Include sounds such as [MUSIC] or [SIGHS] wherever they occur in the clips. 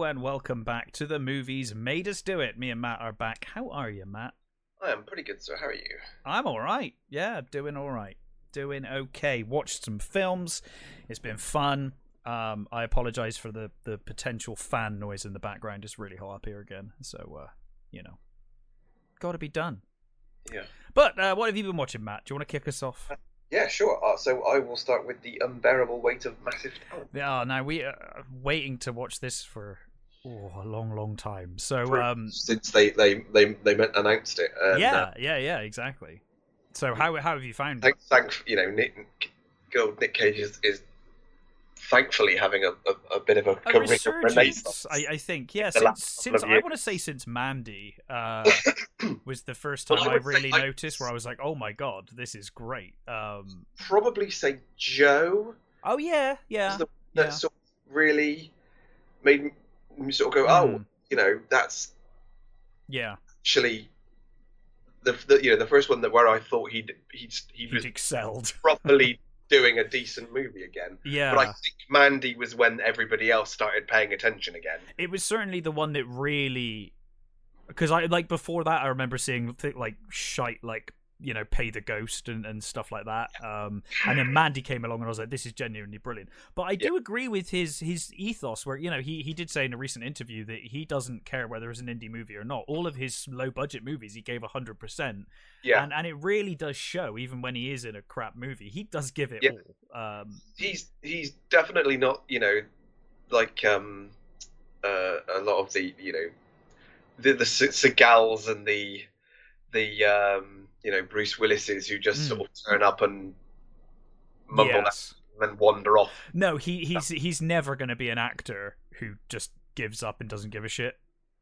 Hello and welcome back to the movies made us do it. Me and Matt are back. How are you, Matt? I am pretty good, sir. How are you? I'm all right. Yeah, doing all right. Doing okay. Watched some films. It's been fun. Um, I apologize for the the potential fan noise in the background. It's really hot up here again, so uh, you know, got to be done. Yeah. But uh, what have you been watching, Matt? Do you want to kick us off? Yeah, sure. Uh, so I will start with the unbearable weight of massive talent. Yeah, now we are waiting to watch this for oh, a long, long time. So, um, since they they they they meant- announced it. And, yeah, uh, yeah, yeah, exactly. So, how how have you found it? thank, thank you know Nick, good old Nick Cage is, is thankfully having a, a, a bit of a, A career resurgence. I, I think. Yeah, since, since I want to say since Mandy uh, [COUGHS] was the first Well, time I I say really I- noticed where I was like, oh my god, this is great. Um, Probably say Joe oh yeah, yeah, the that yeah. sort of really made me sort of go, oh, Mm. you know, that's yeah. actually the, the you know the first one that where I thought he'd he'd he he'd excelled. [LAUGHS] properly [LAUGHS] doing a decent movie again. Yeah, But I think Mandy was when everybody else started paying attention again. it was certainly the one that really because I like before that I remember seeing th- like shite like you know pay the ghost and, and stuff like that. Um and then Mandy came along and I was like this is genuinely brilliant. But I do agree with his his ethos where you know he he did say in a recent interview that he doesn't care whether it's an indie movie or not. All of his low budget movies he gave 100% Yeah, and and it really does show even when he is in a crap movie he does give it Yeah. all. Um he's he's definitely not you know like um uh, a lot of the you know the the Se- Segals and the the um you know Bruce Willises who just Mm. sort of turn up and mumble yes. and wander off. No, he he's he's never going to be an actor who just gives up and doesn't give a shit.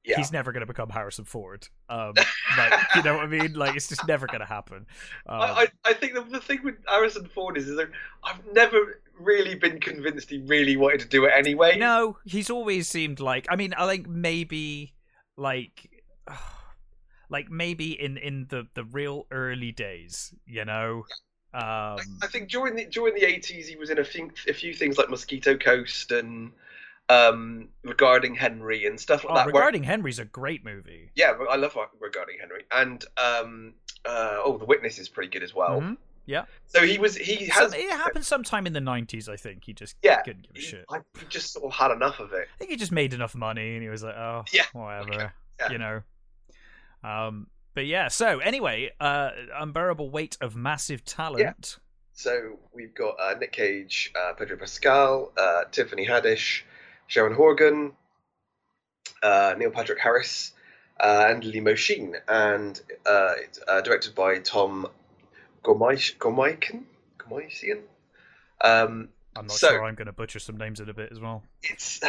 Yeah, He's never going to become Harrison Ford. Um, like you know what I mean? [LAUGHS] Like it's just never going to happen. Um, I, I, I think the, the thing with Harrison Ford is, is that I've never really been convinced he really wanted to do it anyway. no, he's always seemed like. I mean, I think maybe like. [SIGHS] Like maybe in, in the, the real early days, you know, um, I think during the during the eighties, he was in a few, a few things like Mosquito Coast and um, regarding Henry and stuff like oh, that. where- regarding Henry's a great movie. yeah, I love regarding Henry and um, uh, oh, the Witness is pretty good as well. Mhm. So he was he has Some- it happened sometime in the nineties, I think. He just Yeah, couldn't give a he, shit. I, just sort of had enough of it. I think he just made enough money and he was like, oh, Yeah, whatever, [LAUGHS] yeah. you know. Um, but yeah, so anyway, uh, unbearable weight of massive talent. Yeah. So we've got uh, Nick Cage, uh, Pedro Pascal, uh, Tiffany Haddish, Sharon Horgan, uh, Neil Patrick Harris, uh, and Lily Mo Sheen, and uh, it's uh, directed by Tom Gormaiken? Gormaisian? Um, I'm not So- sure I'm going to butcher some names in a bit as well. it's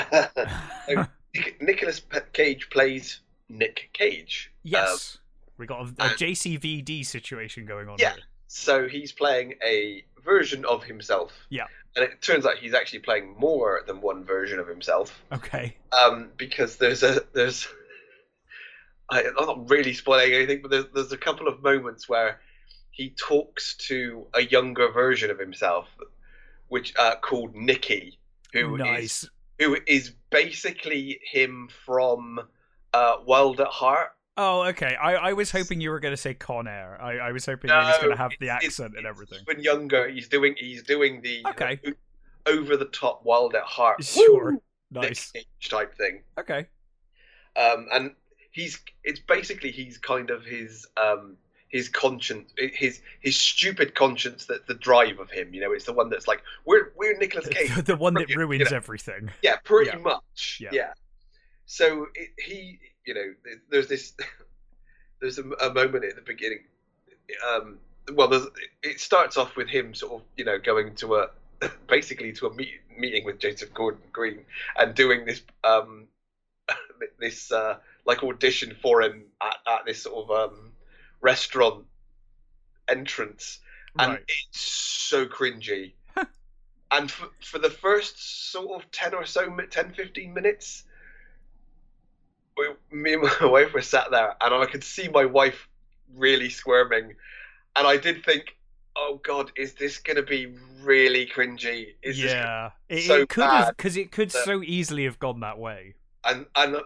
[LAUGHS] Nicholas Cage plays Nick Cage. Um, yes, we got a, a and- JCVD situation going on Yeah. here. so he's playing a version of himself. Yeah. And it turns out he's actually playing more than one version of himself. Okay. Um, because there's a there's I, I'm not really spoiling anything, but there's there's a couple of moments where he talks to a younger version of himself, which uh, called Nicky, who is nice. who is basically him from uh, Wild at Heart. Oh, okay. I, I was hoping you were going to say Con Air. I, I was hoping he was going to have the accent and everything. When younger, he's doing he's doing the Okay. over the top Wild at Heart, Sure. woo, Nice. Type thing. Okay. Um, and he's it's basically he's kind of his um his conscience his his stupid conscience that's the drive of him. You know, it's the one that's like we're we're nicholas Cage. the one that ruins you know. everything. Yeah, pretty Yeah. much. Yeah. Yeah. So it, he, you know, there's this, [LAUGHS] there's a, a moment at the beginning. Um, well, there's, it starts off with him sort of, you know, going to a, [COUGHS] basically to a meet, meeting with Joseph Gordon-Green and doing this, um, [COUGHS] this uh, like audition for him at, at this sort of um, restaurant entrance and Right. it's so cringy. and for, for the first sort of 10 or so, mi- 10, 15 minutes, we, me and [LAUGHS] my wife were sat there, and I could see my wife really squirming. And I did think, oh God, is this going to be really cringy? Is yeah, it, so it could have because it could that- so easily have gone that way. and and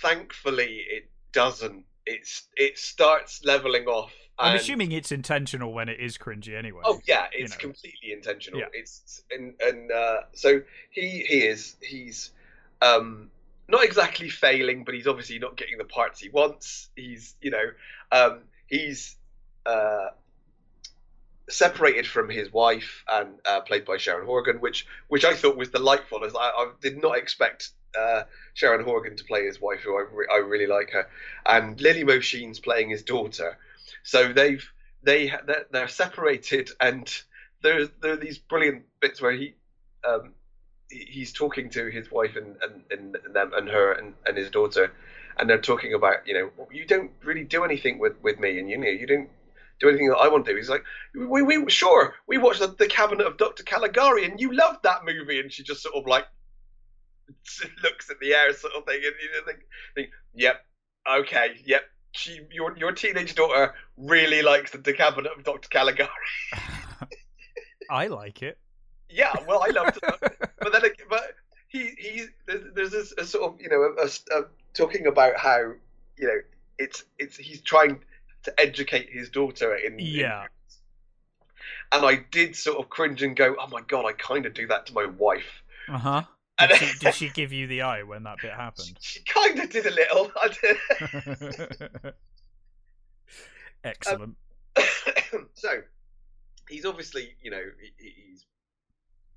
thankfully it doesn't. It's it starts leveling off. I'm assuming it's intentional when it is cringy anyway. Oh yeah, it's know. completely intentional. Yeah. It's and and uh, so he he is he's um not exactly failing, but he's obviously not getting the parts he wants. He's you know um he's uh separated from his wife and uh, played by Sharon Horgan, which which I thought was delightful. As I, I did not expect uh, Sharon Horgan to play his wife, who I, re- I really like her, and Lily Mo Sheen's playing his daughter. So they've they they're, separated, and there there are these brilliant bits where he um, he's talking to his wife and and, and, them and her and, and his daughter, and they're talking about you know you don't really do anything with with me, and you know you don't do anything that I want to do. He's like, we, we sure we watched the, the Cabinet of Dr. Caligari, and you loved that movie, and she just sort of like [LAUGHS] looks at the air, sort of thing, and you know, think, think, yep, okay, yep. She, your your teenage daughter really likes the, the Cabinet of Dr. Caligari. [LAUGHS] I like it. Yeah, well, I loved it, but then, but he he there's, this a sort of you know a, a- talking about how you know it's it's he's trying to educate his daughter in in- Yeah. and I did sort of cringe and go, oh my god, I kind of do that to my wife. Uh huh. And Did she, [LAUGHS] did she give you the eye when that bit happened? she kind of did a little. [LAUGHS] I did. [LAUGHS] Excellent. [COUGHS] so he's obviously, you know, he, he's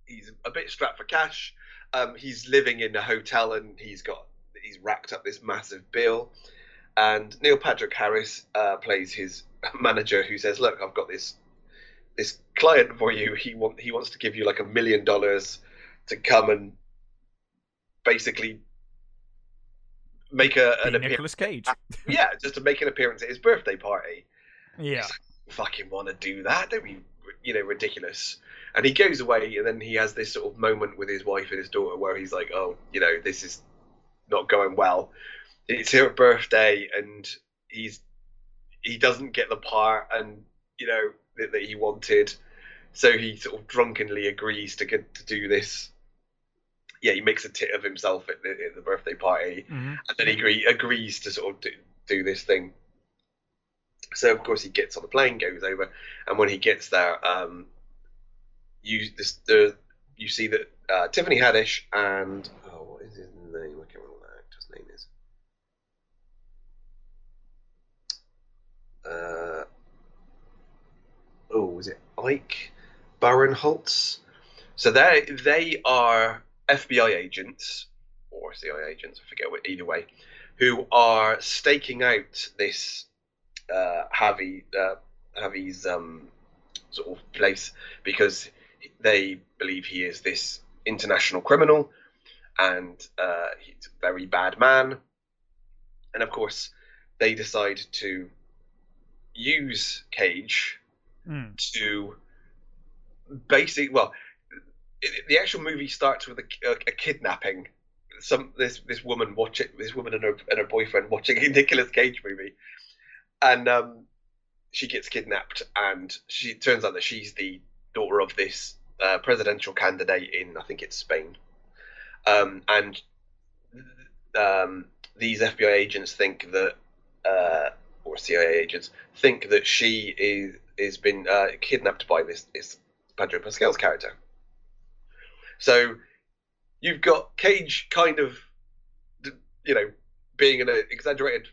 he's a bit strapped for cash. Um, he's living in a hotel and he's got he's racked up this massive bill. And Neil Patrick Harris uh, plays his [LAUGHS] manager, who says, "Look, I've got this this client for you. He want he wants to give you like a million dollars to come and basically make a, an appearance. Nicolas Cage. [LAUGHS] Yeah, just to make an appearance at his birthday party." Yeah. fucking want to do that. Don't be, you know, ridiculous. And he goes away, and then he has this sort of moment with his wife and his daughter where he's like, "Oh, you know, this is not going well. It's her birthday, and he's he doesn't get the part, and you know that, that he wanted, so he sort of drunkenly agrees to get to do this. Yeah, he makes a tit of himself at the, at the birthday party, hmm and then he agree, agrees to sort of do, do this thing. So of course he gets on the plane, goes over, and when he gets there, um, you this, the you see that uh, Tiffany Haddish and oh, what is his name? I can't remember what that actor's name is. Uh, oh, was it Ike Barinholtz? So they they are FBI agents or CIA agents, I forget what, either way, who are staking out this uh, Javi, uh, Javi's um, sort of place because they believe he is this international criminal and uh, he's a very bad man. And of course, they decide to use Cage Mm. to basically, well, it, the actual movie starts with a, a, a kidnapping. Some this this woman watching this woman and her and her boyfriend watching [LAUGHS] a Nicolas Cage movie, and um, she gets kidnapped, and she turns out that she's the daughter of this uh, presidential candidate in I think it's Spain, um, and um, these FBI agents think that, uh, or CIA agents think that she is is been uh, kidnapped by this this Pedro Pascal's character. So you've got Cage kind of, you know, being an exaggerated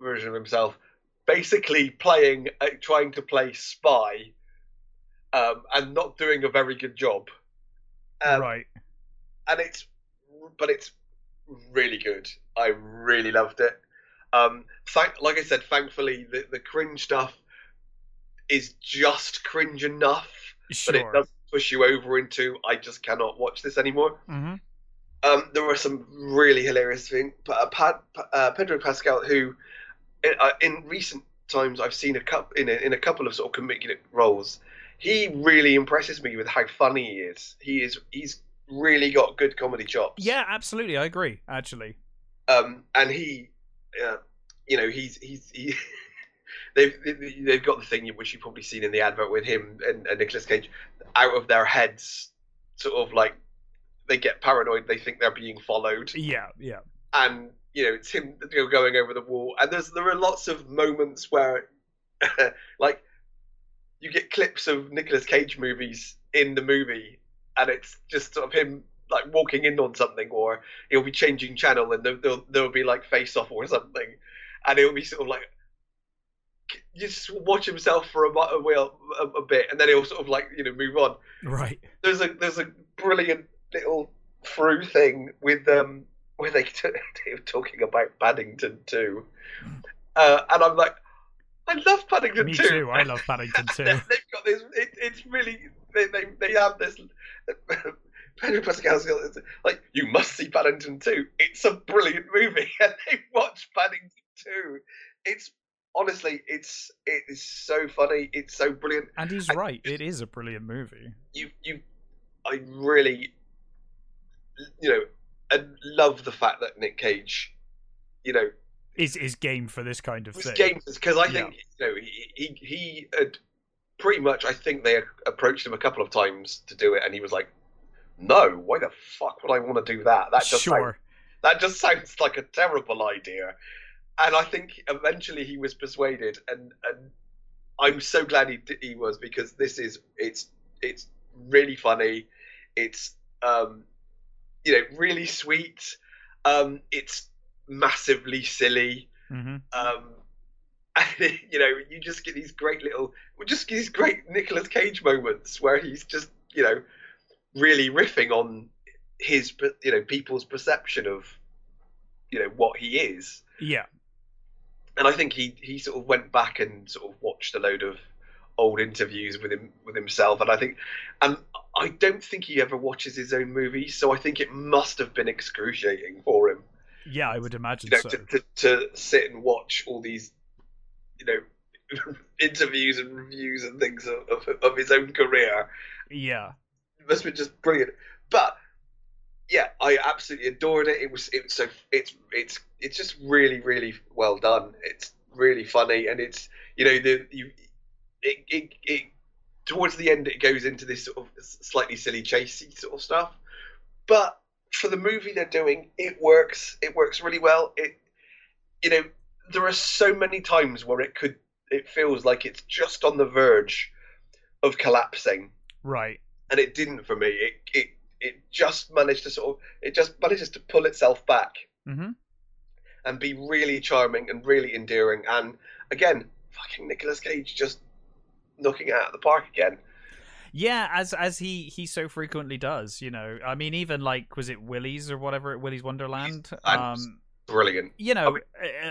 version of himself, basically playing, uh, trying to play spy, um, and not doing a very good job. Um, right. and it's but it's really good. I really loved it. Um, thank, like I said, thankfully the the cringe stuff is just cringe enough, but it doesn't push you over into I just cannot watch this anymore. hmm Um, there were some really hilarious things. Uh, Pad, uh, Pedro Pascal, who in, uh, in recent times I've seen a couple in a, in a couple of sort of comedic roles. He really impresses me with how funny he is. He is he's really got good comedy chops. Yeah, absolutely. I agree. Actually. Um, and he, uh, you know, he's he's he. [LAUGHS] They've they've got the thing which you've probably seen in the advert with him and, and Nicolas Cage, out of their heads, sort of like they get paranoid. They think they're being followed, Yeah. Yeah. and you know it's him you know, going over the wall. And there's there are lots of moments where, [LAUGHS] like, you get clips of Nicolas Cage movies in the movie, and it's just sort of him like walking in on something, or he'll be changing channel, and there, there'll, there'll be like face off or something, and it'll be sort of like you just watch himself for a, a, a, a bit, and then he'll sort of like you know move on. Right. There's a there's a brilliant little through thing with um where they t- they were talking about Paddington too, uh, and I'm like, I love Paddington too. Me 2. too. I love Paddington [LAUGHS] too. They've got this. It, it's really they, they they have this. [LAUGHS] Pedro Pascal's got this, like you must see Paddington 2. It's a brilliant movie, [LAUGHS] and they watch Paddington 2. It's honestly, it's it is so funny. It's so brilliant. And he's I- right. It is a brilliant movie. You you, I really, you know, and love the fact that Nick Cage, you know, Is is game for this kind of was thing. game because I Yeah. think you know he, he he had pretty much. I think they approached him a couple of times to do it, and he was like, "No, why the fuck would I want to do that? That just sounds, that just sounds like a terrible idea." And I think eventually he was persuaded, and and I'm so glad he he was because this is it's it's really funny, it's um you know really sweet, um it's massively silly, hmm um, [LAUGHS] and you know, you just get these great little, just these great Nicolas Cage moments where he's just, you know, really riffing on his, you know, people's perception of, you know, what he is. Yeah. And I think he he sort of went back and sort of watched a load of old interviews with him with himself, and I think, and I don't think he ever watches his own movies, so I think it must have been excruciating for him Yeah, I would imagine you know, so. to, to, to sit and watch all these, you know, [LAUGHS] interviews and reviews and things of, of, of his own career. Yeah. It must have been just brilliant. But yeah, I absolutely adored it. It was it was so it's it's it's just really really well done. It's really funny and it's you know the you it it, it towards the end it goes into this sort of slightly silly chasey sort of stuff, but for the movie they're doing, it works. It works really well. It you know there are so many times where it could it feels like it's just on the verge of collapsing Right. and it didn't for me. It it it just managed to sort of it just manages to pull itself back Mm-hmm. and be really charming and really endearing. And again, fucking Nicolas Cage just knocking it out of the park again. Yeah, as as he he so frequently does, you know. I mean, even like was it Willy's or whatever, Willy's Wonderland. Um, Brilliant. you know, mean,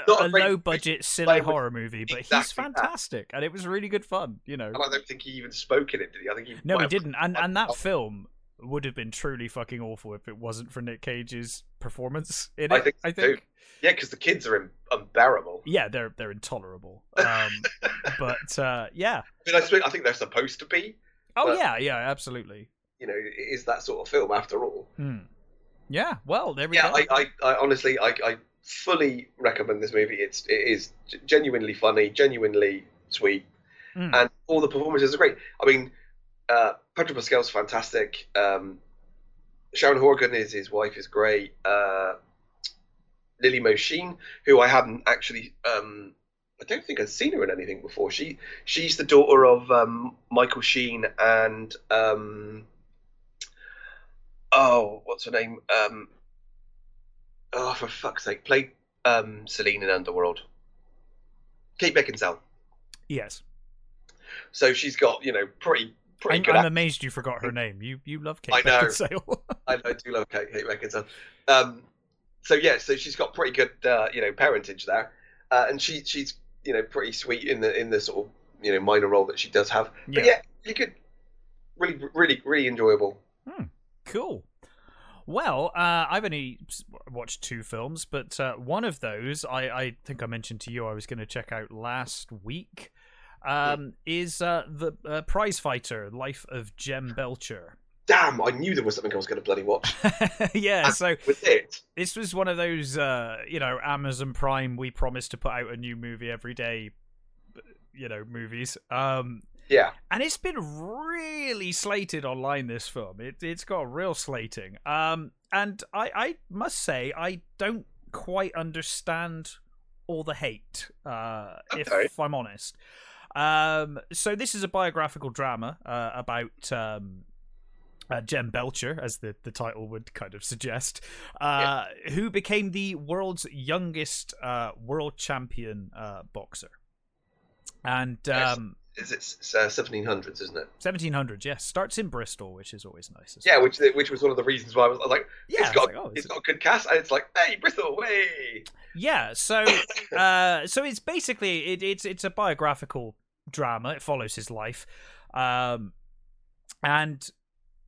a, a low budget silly horror movie, but he's Exactly that. fantastic, and it was really good fun. You know, And I don't think he even spoke in it, did he? I think he no, he didn't, and and that film would have been truly fucking awful if it wasn't for Nick Cage's performance in it. I think I think. too. Yeah, because the kids are un- unbearable. Yeah, they're they're intolerable. Um, [LAUGHS] but uh, yeah. I mean, I, I think they're supposed to be. Oh But- yeah, yeah, absolutely. You know, it is that sort of film after all. Hmm. Yeah. Well, there we yeah, go. I, I, I honestly, I, I fully recommend this movie. It's it is genuinely funny, genuinely sweet, Mm. and all the performances are great. I mean, uh, Pedro Pascal's fantastic. Um, Sharon Horgan is his wife is great. Uh, Lily Mo Sheen, who I hadn't actually, um, I don't think I'd seen her in anything before. She she's the daughter of um, Michael Sheen and um, oh, what's her name? Um, oh, for fuck's sake, played um, Selene in Underworld. Kate Beckinsale. yes. So she's got you know pretty pretty I'm, good. I'm act- amazed you forgot her name. You you love Kate I know. Beckinsale. [LAUGHS] I, I do love Kate, Kate Beckinsale. Um, so yeah, so she's got pretty good uh, you know parentage there, uh, and she she's you know pretty sweet in the in the sort of you know minor role that she does have. But yeah, you could really really really enjoyable. Cool. Well, uh, I've only watched two films, but uh, one of those I, I think I mentioned to you I was going to check out last week. Um, is uh, the uh, Prize Fighter: Life of Jem Belcher? Damn, I knew there was something I was going to bloody watch [LAUGHS] yeah, so with it. this was one of those, uh, you know, Amazon Prime. We promised to put out a new movie every day, you know, movies. Um, Yeah, and it's been really slated online. This film, it it's got real slating. Um, and I I must say I don't quite understand all the hate, uh, if I'm honest. Um, so this is a biographical drama uh, about um, uh, Jem Belcher, as the, the title would kind of suggest, uh, who became the world's youngest uh, world champion uh, boxer. And um, Is it it's, uh, 1700s, isn't it? 1700s, yes, starts in Bristol, which is always nice. Yeah, well. which which was one of the reasons why I was, I was like, yeah, it's I was got like, oh, it's it's- got a good cast, and it's like, hey, Bristol, way. Yeah, so [LAUGHS] uh, so it's basically it, it's it's a biographical drama. It follows his life, um, and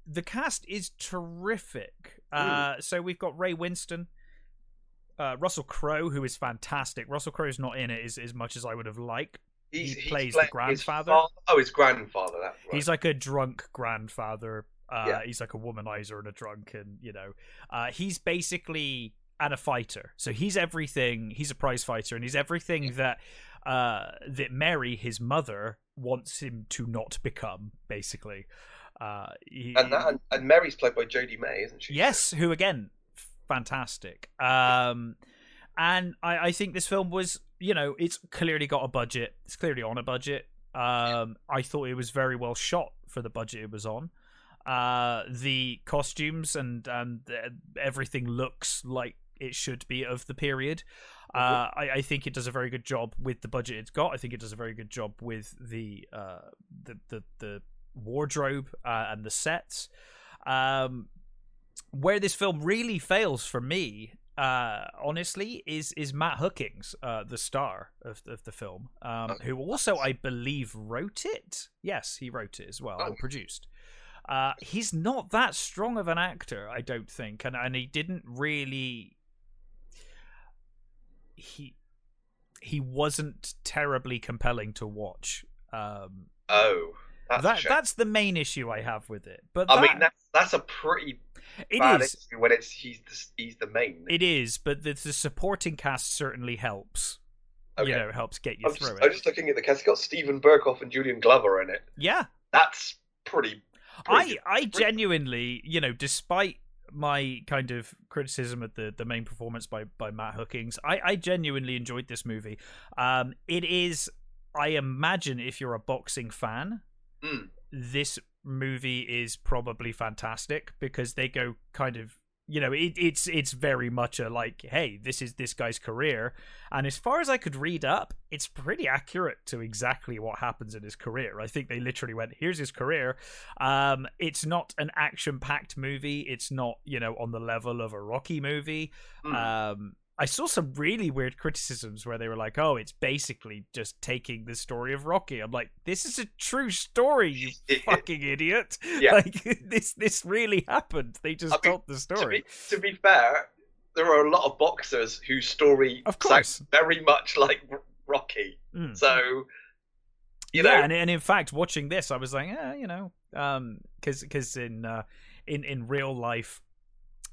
the cast is terrific. Uh, so we've got Ray Winstone, uh, Russell Crowe, who is fantastic. Russell Crowe's not in it as, as much as I would have liked. He's, He plays the playing his grandfather. oh, his grandfather. That's right. He's like a drunk grandfather. Uh, Yeah. He's like a womanizer and a drunk, and you know, uh, he's basically and a fighter. So he's everything. He's a prize fighter, and he's everything that uh, that Mary, his mother, wants him to not become. Basically, uh, he, and, that, and and Mary's played by Jodhi May, isn't she? Yes, who again, fantastic. Um, and I, I think this film was, you know, it's clearly got a budget. It's clearly on a budget. Um, I thought it was very well shot for the budget it was on. Uh, the costumes and and everything looks like it should be of the period. Uh, I, I think it does a very good job with the budget it's got. I think it does a very good job with the uh, the, the the wardrobe uh, and the sets. Um, where this film really fails for me, uh, honestly, is is Matt Hookings, uh, the star of of the film, um, Oh. who also I believe wrote it. Yes, he wrote it as well Oh. and produced. Uh, he's not that strong of an actor, I don't think, and and he didn't really. He he wasn't terribly compelling to watch. Um, Oh, that's that that's the main issue I have with it. But I mean, that's that's a pretty it bad is. issue when it's he's the, he's the main. It is, but the, the supporting cast certainly helps. Okay. You know, it helps get you I'm through just, it. I'm just looking at the cast. It's got Steven Berkoff and Julian Glover in it. Yeah, That's pretty. I pretty I genuinely, you know, despite my kind of criticism of the the main performance by by Matt Hookings, I I genuinely enjoyed this movie. Um, it is, I imagine, if you're a boxing fan, Mm. this movie is probably fantastic because they go kind of you know it, it's it's very much a like hey this is this guy's career. And as far as i could read up it's pretty accurate to exactly what happens in his career. I think they literally went here's his career. Um it's not an action packed movie. It's not you know on the level of a rocky movie. Mm. um I saw some really weird criticisms where they were like, "Oh, it's basically just taking the story of Rocky." I'm like, "This is a true story, you [LAUGHS] fucking idiot! Yeah. [LAUGHS] Like [LAUGHS] this, this really happened. They just I mean, told the to story." be, to be fair, there are a lot of boxers whose story Of sounds course. very much like Rocky. Mm. So, you yeah, know, and, and in fact, watching this, I was like, yeah, you know, um, because because in uh, in in real life,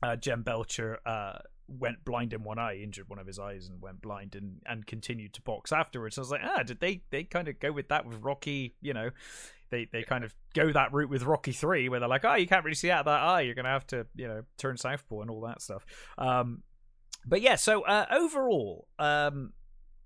uh, Jem Belcher uh went blind in one eye, injured one of his eyes, and went blind, and and continued to box afterwards. I was like, ah, did they they kind of go with that with Rocky? You know, they they kind of go that route with Rocky Three, where they're like, oh, you can't really see out of that eye, you're gonna have to you know turn southpaw and all that stuff. Um, but yeah, so uh, overall, um,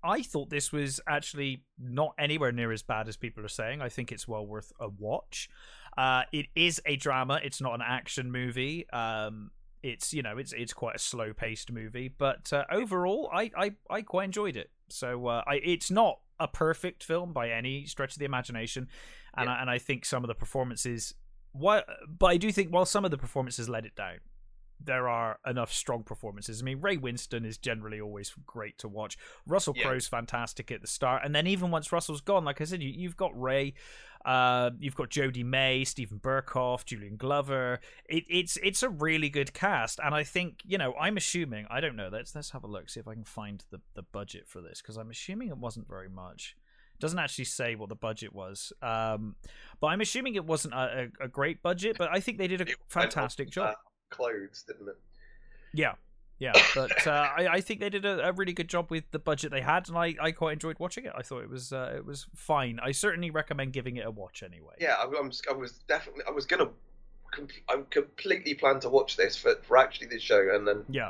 I thought this was actually not anywhere near as bad as people are saying. I think it's well worth a watch. Uh, it is a drama. It's not an action movie. Um, it's you know it's it's quite a slow paced movie, but uh, overall, I, I I quite enjoyed it. So uh, I it's not a perfect film by any stretch of the imagination, and I, and I think some of the performances, while but I do think while some of the performances let it down, there are enough strong performances. I mean, Ray Winstone is generally always great to watch. Russell Yeah. Crowe's fantastic at the start, and then even once Russell's gone, like I said, you, you've got Ray, uh, you've got Jodhi May, Steven Berkoff, Julian Glover. It, it's it's a really good cast, and I think you know I'm assuming I don't know. Let's let's have a look, see if I can find the the budget for this because I'm assuming it wasn't very much. It doesn't actually say what the budget was, um, but I'm assuming it wasn't a, a, a great budget. But I think they did a fantastic job. Clothes, didn't it? Yeah, yeah, but uh, [LAUGHS] I, I think they did a, a really good job with the budget they had, and I, I quite enjoyed watching it. I thought it was uh, it was fine. I certainly recommend giving it a watch anyway. Yeah, I, I'm, I was definitely. I was gonna. com- I'm completely planned to watch this for, for actually this show, and then yeah,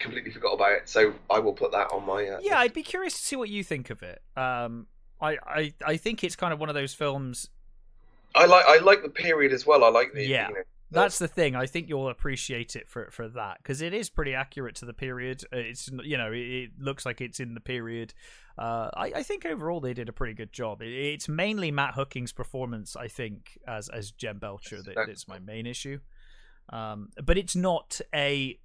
completely forgot about it. So I will put that on my. Uh, yeah, I'd be curious to see what you think of it. Um, I, I I think it's kind of one of those films. I like I like the period as well. I like the Yeah. You know, That's the thing. I think you'll appreciate it for for that because it is pretty accurate to the period. Uh, It's you know it, it looks like it's in the period. Uh, I, I think overall they did a pretty good job. It, it's mainly Matt Hooking's performance, I think, as as Jem Belcher that, that's my main issue. Um, but it's not a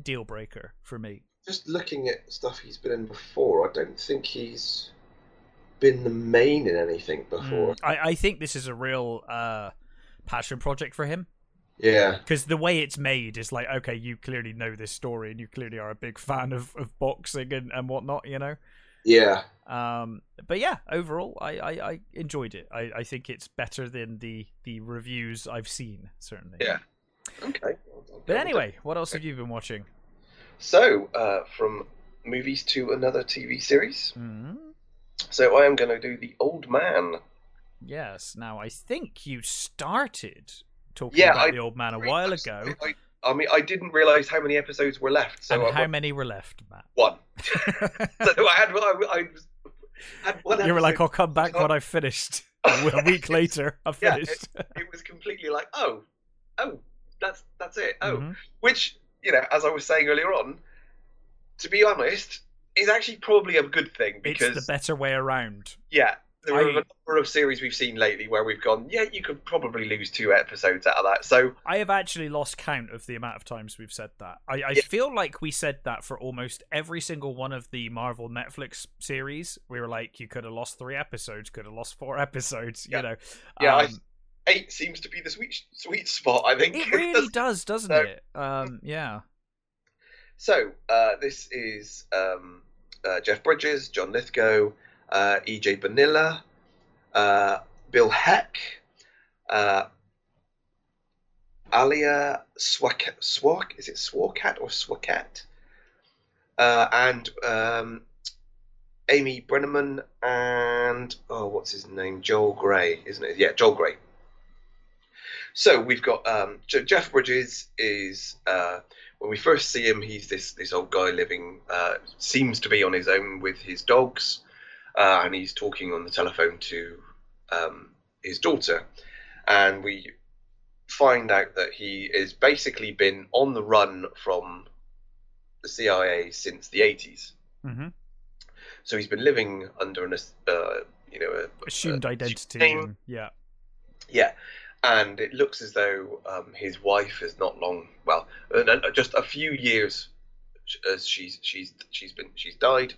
deal breaker for me. just looking at stuff he's been in before, I don't think he's been the main in anything before. Mm, I, I think this is a real uh, passion project for him. Yeah, because the way it's made is like okay you clearly know this story and you clearly are a big fan of, of boxing and, and whatnot you know yeah. um but yeah overall I, I i enjoyed it i i think it's better than the the reviews i've seen certainly Yeah. Okay. but anyway what else have you been watching So, uh, from movies to another TV series. mm So I am going to do The Old Man. yes now i think you started talking Yeah, about I- the old man a while ago I, I mean, I didn't realise how many episodes were left. So and how many were left matt one. [LAUGHS] [LAUGHS] So I had, I, I had one. you were like i'll come back when i've finished [LAUGHS] a week later i've Yeah, finished it was completely like, oh, oh, that's that's it. Oh, Mhm. which you know, as I was saying earlier on, to be honest, is actually probably a good thing it's because the better way around yeah, there are I- a number of series we've seen lately where we've gone, yeah, you could probably lose two episodes out of that. So I have actually lost count of the amount of times we've said that. I, I Yeah. feel like we said that for almost every single one of the Marvel Netflix series. We were like, you could have lost three episodes, could have lost four [LAUGHS] episodes. Yeah. You know, Yeah, I- Um, eight seems to be the sweet sweet spot, I think. it [LAUGHS] really does, doesn't So- it? Um, yeah. So uh, this is um, uh, Jeff Bridges, John Lithgow, uh, E.J. Bonilla, uh, Bill Heck, uh, Alia Swak Swak is it Swakat or Swakat, uh, and um, Amy Brenneman and oh what's his name Joel Grey isn't it yeah Joel Grey. So we've got um, Je- Jeff Bridges is uh, when we first see him, he's this this old guy living uh, seems to be on his own with his dogs, uh, and he's talking on the telephone to um, his daughter, and we find out that he has basically been on the run from the CIA since the 80s. hmm So he's been living under an uh, you know a, Assumed a- identity. name. yeah. Yeah, and it looks as though um, his wife is not long. Well, uh, uh, just a few years as she's she's she's been she's died.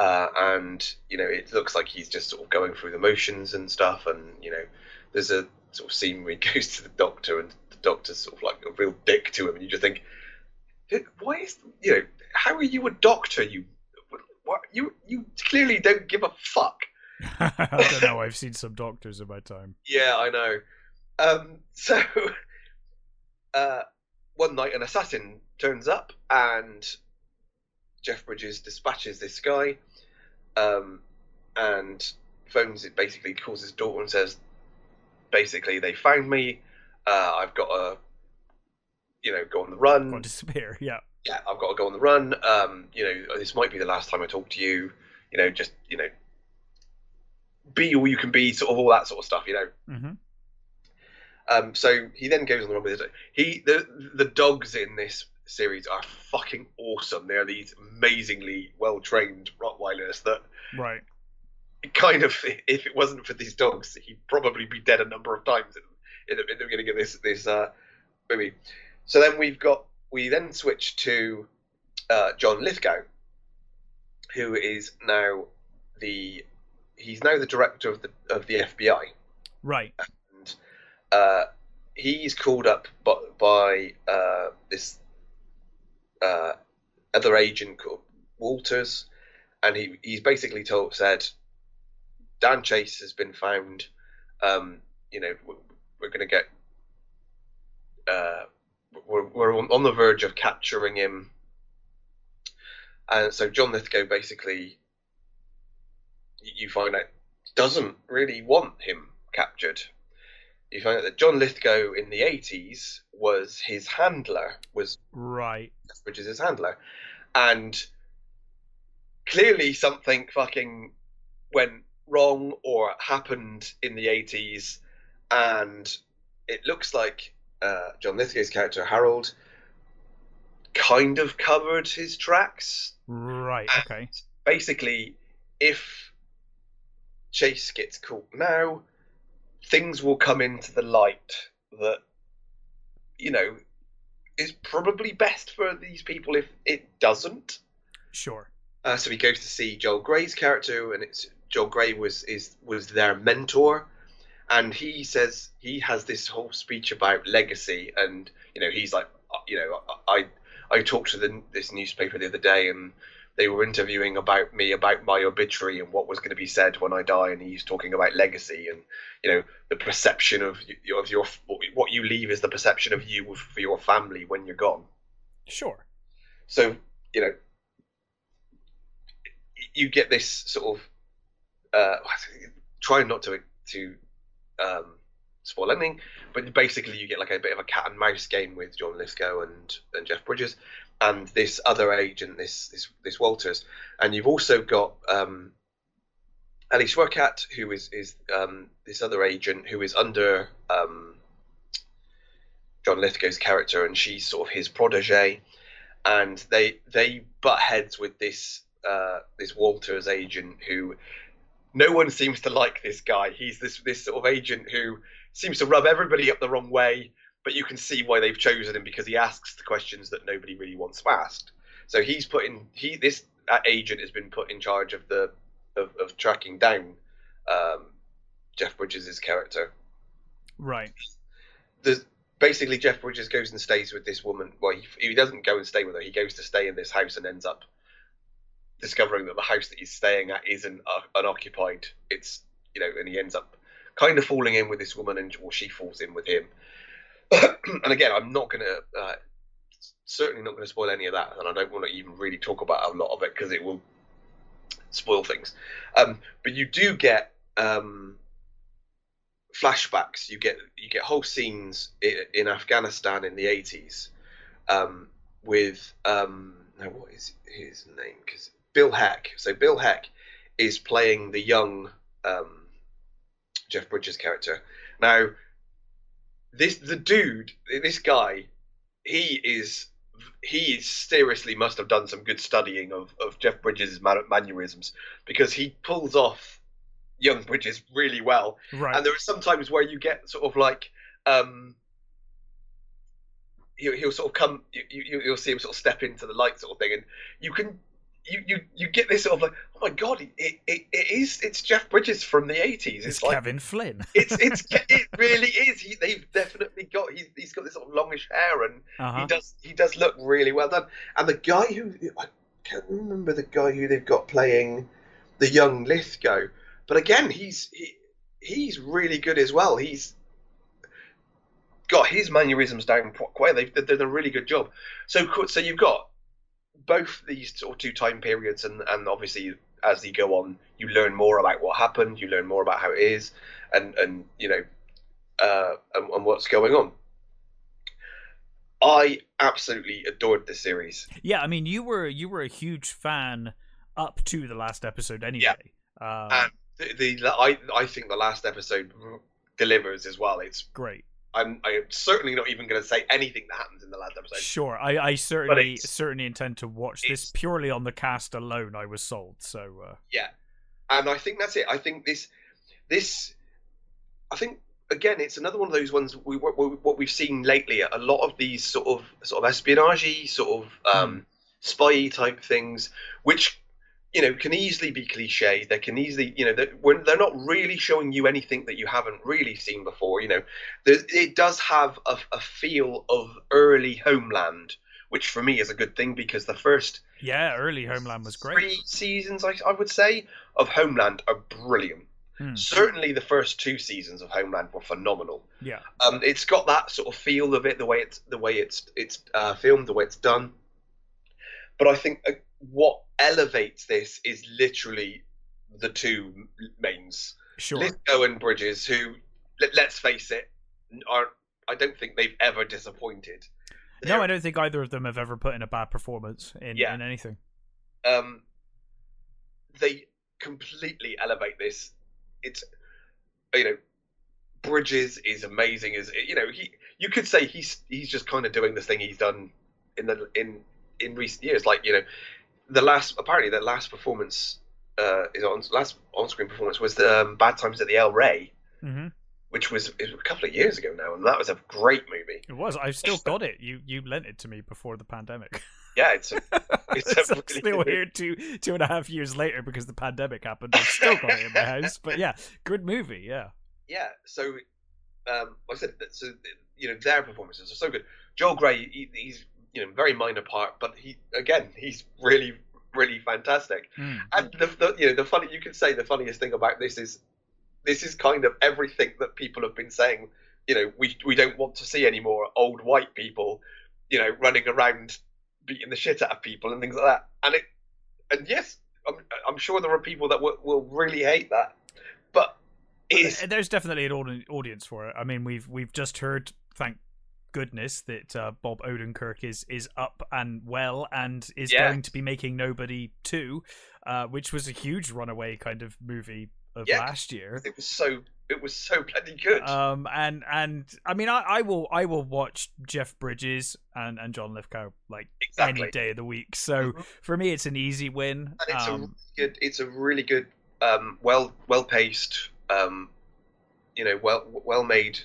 Uh, and you know, it looks like he's just sort of going through the motions and stuff. And you know, there's a sort of scene where he [LAUGHS] goes to the doctor, and the doctor's sort of like a real dick to him, and you just think, why is you know, how are you a doctor? You, what you you clearly don't give a fuck. [LAUGHS] [LAUGHS] I don't know. I've seen some doctors in my time. Yeah, I know. Um, so, uh, one night an assassin turns up and Jeff Bridges dispatches this guy um, and phones it, basically calls his daughter and says, basically, they found me. Uh, I've got to, you know, go on the run Or disappear. [LAUGHS] Yeah. yeah, I've got to go on the run. Um, you know, this might be the last time I talk to you. You know, just you know, be all you can be, sort of all that sort of stuff. You know. hmm Um, so he then goes on the run with his. Dog. He the the dogs in this series are fucking awesome. They're these amazingly well trained Rottweilers that Right. kind of, [LAUGHS] if it wasn't for these dogs, he'd probably be dead a number of times in, in, the, in the beginning of this this uh, movie. So then we've got we then switch to uh, John Lithgow, who is now the he's now the director of the of the FBI. Right. And uh, he's called up by, by uh, this uh, other agent called Walters, and he he's basically told said Dan Chase has been found. Um, you know, we're, going to get. Uh, we're, we're on on the verge of capturing him. And so John Lithgow basically, you find out, doesn't really want him captured. You find out that John Lithgow in the eighties was his handler, was Right. which is his handler, and clearly something fucking went wrong or happened in the eighties, and it looks like uh, John Lithgow's character Harold kind of covered his tracks. Right. Okay. Basically, if Chase gets caught now, things will come into the light that you know is probably best for these people if it doesn't. Sure. Uh, so he goes to see Joel Grey's character, and it's Joel Grey was is was their mentor, and he says he has this whole speech about legacy, and you know he's like, uh, you know, I I talked to the, this newspaper the other day, and they were interviewing about me about my obituary and what was going to be said when I die, and he's talking about legacy and you know the perception of y- of your what you leave is the perception of you for your family when you're gone. Sure. So you know you get this sort of uh, trying not to to um, spoil anything, but basically you get like a bit of a cat and mouse game with John Lithgow and, and Jeff Bridges and this other agent, this this this Walters, and you've also got um, Ali who is is um, this other agent who is under um, John Lithgow's character, and she's sort of his protege, and they they butt heads with this uh, this Walters agent who no one seems to like this guy. He's this this sort of agent who seems to rub everybody up the wrong way, but you can see why they've chosen him because he asks the questions that nobody really wants asked. So he's put in he this agent has been put in charge of the of, of tracking down um, Jeff Bridges' character. Right. There's, basically, Jeff Bridges goes and stays with this woman. Well, he, he doesn't go and stay with her. He goes to stay in this house and ends up discovering that the house that he's staying at isn't uh, unoccupied. It's you know, and he ends up kind of falling in with this woman, and or she falls in with him. [COUGHS] and again, I'm not going to uh, certainly not going to spoil any of that, and I don't want to even really talk about a lot of it because it will spoil things. Um, but you do get um, flashbacks. You get you get whole scenes in, in Afghanistan in the 80s um, with um, now what is his name? Because Bill Heck. So Bill Heck is playing the young um, Jeff Bridges character. Now, this the dude, this guy, he is he seriously must have done some good studying of, of Jeff Bridges' mannerisms because he pulls off young Bridges really well. Right. And there are some times where you get sort of like um, he'll, he'll sort of come you, you you'll see him sort of step into the light sort of thing and you can you you, you get this sort of like oh my god it, it, it is it's Jeff Bridges from the 80s it's, it's like Kevin Flynn. [LAUGHS] it's it's [LAUGHS] it really is. He, they've definitely got he's, he's got this sort of longish hair and Uh-huh. he does he does look really well done. And the guy who I can't remember the guy who they've got playing the young Lithgow but again he's he, he's really good as well. He's got his mannerisms down quite well they've they've done a really good job. So so you've got both these sort of two time periods and and obviously as you go on you learn more about what happened you learn more about how it is and and you know uh and, and what's going on I absolutely adored this series. Yeah, I mean, you were you were a huge fan up to the last episode anyway. Um, And the, the I I think the last episode delivers as well. It's great. I'm I'm certainly not even going to say anything that happens in the last episode. Sure, I, I certainly certainly intend to watch this purely on the cast alone. I was sold. So uh, Yeah, and I think that's it. I think this this I think again it's another one of those ones we what, what we've seen lately. A lot of these sort of sort of espionage, sort of um, spy type things, which you know can easily be cliche. They can easily you know they're, when they're not really showing you anything that you haven't really seen before. You know, it does have a, a feel of early Homeland. Which for me is a good thing because the first yeah, early Homeland was great. three seasons, I, I would say, of Homeland are brilliant. Hmm. Certainly, the first two seasons of Homeland were phenomenal. Yeah, Um, it's got that sort of feel of it, the way it's the way it's it's uh, filmed, the way it's done. But I think what elevates this is literally the two mains, sure. Lithgow and Bridges, who let, let's face it, are. I don't think they've ever disappointed. No, I don't think either of them have ever put in a bad performance in, Yeah. in anything. um, they completely elevate this. It's you know, Bridges is amazing. Is you know he you could say he's he's just kind of doing this thing he's done in the in in recent years. Like you know, the last apparently the last performance uh, is on last on screen performance was the um, Bad Times at the El Rey, hmm which was, was a couple of years ago now, and that was a great movie. It was. I've still got it. You you lent it to me before the pandemic. [LAUGHS] Yeah, it's a, [LAUGHS] It's It's really still here two two and a half years later because the pandemic happened. I've still got it in my house. But yeah, good movie. Yeah. yeah, so um, like I said, that so you know their performances are so good. Joel Grey, he, he's you know very minor part, but he again he's really really fantastic. Mm. And the, the you know the funny you could say the funniest thing about this is this is kind of everything that people have been saying. You know we we don't want to see any more old white people, you know, running around beating the shit out of people and things like that. And it and yes, I'm I'm sure there are people that will, will really hate that, but it's There's definitely an audience for it. I mean, we've we've just heard, goodness, that uh, Bob Odenkirk is is up and well and is Yeah. going to be making Nobody two, uh, which was a huge runaway kind of movie of Yeah. last year. it was so it was so bloody good. Um, and and I mean, I, I will I will watch Jeff Bridges and and John Lithgow like exactly. any day of the week. So Mhm. for me, it's an easy win. and it's a Um, really good. It's a really good, um, well well paced, um, you know, well well made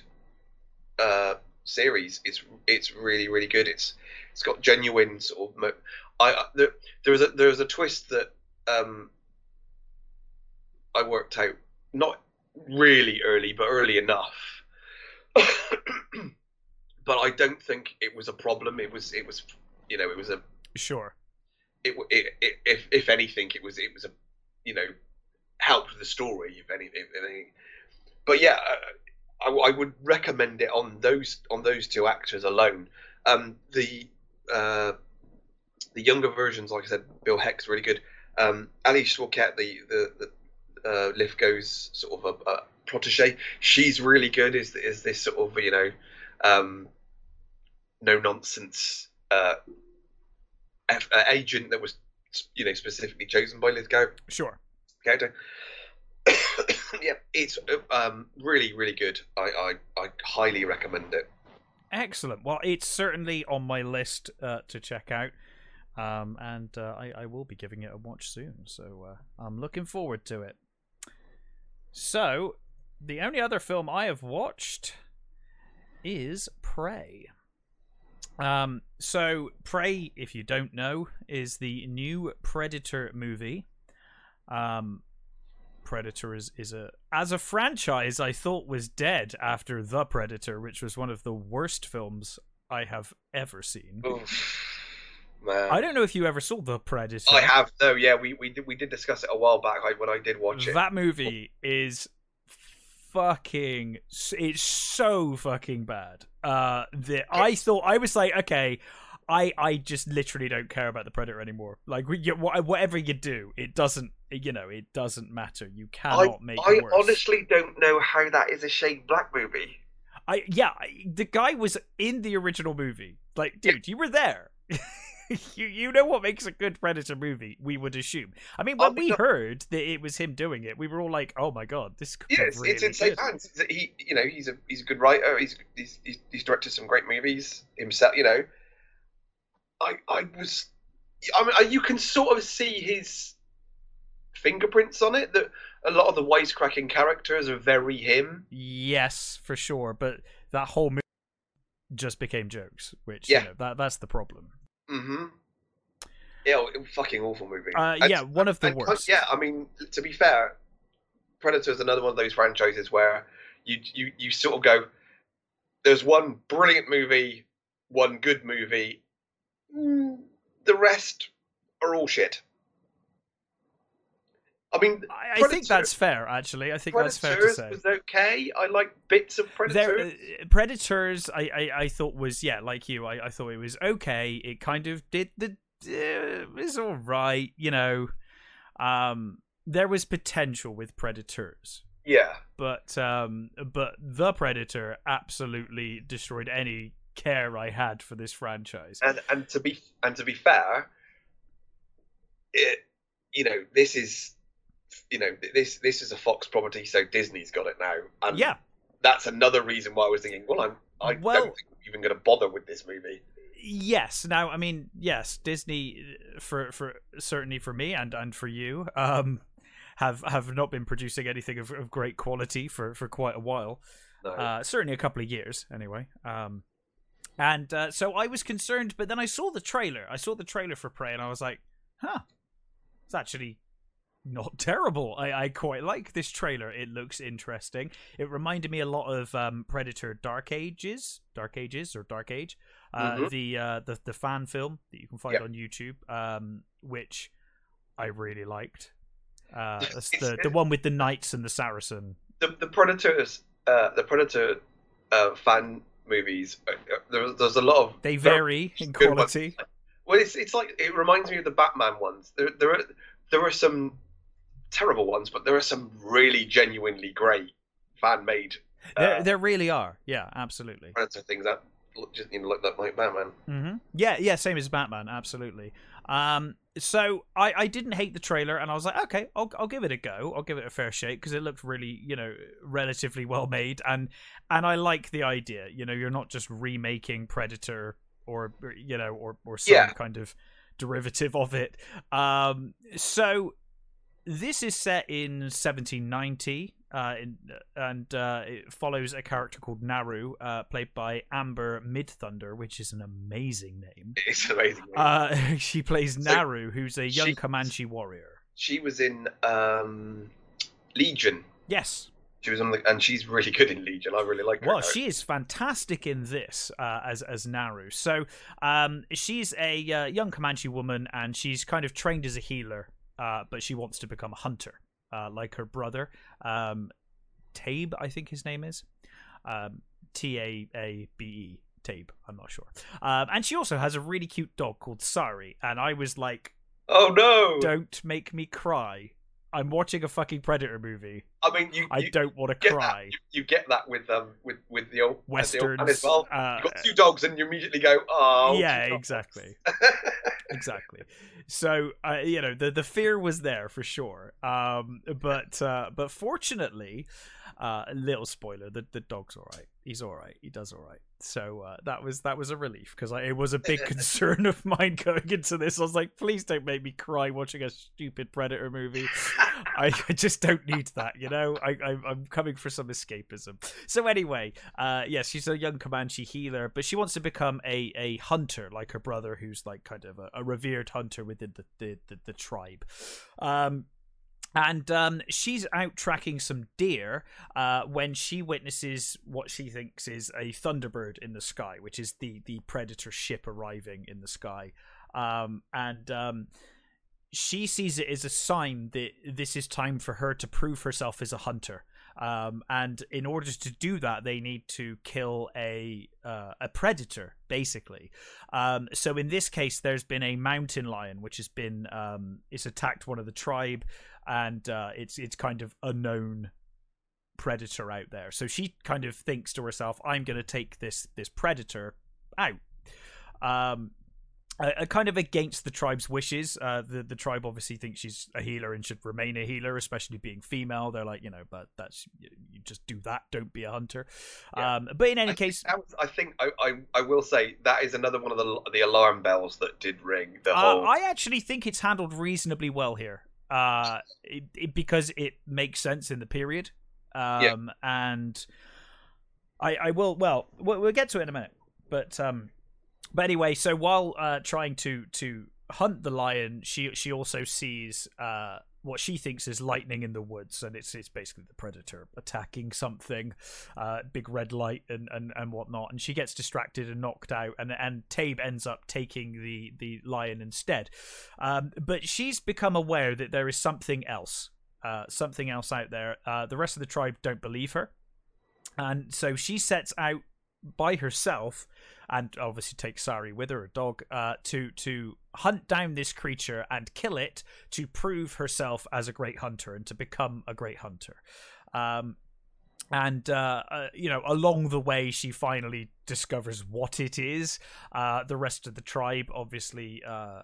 uh, series. It's it's really really good. It's it's got genuine sort of. Mo- I there there was a there was a twist that um, I worked out not really early, but early enough. [COUGHS] but I don't think it was a problem. It was it was you know it was a sure. it, it, it if if anything it was it was a you know helped the story if anything if anything but yeah uh, I, I would recommend it on those on those two actors alone um the uh the younger versions like I said Bill Heck's really good um Alia Shawkat the the, the uh, Lithgow's sort of a, a protege she's really good is is this sort of you know um no nonsense uh uh, agent that was you know specifically chosen by Lithgow Sure. character. [COUGHS] yeah, it's um, really really good. I, I I highly recommend it. Excellent. Well, it's certainly on my list uh, to check out, um, and uh, I, I will be giving it a watch soon. So uh, I'm looking forward to it. So, the only other film I have watched is Prey. Um, so Prey, if you don't know, is the new Predator movie. Um, Predator is, is a as a franchise I thought was dead after The Predator, which was one of the worst films I have ever seen. Oof, man. I don't know if you ever saw The Predator. I have no. Yeah, we we did we did discuss it a while back like, when I did watch it. That movie is fucking. It's so fucking bad. Uh, that I thought I was like, okay, I I just literally don't care about the Predator anymore. Like, we- you, whatever you do, it doesn't. You know, it doesn't matter. You cannot make I it worse. honestly don't know how that is a Shane Black movie. I yeah, I, the guy was in the original movie. Like, dude, you were there. [LAUGHS] you you know what makes a good Predator movie? We would assume. I mean, when Oh, we no. heard that it was him doing it, we were all like, "Oh my god, this could it's, really it's in safe good." He, you know, he's a he's a good writer. He's he's he's, he's directed some great movies himself. You know, I I was, I mean, you can sort of see his fingerprints on it. That a lot of the wisecracking characters are very him. Yes, for sure. But that whole movie just became jokes, which Yeah. you know, that that's the problem. Mm-hmm. Yeah, fucking awful movie. Uh, And- yeah, one of the and, worst. Yeah, I mean, to be fair, Predator is another one of those franchises where you you you sort of go, there's one brilliant movie, one good movie, mm, the rest are all shit. I mean, I, I think that's fair. Actually, I think that's fair to say. was okay. I like bits of There, uh, Predators, I, I, I thought was yeah, like you, I, I thought it was okay. It kind of did the, uh, it's all right, you know. Um, there was potential with Predators. Yeah. But um, but the Predator absolutely destroyed any care I had for this franchise. And and to be and to be fair, it you know this is you know this this is a Fox property, so Disney's got it now. And yeah, that's another reason why I was thinking, well, I'm I Well- don't think I'm even going to bother with this movie. yes. Now, I mean, yes, Disney for for certainly for me and and for you, um, have have not been producing anything of, of great quality for for quite a while. No. uh, certainly a couple of years anyway. Um, and uh, so I was concerned, but then I saw the trailer. I saw the trailer for Prey, and I was like, "Huh, it's actually not [LAUGHS] terrible. I, I quite like this trailer. It looks interesting. It reminded me a lot of um, Predator: Dark Ages, Dark Ages or Dark Age, uh, Mhm. the uh, the the fan film that you can find Yep. on YouTube, um, which I really liked. Uh, that's the the one with the knights and the Saracen. the the Predators, uh, the Predator uh, fan movies. Uh, uh, there, there's a lot of They vary in good ones. quality. Well, it's it's like it reminds me of the Batman ones. There there are there are some terrible ones, but there are some really genuinely great fan made There, uh, there really are. Yeah, absolutely. Things that look, just you know, look like- Batman. hmm Yeah, yeah, same as Batman. Absolutely. Um, so I, I didn't hate the trailer, and I was like, okay, I'll, I'll give it a go. I'll give it a fair shake because it looked really, you know, relatively well made, and and I like the idea. You know, you're not just remaking Predator or you know or or some Yeah. kind of derivative of it. Um, so this is set in 1790, uh, in, and uh, it follows a character called Naru, uh, played by Amber Midthunder, which is an amazing name. [LAUGHS] It's amazing. Uh, [LAUGHS] she plays So, Naru, who's a young she- Comanche warrior. she was in um, Legion. Yes. She was on the, and she's really good in Legion. I really like her. Well, she is fantastic in this uh, as as Naru. So, um, she's a uh, young Comanche woman, and she's kind of trained as a healer, uh, but she wants to become a hunter, uh, like her brother, um, Taabe, I think his name is, um, T A A B E. Taabe, I'm not sure. Um, and she also has a really cute dog called Sarii, and I was like, Oh no! "Don't make me cry." I'm watching a fucking Predator movie. I mean, you I you, don't want to cry. that. You, you get that with um with with the old uh, the old Westerns. as well. uh, You've got two dogs, and you immediately go, "Oh, yeah, exactly. [LAUGHS] exactly. So uh, you know the the fear was there for sure. Um, but uh, but fortunately, uh, a little spoiler: the the dog's all right. He's all right. He does all right. So uh, that was that was a relief because it was a big [LAUGHS] concern of mine going into this. I was like, please don't make me cry watching a stupid Predator movie. [LAUGHS] I, I just don't need that, you know. I, I I'm coming for some escapism. So anyway, uh, yes, she's a young Comanche healer, but she wants to become a a hunter like her brother, who's like kind of a, a revered hunter within the the, the, the tribe. Um, and um, she's out tracking some deer uh, when she witnesses what she thinks is a thunderbird in the sky, which is the the predator ship arriving in the sky. Um, and um, she sees it as a sign that this is time for her to prove herself as a hunter. Um, and in order to do that, they need to kill a uh, a predator, basically. Um, so in this case, there's been a mountain lion which has been um, it's attacked one of the tribe, and uh, it's it's kind of a known predator out there. So she kind of thinks to herself, "I'm going to take this this predator out." Um, uh, kind of against the tribe's wishes. Uh, the the tribe obviously thinks she's a healer and should remain a healer, especially being female. They're like, you know, but that's you just do that. Don't be a hunter. Yeah. Um, but in any I case, was, I think I, I I will say that is another one of the the alarm bells that did ring. The Uh, whole I actually think it's handled reasonably well here, uh, it, it, because it makes sense in the period. Um, and I, I will. Well, we'll we'll get to it in a minute. But um, but anyway, so while uh, trying to to hunt the lion, she she also sees uh what she thinks is lightning in the woods, and it's it's basically the predator attacking something, uh, big red light and, and and whatnot, and she gets distracted and knocked out, and and Taabe ends up taking the the lion instead, um, but she's become aware that there is something else, uh, something else out there. Uh, the rest of the tribe don't believe her, and so she sets out by herself and obviously take Sarii with her, a dog, uh, to to hunt down this creature and kill it to prove herself as a great hunter and to become a great hunter. Um, and uh, uh, you know along the way she finally discovers what it is. Uh, the rest of the tribe obviously uh,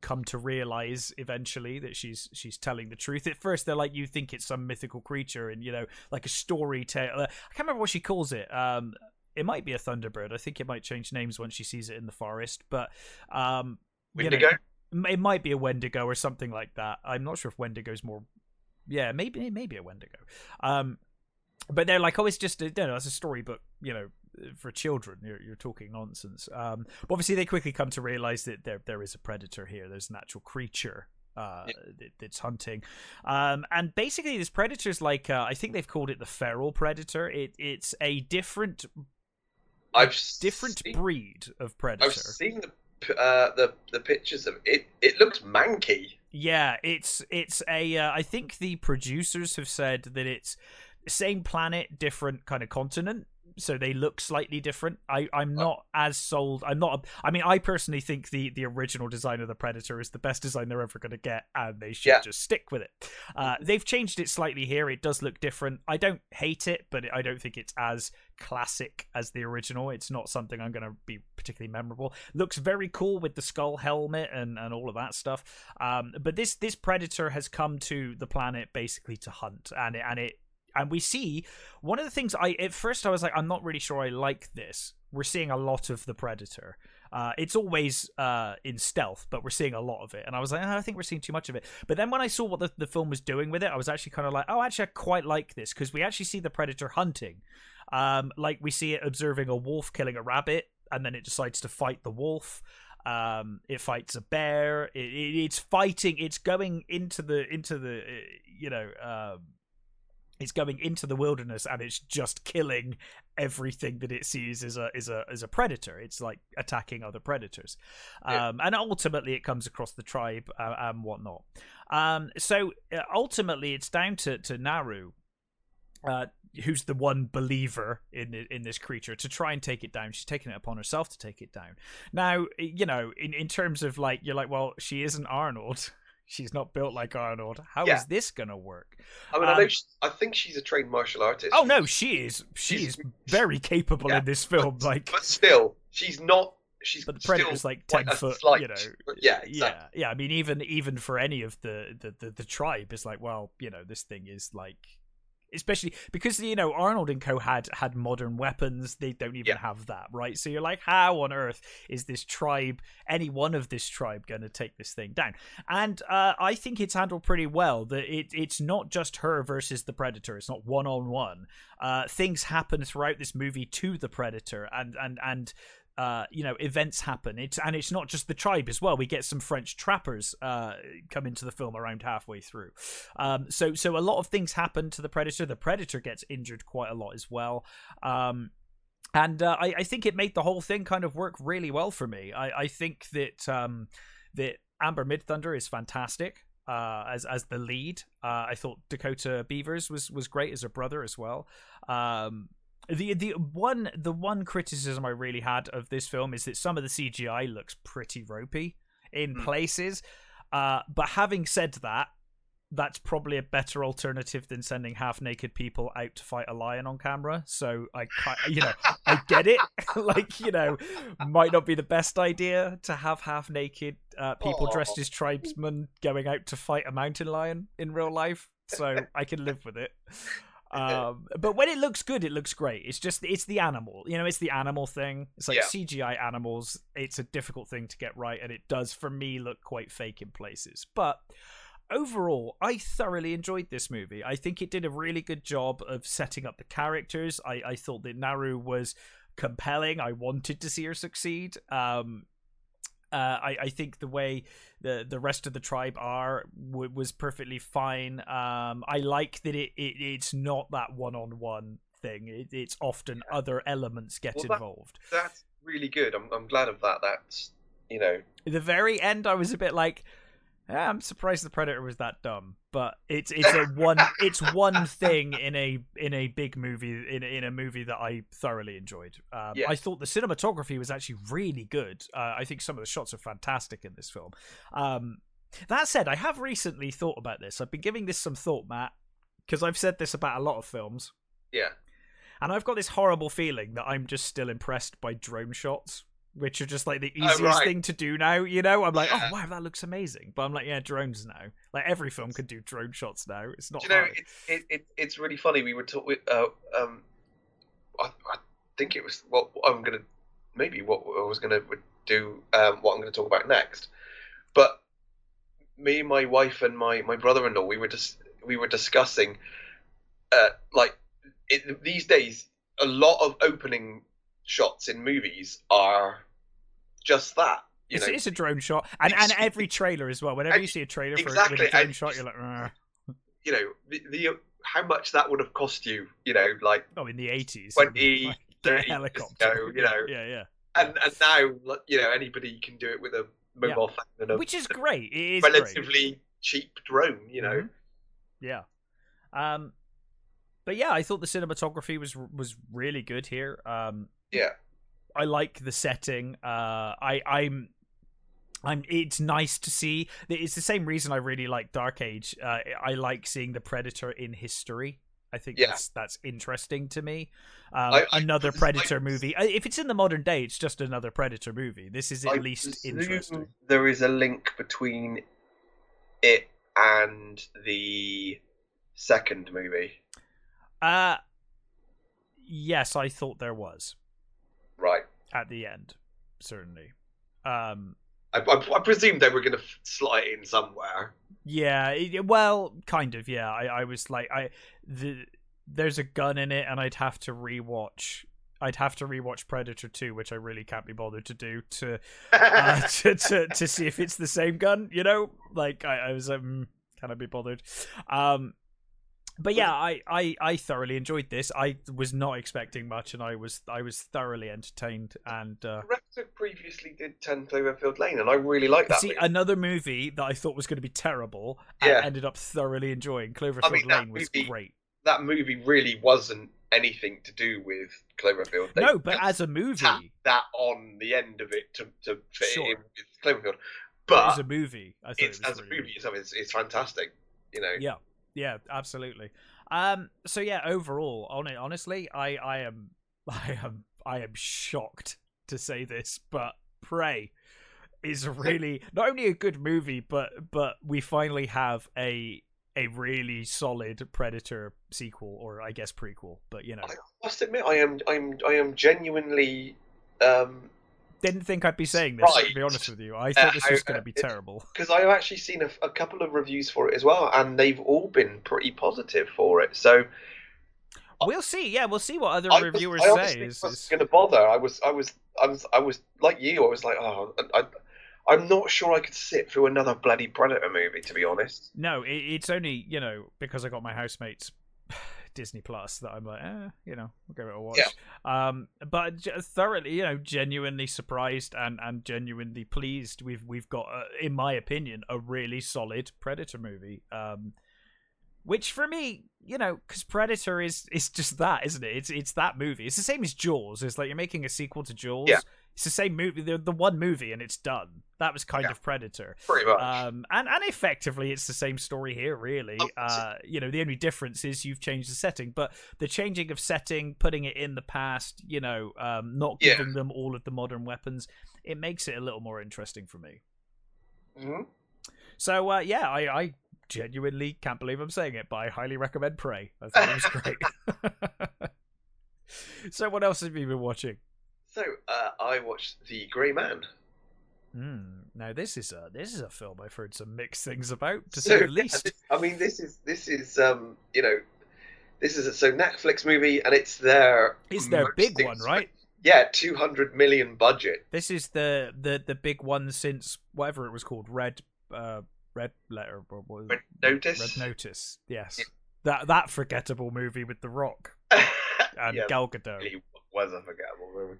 come to realize eventually that she's she's telling the truth. At first they're like you think it's some mythical creature and you know like a story tale i can't remember what she calls it. Um it might be a thunderbird i think it might change names once she sees it in the forest but um Wendigo? You know, it might be a Wendigo or something like that. I'm not sure if Wendigo's more. Yeah, maybe maybe a Wendigo. Um, but they're like, oh, it's just a, you know, it's a storybook, you know, for children. You're, you're talking nonsense. Um, but obviously they quickly come to realize that there there is a predator here. There's an actual creature uh, that's hunting. Um, and basically, this predator's like uh, I think they've called it the feral predator. It it's a different I've different seen, breed of predator. I've seen the uh, the the pictures of it. It looks manky. Yeah, it's it's a. Uh, I think the producers have said that it's same planet, different kind of continent, so they look slightly different. I I'm not as sold. I'm not. I mean, I personally think the the original design of the Predator is the best design they're ever going to get, and they should Yeah. just stick with it. Uh, they've changed it slightly here. It does look different. I don't hate it, but I don't think it's as classic as the original. It's not something I'm going to be particularly memorable. Looks very cool with the skull helmet and, and all of that stuff. Um, but this this predator has come to the planet basically to hunt, and it, and it and we see one of the things I at first I was like I'm not really sure I like this. We're seeing a lot of the predator. Uh, it's always uh, in stealth, but we're seeing a lot of it, and I was like, "Oh, I think we're seeing too much of it. But then when I saw what the, the film was doing with it, I was actually kind of like, oh, actually, I quite like this because we actually see the predator hunting. Um, like we see it observing a wolf killing a rabbit, and then it decides to fight the wolf. Um, it fights a bear. It, it, it's fighting. It's going into the into the uh, you know. Um, it's going into the wilderness and it's just killing everything that it sees as a is a as a predator. It's like attacking other predators, Yeah. um, and ultimately it comes across the tribe uh, and whatnot. Um, so uh, ultimately, it's down to to Naru, uh, who's the one believer in in this creature, to try and take it down. She's taking it upon herself to take it down. Now, you know, in in terms of like, you're like, well, she isn't Arnold. [LAUGHS] She's not built like Arnold. How is Yeah. this gonna work? I mean, I know. Um, She, I think she's a trained martial artist. Oh no, she is. She She's- is very capable Yeah, in this film. Like, but still, she's not. She's but the still predator's like ten foot. slight- You know. Yeah, exactly. Yeah, yeah. I mean, even even for any of the the, the the tribe, it's like, well, you know, this thing is like, especially because you know Arnold and Co had had modern weapons. They don't even Yeah. have that, right? So you're like, how on earth is this tribe, any one of this tribe, going to take this thing down? And uh, I think it's handled pretty well. That it it's not just her versus the predator. It's not one on one. Things happen throughout this movie to the predator, and and and uh, you know, events happen. It's and it's not just the tribe as well. We get some French trappers uh, come into the film around halfway through. Um, so so a lot of things happen to the predator. The predator gets injured quite a lot as well. Um, and uh, I, I think it made the whole thing kind of work really well for me. I, I think that um, that Amber Midthunder is fantastic uh, as as the lead. Uh, I thought Dakota Beavers was was great as her brother as well. Um, the the one the one criticism I really had of this film is that some of the CGI looks pretty ropey in Hmm. places. Uh, but having said that, that's probably a better alternative than sending half naked people out to fight a lion on camera. So I, you know, I get it. [LAUGHS] like you know, might not be the best idea to have half naked uh, people Aw. dressed as tribesmen going out to fight a mountain lion in real life. So I can live with it. [LAUGHS] Um, but when it looks good, it looks great. It's just it's the animal, you know, it's the animal thing. It's like Yeah. CGI animals. It's a difficult thing to get right, and it does for me look quite fake in places. But overall, I thoroughly enjoyed this movie. I think it did a really good job of setting up the characters. I, I thought that Naru was compelling. I wanted to see her succeed. Um, uh, I, I think the way the the rest of the tribe are w- was perfectly fine. Um, I like that it, it it's not that one on one thing. It, it's often other elements get Well, that- involved. That's really good. I'm, I'm glad of that. That's you know. The very end, I was a bit like, Yeah, I'm surprised the Predator was that dumb, but it's it's a one it's one thing in a in a big movie in in a movie that I thoroughly enjoyed. Um, Yeah. I thought the cinematography was actually really good. Uh, I think some of the shots are fantastic in this film. Um, that said, I have recently thought about this. I've been giving this some thought, Matt, because I've said this about a lot of films, Yeah. and I've got this horrible feeling that I'm just still impressed by drone shots. Which are just like the Oh, easiest right. thing to do now, you know. I'm like, Yeah. oh wow, that looks amazing. But I'm like, yeah, drones now. Like every film could do drone shots now. It's not Do you know, it, it, it, it's really funny. We were talking. Uh, um, I, I think it was what I'm gonna, maybe what I was gonna do. Um, what I'm gonna talk about next. But me, my wife, and my my brother-in-law, we were just we were discussing, uh, like it, these days, a lot of opening shots in movies are just that. You It's, it's a drone shot, and and every trailer as well. Whenever you see a trailer for exactly, with a drone and- shot, you're like, "Ugh." you know, the, the how much that would have cost you. You know, like oh, in the '80s, 20, like, [LAUGHS] 30 a years helicopter, ago, you know. yeah, yeah, and and now you know anybody can do it with a mobile phone and a which is [LAUGHS] great. It is great. relatively cheap drone. You know, Mhm. Yeah. Um, but yeah, I thought the cinematography was was really good here. Um, yeah, I like the setting. Uh, I I'm. I'm, it's nice to see. It's the same reason I really like Dark Age. Uh, I like seeing the Predator in history. I think Yeah. that's that's interesting to me. Um, I- I- another I- Predator movie. Uh, If it's in the modern day, it's just another Predator movie. This is at I least interesting. There is a link between it and the second movie, Uh yes, I thought there was right? At the end. Certainly. Um, I, I, I presume they were going to slot it in somewhere. Yeah, it- well, kind of. Yeah, I, I was like, I the there's a gun in it, and I'd have to rewatch. I'd have to rewatch Predator 2, which I really can't be bothered to do to uh, [LAUGHS] to, to to see if it's the same gun. You know, like I, I was um, can I be bothered? Um, but yeah, I, I I thoroughly enjoyed this. I was not expecting much, and I was I was thoroughly entertained. And uh, Director previously did Ten Cloverfield Lane, and I really like that. see movie. another movie that I thought was going to be terrible, Yeah. and ended up thoroughly enjoying. Cloverfield mean, Lane was movie- great. that movie really wasn't anything to do with Cloverfield. They No, but as a movie, that on the end of it to, to fit Sure. in with Cloverfield. as But a movie, I thought it's it was as a movie itself, it's, it's fantastic. You know, Yeah, yeah, absolutely. Um, so yeah, overall, on it, honestly, I, I am, [LAUGHS] I am, I am shocked to say this, but Prey is really [LAUGHS] not only a good movie, but but we finally have a a really solid Predator sequel, or I guess prequel. But you know, I must admit, I am I'm I am genuinely um didn't think I'd be saying this. To be honest with you, I uh, thought this was going to uh, be terrible. because I've actually seen a, a couple of reviews for it as well, and they've all been pretty positive for it. So We'll see. Yeah, we'll see what other I, was, reviewers I say. Is, is- going to bother. I was I was I was I was like you. I was like, oh, I, I'm not sure I could sit through another bloody Predator movie, to be honest. No, it, it's only you know because I got my housemates Disney Plus that I'm like, eh, you know, we'll give it a watch. Yeah. Um, but thoroughly, you know, genuinely surprised and and genuinely pleased. We've we've got, uh, in my opinion, a really solid Predator movie. Um, which for me, you know, because Predator is is just that, isn't it? It's it's that movie. It's the same as Jaws. It's like you're making a sequel to Jaws. Yeah. It's the same movie. The the one movie and it's done. That was kind Yeah. of Predator. Pretty much. Um, and and effectively, it's the same story here. Really, Oh, uh, you know, the only difference is you've changed the setting, but the changing of setting, putting it in the past, you know, um, not Yeah. giving them all of the modern weapons, it makes it a little more interesting for me. Mhm. So uh, yeah, I, I genuinely can't believe I'm saying it, but I highly recommend Prey. I thought it was great. [LAUGHS] [LAUGHS] so what else have you been watching? So uh, I watched The Grey Man. Hmm. Now this is a this is a film I've heard some mixed things about, to So, say the [LAUGHS] least. this- I mean, this is this is um you know this is a so Netflix movie, and it's their It's their big one, right? Yeah, two hundred million budget. This is the the the big one since whatever it was called, Red uh Red Letter what was? Red Notice. Red Notice. Yes. Yeah. That that forgettable movie with The Rock [LAUGHS] and yeah, Gal Gadot. really was a forgettable movie.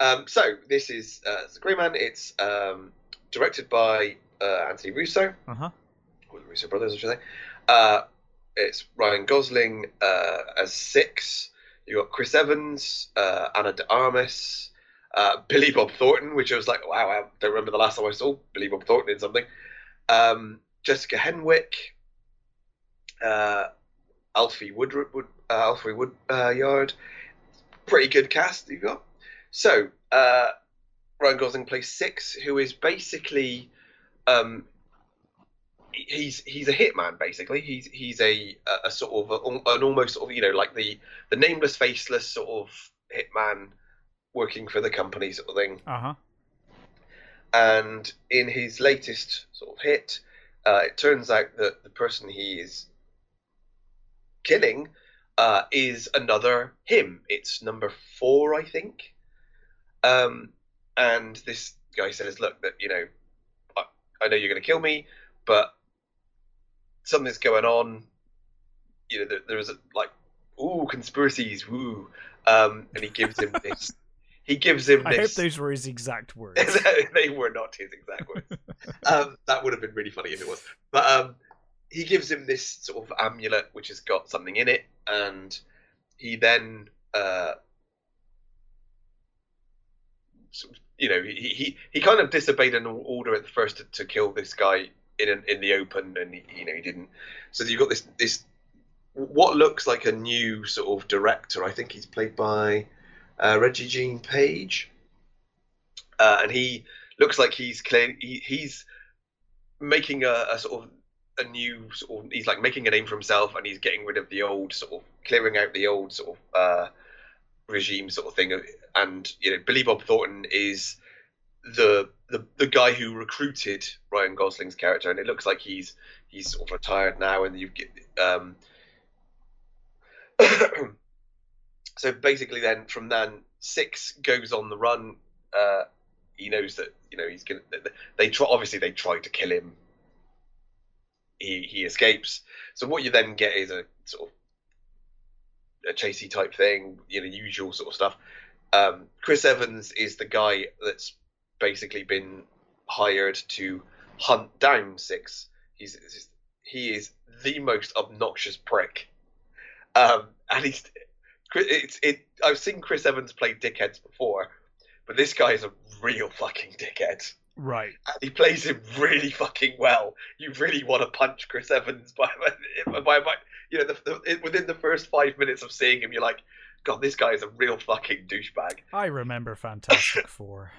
Um, so this is uh, The Grey Man. It's um, directed by uh, Anthony Russo, Uh huh. or the Russo brothers, I should say. Uh, it's Ryan Gosling uh, as Six. You got Chris Evans, uh, Ana de Armas, uh, Billy Bob Thornton, which I was like, wow, I don't remember the last time I saw Billy Bob Thornton in something. Um, Jessica Henwick, uh, Alfie Wood, Wood uh, Alfie Wood uh, Pretty good cast you've got. So uh, Ryan Gosling plays Six, who is basically um, he's he's a hitman basically. He's he's a a, sort of a, an almost sort of you know like the the nameless, faceless sort of hitman working for the company sort of thing. Uh huh. And in his latest sort of hit, uh, it turns out that the person he is killing uh, is another him. It's number four, I think. Um, and this guy says, "Look, that you know, I, I know you're going to kill me, but something's going on. You know, there, there's a, like, ooh, conspiracies, woo." Um, and he gives him [LAUGHS] this. He gives him I hope this. those were his exact words. [LAUGHS] they were not his exact words. [LAUGHS] um, that would have been really funny if it was. But um, he gives him this sort of amulet which has got something in it, and he then, uh, you know, he, he he kind of disobeyed an order at the first to, to kill this guy in an, in the open, and he, you know he didn't. So you've got this this what looks like a new sort of director. I think he's played by uh, Regé-Jean Page, uh, and he looks like he's clear, he, he's making a, a sort of a new sort of he's like making a name for himself, and he's getting rid of the old sort of clearing out the old sort of uh, regime sort of thing. And you know, Billy Bob Thornton is the the the guy who recruited Ryan Gosling's character, and it looks like he's he's sort of retired now, and you get um. [COUGHS] so basically, then from then six goes on the run. Uh, he knows that you know he's gonna. They try obviously they try to kill him. He he escapes. So what you then get is a sort of a chasey type thing, you know, usual sort of stuff. Um, Chris Evans is the guy that's basically been hired to hunt down Six. He's he is the most obnoxious prick, um, and he's it's it. I've seen Chris Evans play dickheads before, but this guy is a real fucking dickhead. Right. And he plays him really fucking well. You really want to punch Chris Evans by by, by, by you know the, the, within the first five minutes of seeing him, you're like, God, this guy is a real fucking douchebag. I remember Fantastic [LAUGHS] Four.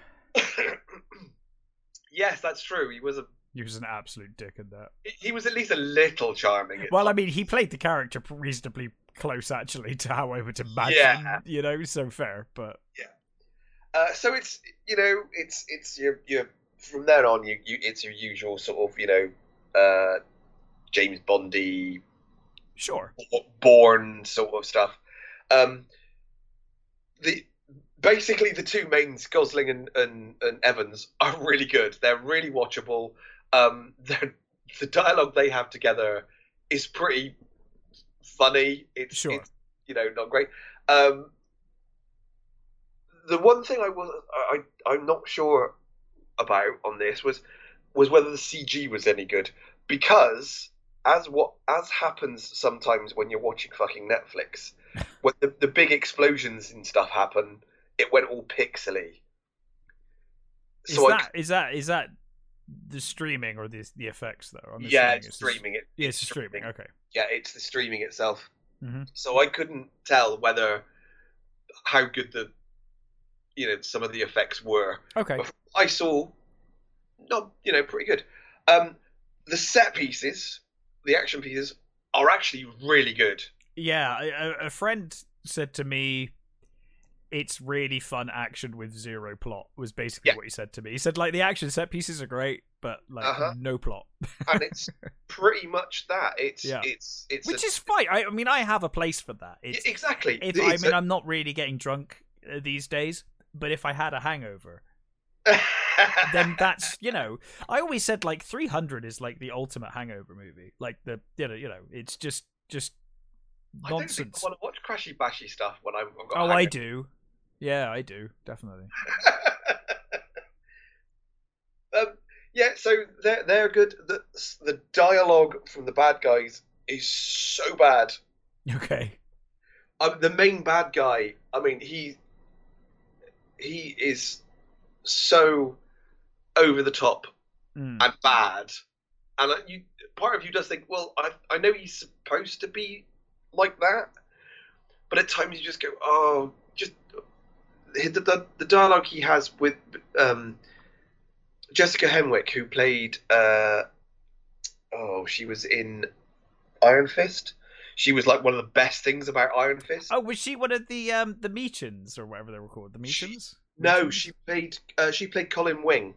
yes, that's true. He was a He was an absolute dick at that. he was at least a little charming. Well, I mean, he played the character reasonably close, actually, to how I would imagine. Yeah. You know, so fair, but yeah. Uh, so it's you know it's it's your your from then on you, you it's your usual sort of you know uh, James Bondy sure. Bourne sort of stuff. Um, the basically the two mains, Gosling and, and, and Evans, are really good. They're really watchable. Um, [LAUGHS] they're, the dialogue they have together is pretty funny. It's, Sure. it's you know not great. Um, the one thing I was I I'm not sure about on this was was whether the CG was any good because as what as happens sometimes when you're watching fucking Netflix, when the, the big explosions and stuff happen, it went all pixely. Is So I, that is that is that the streaming or the the effects though? I'm yeah, it's the- streaming it. Yeah, it's streaming. Okay. Yeah, it's the streaming itself. Mhm. So I couldn't tell whether how good the you know some of the effects were. Okay. I saw, not you know, pretty good. Um, the set pieces, the action pieces, are actually really good. Yeah, a, a friend said to me, "It's really fun action with zero plot." Was basically Yeah. what he said to me. He said like the action set pieces are great, but like Uh-huh. no plot, and it's [LAUGHS] pretty much that. It's Yeah. it's it's which a- is fine. I, I mean, I have a place for that. Yeah, It's, exactly. if I mean, a- I'm not really getting drunk uh, these days, but if I had a hangover, [LAUGHS] then that's you know, I always said like 300 is like the ultimate hangover movie. Like the you know you know it's just just I don't think nonsense. I want to watch crashy bashy stuff when I'm. I've got Oh, I do. Yeah, I do definitely. [LAUGHS] um, Yeah, so they're they're good. The the dialogue from the bad guys is so bad. [LAUGHS] Okay. Um, the main bad guy. I mean, he he is so over the top Mm. and bad, and uh, you part of you does think, well, I I know he's supposed to be like that, but at times you just go, oh, just the the, the dialogue he has with um, Jessica Henwick, who played uh, oh, she was in Iron Fist. She was like one of the best things about Iron Fist. Oh, was she one of the um the Meachums or whatever they were called? The She- no, she played uh, she played Colleen Wing.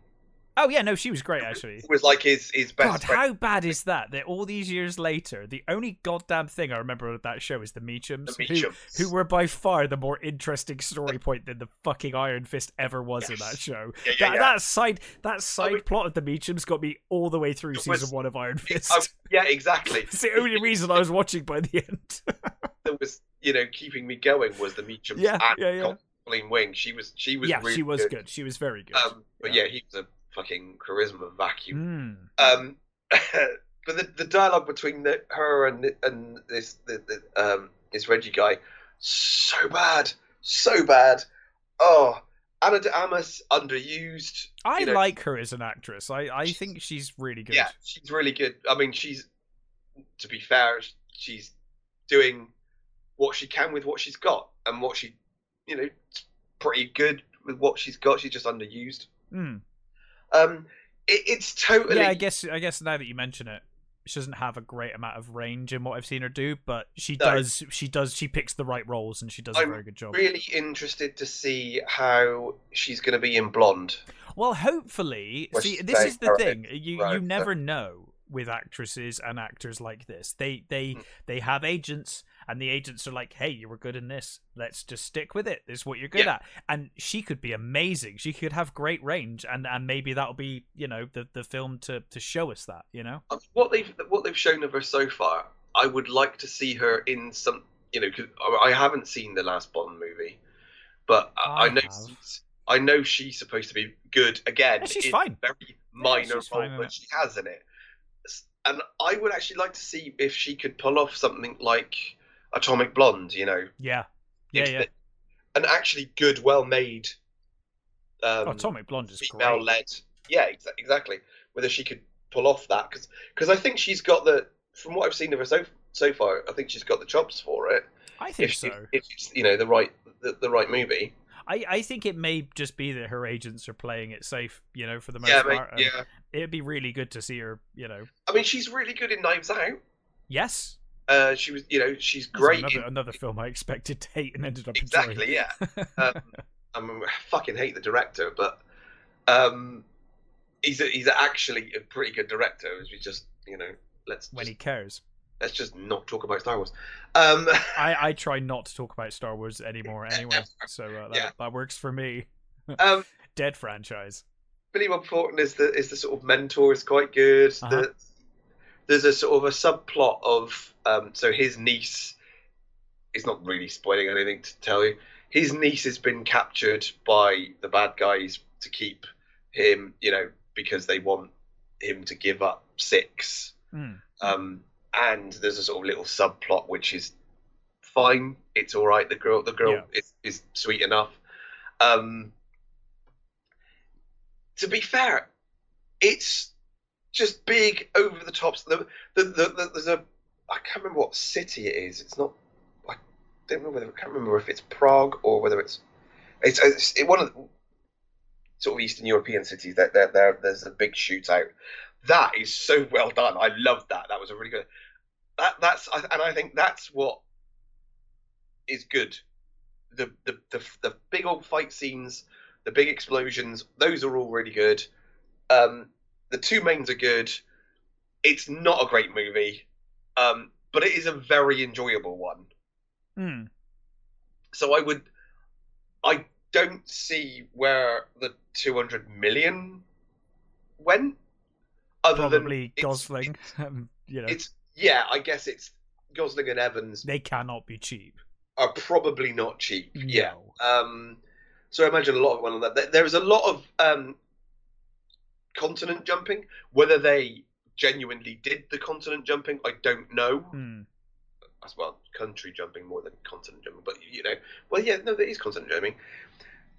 Oh yeah, no, she was great actually. It was like his his best God, friend. how bad is that? That all these years later, the only goddamn thing I remember of that show is the Meachums, The who, Meachums. who were by far the more interesting story point than the fucking Iron Fist ever was in that show. Yeah, yeah, that, yeah. that side that side mean- plot of the Meachums got me all the way through It season one of Iron Fist. Oh, yeah, exactly. [LAUGHS] it's the only reason I was watching by the end. [LAUGHS] that was you know keeping me going was the Meachums Yeah, yeah, yeah. Colleen Wing. She was she was yeah, really she was good. good. She was very good. Um, but Yeah. yeah. he was a fucking charisma vacuum. Mm. Um, [LAUGHS] but the, the dialogue between the, her and and this the, the, um this Reggie guy, so bad, so bad. Oh, Ana de Armas underused. I you know, like her as an actress. I, I think she's really good. Yeah, she's really good. I mean, she's to be fair, she's doing what she can with what she's got, and what she, you know, pretty good with what she's got. She's just underused. Mm. Um, it, it's totally. Yeah, I guess I guess now that you mention it, she doesn't have a great amount of range in what I've seen her do, but she No. does. She does. She picks the right roles, and she does a I'm very good job. really interested to see how she's going to be in Blonde. Well, hopefully, see, this is the right, thing. You right. you never know with actresses and actors like this. They they Hmm. they have agents, and the agents are like, "Hey, you were good in this. Let's just stick with it. This is what you're good Yeah. at." And she could be amazing. She could have great range, and and maybe that'll be you know the the film to to show us that. You know. What they've what they've shown of her so far, I would like to see her in some. You know, 'cause I haven't seen the last Bond movie, but I, I know she's, I know she's supposed to be good again. Yeah, she's in fine. Very minor in role that she has in it, and I would actually like to see if she could pull off something like Atomic Blonde. You know, Yeah. Yeah, yeah. an actually good, well made. Um, Atomic Blonde is female great. led. Yeah, exa- exactly. Whether she could pull off that because I think she's got the from what I've seen of her so so far, I think she's got the chops for it. I think If, so. if, if it's you know the right the, the right movie. I, I think it may just be that her agents are playing it safe, you know, for the most Yeah, part. yeah. It'd be really good to see her, you know. I mean, she's really good in Knives Out. Yes. Uh, she was, you know, she's great. Another, in, another film I expected to hate and ended up enjoying. exactly, yeah. [LAUGHS] Um, I mean, I fucking hate the director, but um, he's a, he's actually a pretty good director. As we just, you know, let's when just, he cares. let's just not talk about Star Wars. Um, I, I try not to talk about Star Wars anymore [LAUGHS] anyway, so uh, that, Yeah. that works for me. [LAUGHS] um, Dead franchise. Billy Bob Thornton is the is the sort of mentor is quite good. Uh-huh. The, there's a sort of a subplot of um, so his niece is not really spoiling anything to tell you. His niece has been captured by the bad guys to keep him, you know, because they want him to give up six. Mm. Um, and there's a sort of little subplot which is fine. It's all right. The girl, the girl Yeah. is, is sweet enough. Um, to be fair, it's just big over the tops. The, the, the, the, there's a I can't remember what city it is. It's not. I don't remember whether I can't remember if it's Prague or whether it's it's, it's it, one of the sort of Eastern European cities. That there, there there's a big shootout. That is so well done. I loved that. That was a really good. That that's and I think that's what is good. The the the, the big old fight scenes, the big explosions. Those are all really good. Um, the two mains are good. It's not a great movie, um, but it is a very enjoyable one. Mm. So I would, I don't see where the two hundred million went. Other Probably than it's- Gosling. [LAUGHS] um, you know, It's yeah, I guess it's Gosling and Evans they cannot be cheap. are probably not cheap. Yeah. Um, so I imagine a lot of one of that. There- There is a lot of um, continent jumping. Whether they genuinely did the continent jumping, I don't know. Hmm. As well, country jumping more than continent jumping, but you know, well, yeah, no, there is continent jumping.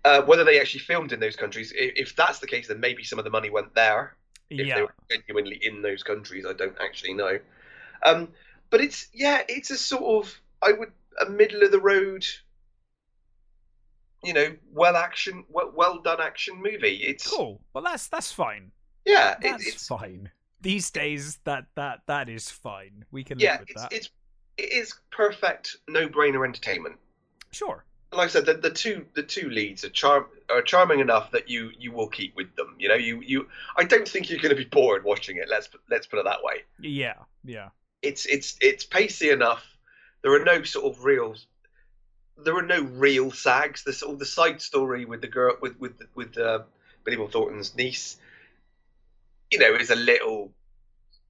Uh, whether they actually filmed in those countries, if, if that's the case, then maybe some of the money went there. If they were genuinely in those countries, I don't actually know. Um, but it's yeah, it's a sort of I would a middle of the road, you know, well action, well, well done action movie. It's Cool. Well, that's that's fine. yeah, it, That's it's fine. These days, that that that is fine. We can yeah, live with it's that. it's it is perfect no brainer entertainment. Sure. like I said, the, the two the two leads are charm are charming enough that you you will keep with them. You know, you you I don't think you're going to be bored watching it. Let's let's put it that way. Yeah. Yeah. It's it's it's pacey enough. There are no sort of real there are no real sags. Sort of the side story with the girl with with with uh, Billy Bob Thornton's niece, you know, is a little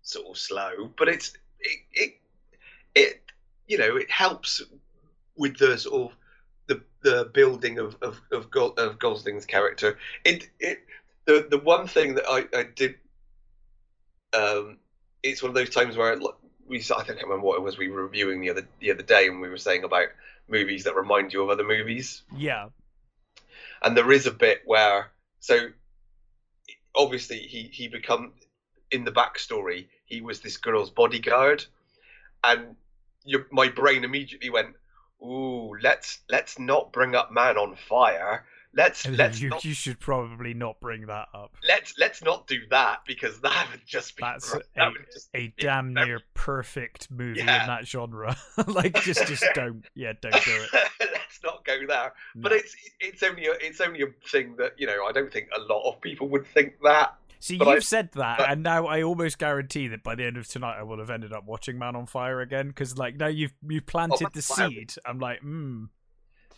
sort of slow, but it's it it, it you know it helps with the sort of the the building of of of, Go, of Gosling's character. It it the the one thing that I I did um it's one of those times where we I I remember what it was we were reviewing the other the other day and we were saying about movies that remind you of other movies. Yeah. and there is a bit where so obviously he he become in the backstory he was this girl's bodyguard. And your, my brain immediately went ooh let's let's not bring up man on fire let's let's you, not, you should probably not bring that up. let's let's not do that because that would just be That's that a, would just a damn near perfect movie Yeah. in that genre. [LAUGHS] like, just just [LAUGHS] don't. Yeah, don't do it. [LAUGHS] let's not go there but it's it's only a, it's only a thing that you know I don't think a lot of people would think that See, but you've I- said that, but- and now I almost guarantee that by the end of tonight, I will have ended up watching Man on Fire again. Because, like, now you've you've planted Man the seed. I'm like, hmm.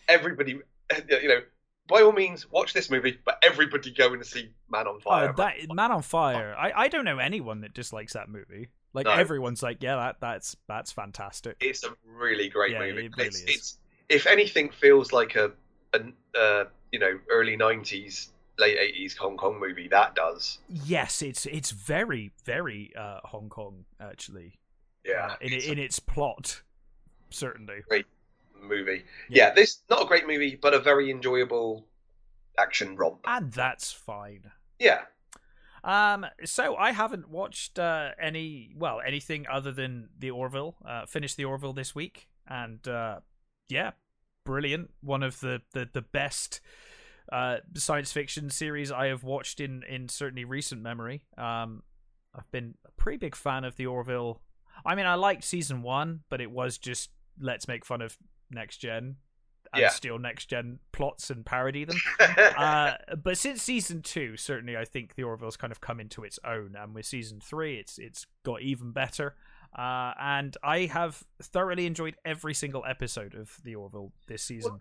everybody, you know, by all means, watch this movie, but everybody go and see Man on Fire. Oh, that Man on Fire. I, I don't know anyone that dislikes that movie. Like No. everyone's like, yeah, that that's that's fantastic. it's a really great Yeah, movie. it really it's, is. it's if anything feels like a, a uh, you know, early '90s, late '80s Hong Kong movie. That does. Yes, it's it's very very uh, Hong Kong actually. Yeah, uh, in it's in its plot, certainly. a movie. Yeah. Yeah. this not a great movie, but a very enjoyable action romp. And that's fine. Yeah, Um, so I haven't watched uh, any, well, anything other than the Orville. Uh, finished the Orville this week, and uh, yeah, brilliant. One of the the the best uh, science fiction series I have watched in in certainly recent memory. Um, I've been a pretty big fan of the Orville. I mean, I liked season one, but it was just let's make fun of next gen and Yeah. steal next gen plots and parody them [LAUGHS] uh, but since season two, certainly, I think the Orville's kind of come into its own, and with season three, it's it's got even better. Uh, and I have thoroughly enjoyed every single episode of the Orville this season.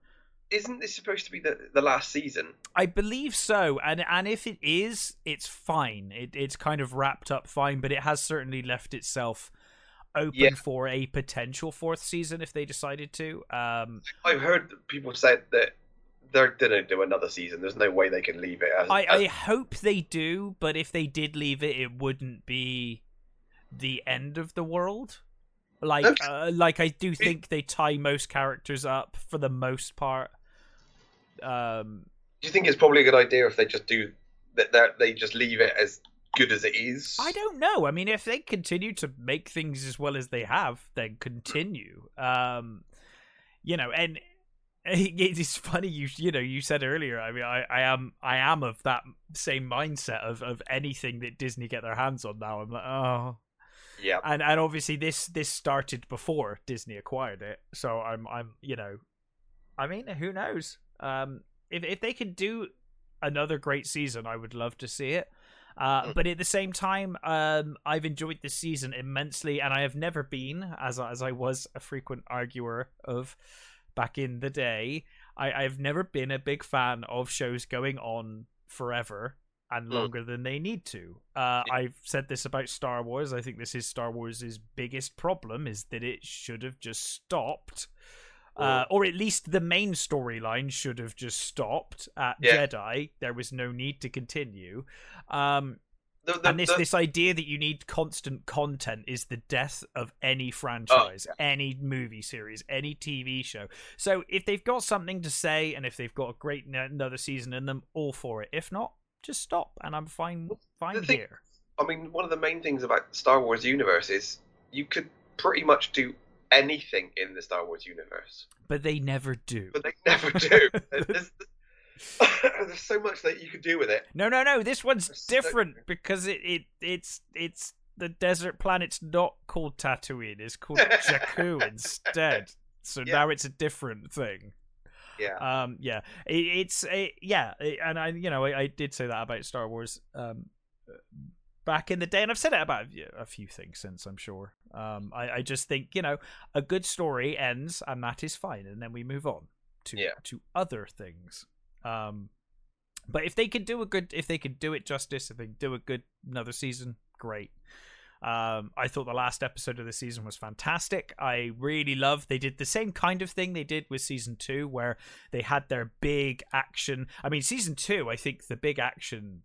Isn't this supposed to be the the last season? I believe so, and and if it is, it's fine. It it's kind of wrapped up fine, but it has certainly left itself open Yeah. for a potential fourth season if they decided to. Um, I've heard people say that they're gonna do another season. There's no way they can leave it as. I, as- I hope they do, but if they did leave it, it wouldn't be the end of the world. Like, Okay. uh, like I do think they tie most characters up for the most part. Um, do you think it's probably a good idea if they just do that? that They just leave it as good as it is. I don't know. I mean, if they continue to make things as well as they have, then continue. Um, you know, and [LAUGHS] it's funny you you know you said earlier. I mean, I, I am I am of that same mindset of of anything that Disney get their hands on now. I'm like, oh, Yeah. and and obviously this this started before Disney acquired it, so I'm I'm you know, I mean who knows? Um, if if they can do another great season, I would love to see it. Uh, Mm. but at the same time, um, I've enjoyed this season immensely, and I have never been, as as I was a frequent arguer of back in the day, I, I've never been a big fan of shows going on forever and Mm. longer than they need to. Uh, I've said this about Star Wars. I think this is Star Wars' biggest problem is that it should have just stopped. Uh, or at least the main storyline should have just stopped at Yeah. Jedi. There was no need to continue. Um, the, the, and this the- this idea that you need constant content is the death of any franchise, any movie series, any TV show. So if they've got something to say and if they've got a great n- another season in them, all for it. If not, just stop, and I'm fine fine thing- here. I mean, one of the main things about Star Wars universe is you could pretty much do anything in the Star Wars universe, But they never do. but they never do. [LAUGHS] there's, [LAUGHS] there's so much that you could do with it. No, no, no. This one's so different different. because it, it it's it's the desert planet's not called Tatooine. It's called [LAUGHS] Jakku instead. So Yeah. now it's a different thing. Yeah. Um, yeah, it, it's a, yeah, it- and I, you know, I, I did say that about Star Wars um, back in the day, and I've said it about a few things since. I'm sure. Um, I, I just think you know a good story ends, and that is fine, and then we move on to Yeah. to other things. Um, but if they could do a good, if they could do it justice, if they do a good another season, great. Um, I thought the last episode of the season was fantastic. I really loved. They did the same kind of thing they did with season two, where they had their big action. I mean, season two, I think the big action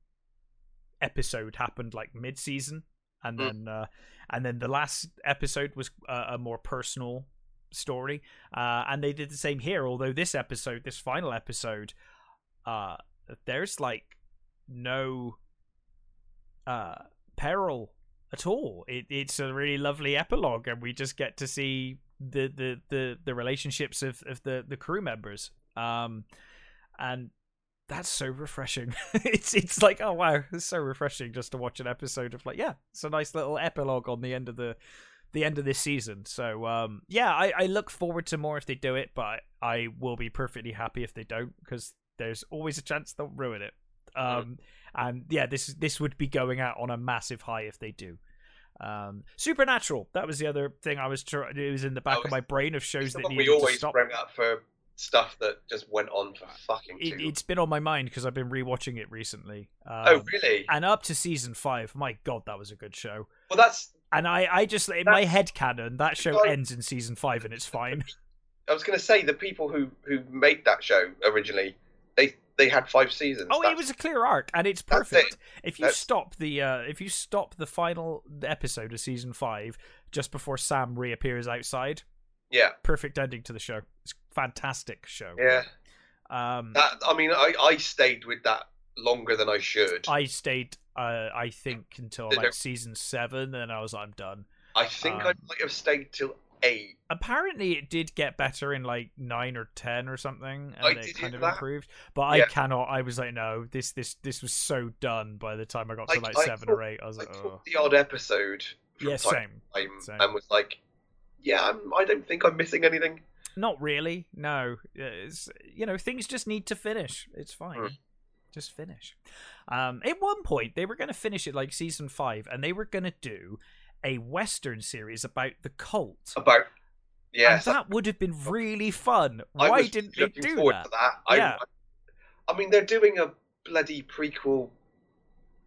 episode happened like mid-season, and Mm. then uh, and then the last episode was uh, a more personal story. Uh, and they did the same here. Although this episode, this final episode, uh, there's like no uh peril at all. It, it's a really lovely epilogue, and we just get to see the the the, the relationships of, of the the crew members. Um, and that's so refreshing. [LAUGHS] it's it's like oh wow, it's so refreshing just to watch an episode of like yeah, it's a nice little epilogue on the end of the the end of this season. So um, yeah, I, I look forward to more if they do it, but I will be perfectly happy if they don't because there's always a chance they'll ruin it. Um, and yeah, this this would be going out on a massive high if they do. Um, Supernatural. That was the other thing I was trying. It was in the back Oh, of my brain of shows that we to always stop. bring up for stuff that just went on for fucking. It, it's been on my mind because I've been rewatching it recently. Um, oh really? And up to season five, my god, that was a good show. Well, that's. And I, I just in my head canon, that show ends in season five and it's fine. [LAUGHS] I was going to say the people who who made that show originally, they they had five seasons. Oh, it was a clear arc, and it's perfect. it. If you That's- stop the, uh, if you stop the final episode of season five just before Sam reappears outside, Yeah, perfect ending to the show. It's fantastic show. yeah. Um, That I mean, I I stayed with that longer than I should. I, I stayed, uh, I think, until like season seven, and I was, like, I'm done. I think I um, might have stayed till eight. Apparently, it did get better in like nine or ten or something, and I it kind of that. improved. But I cannot. I was like, no, this, this, this was so done by the time I got to like I seven thought- or eight. I was I like, oh, the odd episode yeah, same. time same. and was like, yeah, I'm, I don't think I'm missing anything. Not really. No, it's you know things just need to finish. It's fine. Mm. Just finish. Um, at one point they were going to finish it like season five, and they were going to do a western series about the cult. About yes, and that would have been really fun. I Why didn't they do forward that? to that. I, Yeah. I mean, they're doing a bloody prequel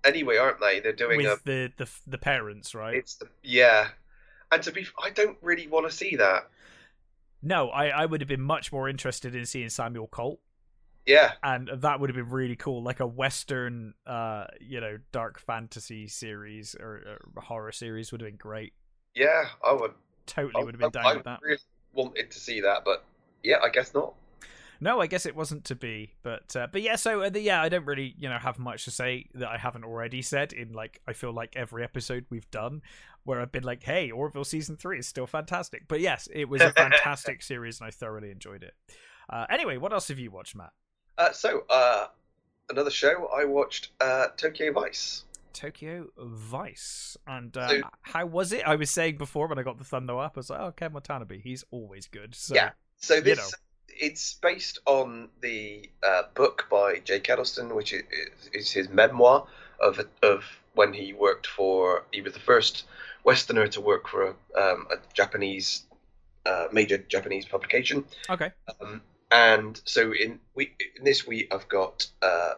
anyway, aren't they? They're doing with a. the, the the parents, right? It's the yeah, and to be, I don't really want to see that. No, I, I would have been much more interested in seeing Samuel Colt, Yeah, and that would have been really cool, like a western, uh, you know, dark fantasy series or, or horror series would have been great. yeah, I would. Totally I, would have been I- down I with that. really wanted to see that, but yeah, I guess not. No, I guess it wasn't to be, but uh, but yeah. So uh, the, yeah, I don't really you know have much to say that I haven't already said in like I feel like every episode we've done where I've been like, hey, Orville season three is still fantastic. But yes, it was a [LAUGHS] fantastic series and I thoroughly enjoyed it. Uh, anyway, what else have you watched, Matt? Uh, so, uh, another show I watched, uh, Tokyo Vice. Tokyo Vice. And uh, So- how was it? I was saying before when I got the thumbnail up, I was like, oh, Ken Watanabe, he's always good. So, Yeah. So this know. It's based on the uh, book by Jake Adelstein, which is, is his memoir of of when he worked for. He was the first Westerner to work for a, um, a Japanese uh, major Japanese publication. Okay. Um, and so in we in this we have got uh,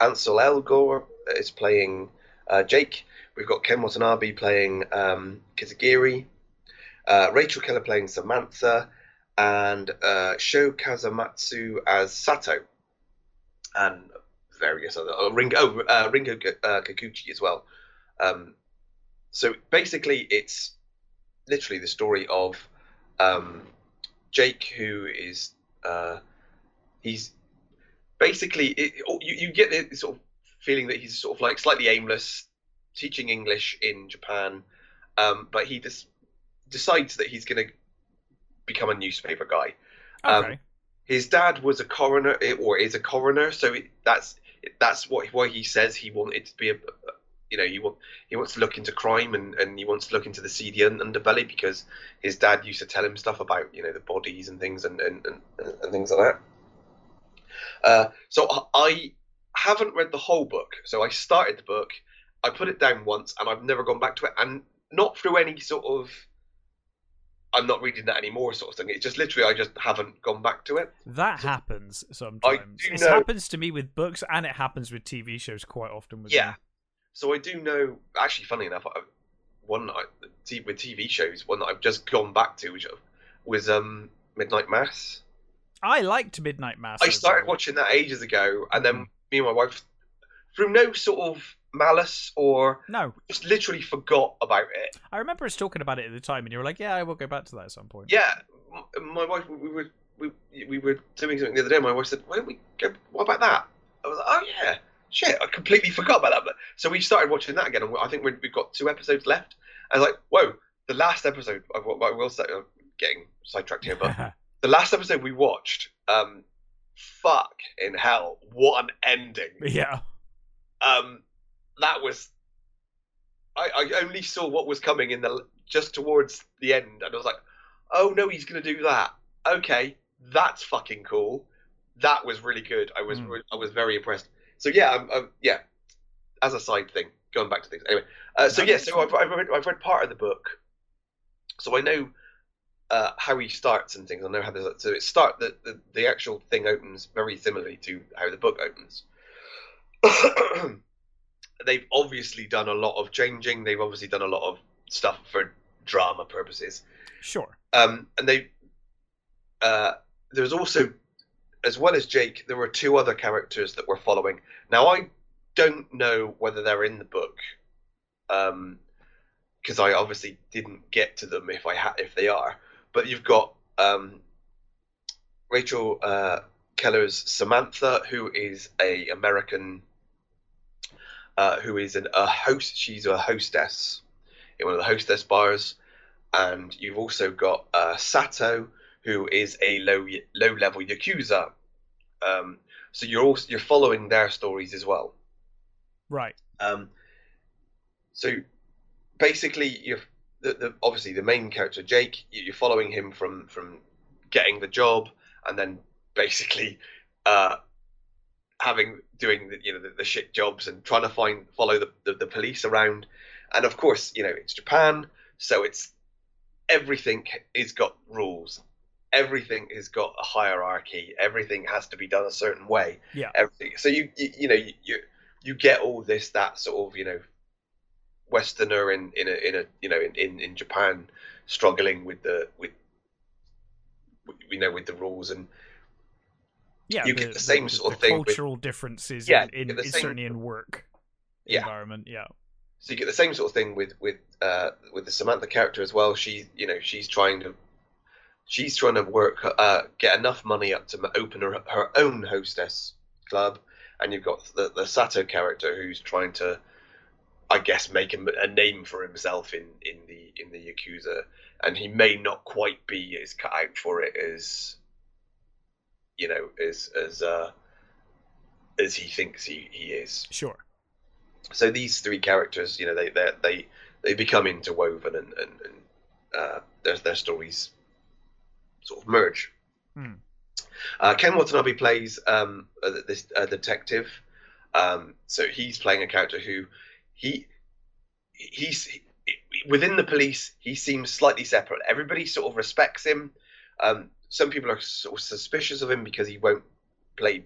Ansel Elgort is playing uh, Jake. We've got Ken Watanabe playing um. Uh, Rachel Keller playing Samantha, and uh, Show Kasamatsu as Sato, and various other oh, Rinko oh, uh, Rinko uh, Kikuchi as well. Um, so basically, it's literally the story of um, Jake, who is uh, he's basically it, you, you get the sort of feeling that he's sort of like slightly aimless, teaching English in Japan, um, but he just decides that he's going to become a newspaper guy. Um, his dad was a coroner or is a coroner so it, that's that's what why he says he wanted to be a you know he want, he wants to look into crime and, and he wants to look into the seedy un- underbelly because his dad used to tell him stuff about you know the bodies and things and and, and, and things like that. Uh, so I haven't read the whole book. So I started the book I put it down once and I've never gone back to it. And not through any sort of I'm not reading that anymore sort of thing. It's just literally I just haven't gone back to it. That happens sometimes. It know- happens to me with books, and it happens with TV shows quite often. With Yeah. them. So I do know. Actually, funny enough, I, one that I, t- with TV shows, one that I've just gone back to, which was um, Midnight Mass. I liked Midnight Mass. I started watching that ages ago, and then me and my wife, through no sort of malice or No, just literally forgot about it. I remember us talking about it at the time, and you were like, "Yeah, I will go back to that at some point." Yeah, my wife, we were we, we were doing something the other day. and My wife said, "Why don't we go? What about that?" I was like, "Oh yeah, shit, I completely forgot about that." But so we started watching that again, and I think we we've got two episodes left. I was like, "Whoa!" The last episode, I will I will say, I'm getting sidetracked here, but [LAUGHS] the last episode we watched, um, fuck in hell, what an ending! yeah, Um, that was. I, I only saw what was coming in the just towards the end, and I was like, "Oh no, he's gonna do that." Okay, that's fucking cool. That was really good. I was re- I was very impressed. So yeah, I'm, I'm, yeah. As a side thing, going back to things anyway. Uh, so yeah, so I've, I've read I've read part of the book, so I know uh, how he starts and things. I know how the so it start the, the the actual thing opens very similarly to how the book opens. [COUGHS] They've obviously done a lot of changing. They've obviously done a lot of stuff for drama purposes. sure. Um, and they uh, there's also as well as Jake, there were two other characters that we're following. Now I don't know whether they're in the book, because I obviously didn't get to them if I ha- if they are. But you've got um, Rachel uh, Keller's Samantha, who is a American, uh, who is an, a host. She's a hostess in one of the hostess bars, and you've also got uh, Sato, who is a low low level yakuza. Um, so you're also you're following their stories as well. Right. Um, so basically, you're the, the, obviously the main character Jake. you- You're following him from from getting the job, and then basically uh, having doing the, you know the, the shit jobs and trying to find follow the, the the police around. And of course, you know it's Japan, so it's everything is got rules. Everything has got a hierarchy. Everything has to be done a certain way. Yeah. Everything. So you you, you know you, you you get all this that sort of you know westerner in in a in a you know in, in, in Japan struggling with the with you know with the rules and Yeah, You get the same sort of thing with- Cultural differences Yeah, in, in, the same- certainly in work Yeah. environment. Yeah. so you get the same sort of thing with with uh, with the Samantha character as well. She you know she's trying to she's trying to work uh, get enough money up to open her her own hostess club, and you've got the the Sato character who's trying to I guess make him a name for himself in in the in the yakuza, and he may not quite be as cut out for it as you know as as uh, as he thinks he, he is Sure. so these three characters, you know, they they they, they become interwoven and and, and uh, their their stories sort of merge. Hmm. Uh, Ken Watanabe plays um, this uh, detective. Um, so he's playing a character who he he's he, within the police. He seems slightly separate. Everybody sort of respects him. Um, some people are sort of suspicious of him because he won't play,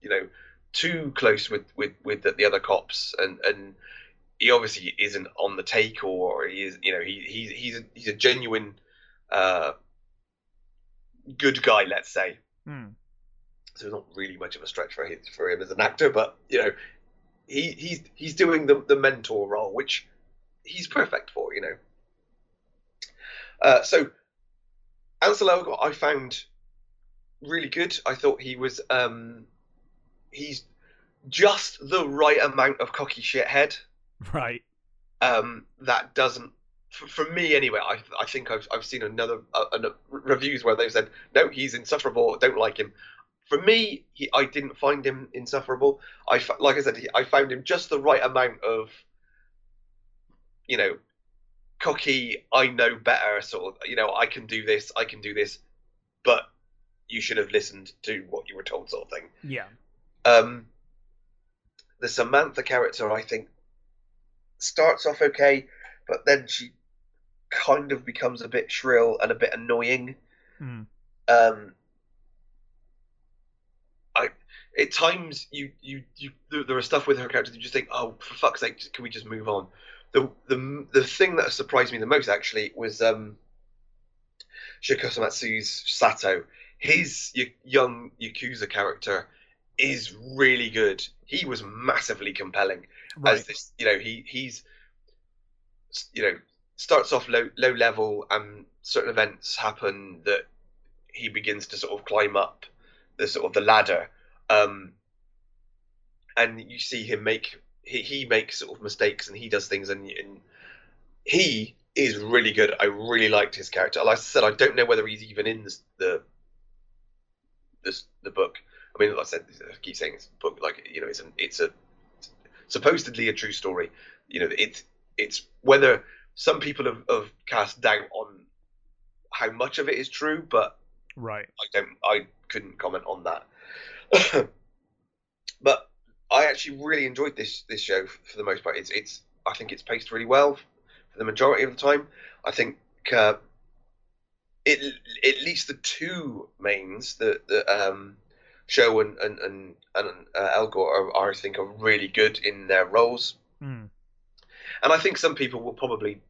you know, too close with with with the, the other cops, and and he obviously isn't on the take, or he is, you know, he he's he's a, he's a genuine uh, good guy, let's say. Hmm. So it's not really much of a stretch for him for him as an actor, but you know, he he's he's doing the the mentor role, which he's perfect for, you know. Uh, so Ansel Elgort, I found really good. I thought he was um, he's just the right amount of cocky shithead. Right. Um, that doesn't, for, for me anyway. I I think I've I've seen another uh, uh, reviews where they've said no, he's insufferable. Don't like him. For me, he, I didn't find him insufferable. I like I said, he, I found him just the right amount of, you know, cocky. I know better. Sort of, you know, I can do this. I can do this, but you should have listened to what you were told, sort of thing. Yeah. Um, the Samantha character, I think, starts off okay, but then she kind of becomes a bit shrill and a bit annoying. Mm. Um, I at times you you you there are stuff with her character that you just think, oh, for fuck's sake, can we just move on? The the the thing that surprised me the most actually was um, Sato. His y- young Yakuza character is really good. He was massively compelling Right. as this. You know, he he's you know starts off low low level, and certain events happen that he begins to sort of climb up the sort of the ladder. Um, and you see him make he, he makes sort of mistakes and he does things and, and he is really good. I really liked his character. Like I said, I don't know whether he's even in this, the this the book. I mean, like I said, I keep saying it's a book. Like you know, it's a it's a supposedly a true story. You know, it's it's whether some people have, have cast doubt on how much of it is true, but Right. I don't I couldn't comment on that. [COUGHS] but I actually really enjoyed this this show for the most part. It's it's I think it's paced really well for the majority of the time. I think uh, it at least the two mains, the the um, show and and and, and uh, are, are I think are really good in their roles, Mm. and I think some people will probably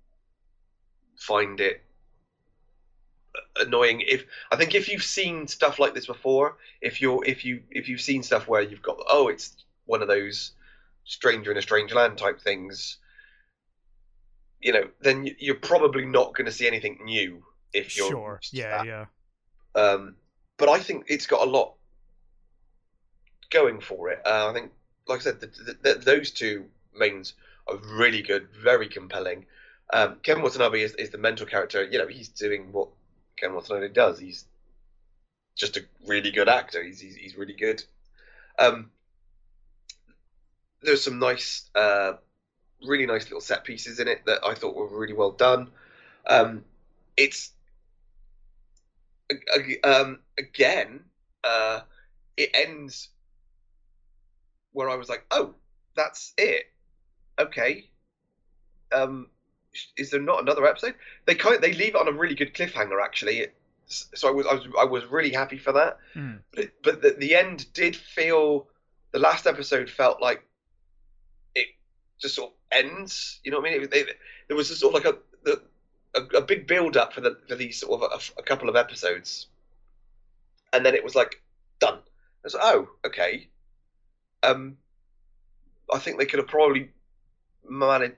find it annoying if I think if you've seen stuff like this before, if you're if you if you've seen stuff where you've got oh it's one of those stranger in a strange land type things, you know, then you're probably not going to see anything new if you're Sure. Yeah. that. Yeah. Um, but I think it's got a lot going for it. Uh, I think, like I said, the, the, the, those two mains are really good, very compelling. Um, Ken Watanabe is, is the mental character. You know, he's doing what Kevin Watanabe does. He's just a really good actor. He's he's, he's really good. Um, there's some nice, uh, really nice little set pieces in it that I thought were really well done. Um, it's um, again, uh, it ends where I was like, "Oh, that's it. Okay. Um, is there not another episode?" They kind they leave it on a really good cliffhanger, actually. It's, so I was I was I was really happy for that. Mm. But it, but the, the end did feel the last episode felt like it just sort of ends. You know what I mean? It, it, there was sort of like a a, a big build up for the for these sort of a, a couple of episodes, and then it was like done. I was like, oh, okay. Um, I think they could have probably managed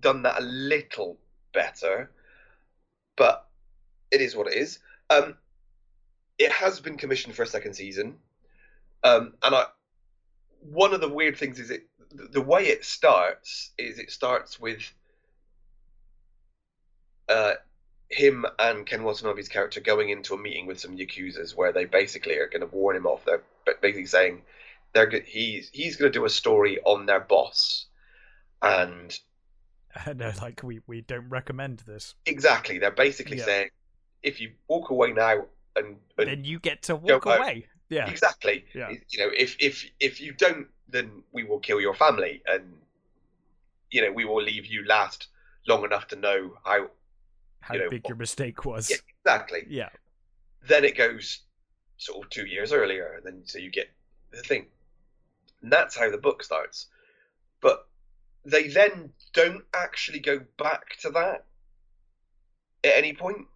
done that a little better, but it is what it is. Um, it has been commissioned for a second season, um, and I. One of the weird things is it the way it starts is it starts with uh, him and Ken Watanabe's character going into a meeting with some yakuza's where they basically are going to warn him off. They're basically saying they're he's he's going to do a story on their boss, and [LAUGHS] no, like we we don't recommend this. exactly they're basically Yeah. saying if you walk away now and, and Then you get to walk away. Yeah. exactly Yeah. you know if if if you don't then we will kill your family and you know we will leave you last long enough to know how How you know, big your mistake was. yeah, exactly Yeah. then it goes sort of two years earlier, and then so you get the thing. And that's how the book starts. But they then don't actually go back to that at any point.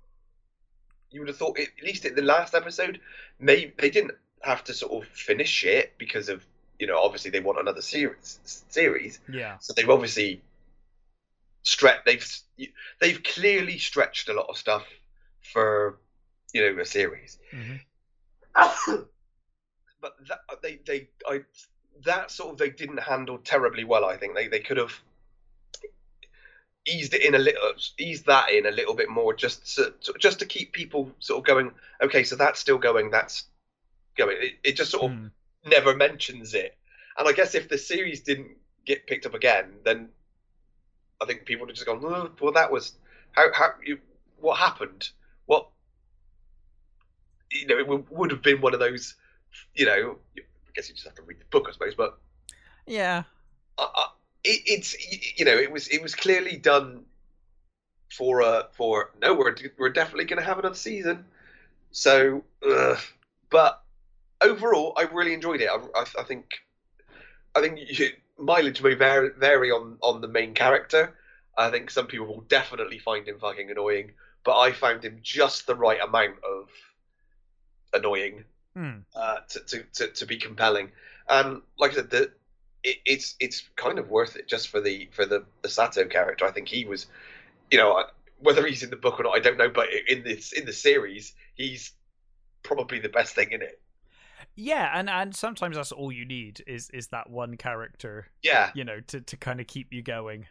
You would have thought, at least in the last episode, maybe they didn't have to sort of finish it because of you know, obviously they want another series. Series, Yeah. so they've obviously stretched. They've they've clearly stretched a lot of stuff for you know a series. hmm [COUGHS] but that, they they I that sort of they didn't handle terribly well. I think they they could have eased it in a little, eased that in a little bit more, just to, just to keep people sort of going. Okay, so that's still going. That's going. It, it just sort of Mm. never mentions it. And I guess if the series didn't get picked up again, then I think people would have just gone, oh, well, that was how how you what happened? What you know, it would, would have been one of those, you know. I guess you just have to read the book, I suppose. But Yeah. uh, uh, it, it's you know, it was it was clearly done for uh for no, we're we're definitely going to have another season. So, ugh. but overall, I really enjoyed it. I, I, I think I think you, mileage may vary, vary on on the main character. I think some people will definitely find him fucking annoying, but I found him just the right amount of annoying Mm. uh, to, to, to, to be compelling. And like I said, the, it, it's it's kind of worth it just for the for the, the Sato character. I think he was, you know, whether he's in the book or not, I don't know. But in this in the series, he's probably the best thing in it. Yeah, and and sometimes that's all you need is is that one character, Yeah, you know, to to kind of keep you going.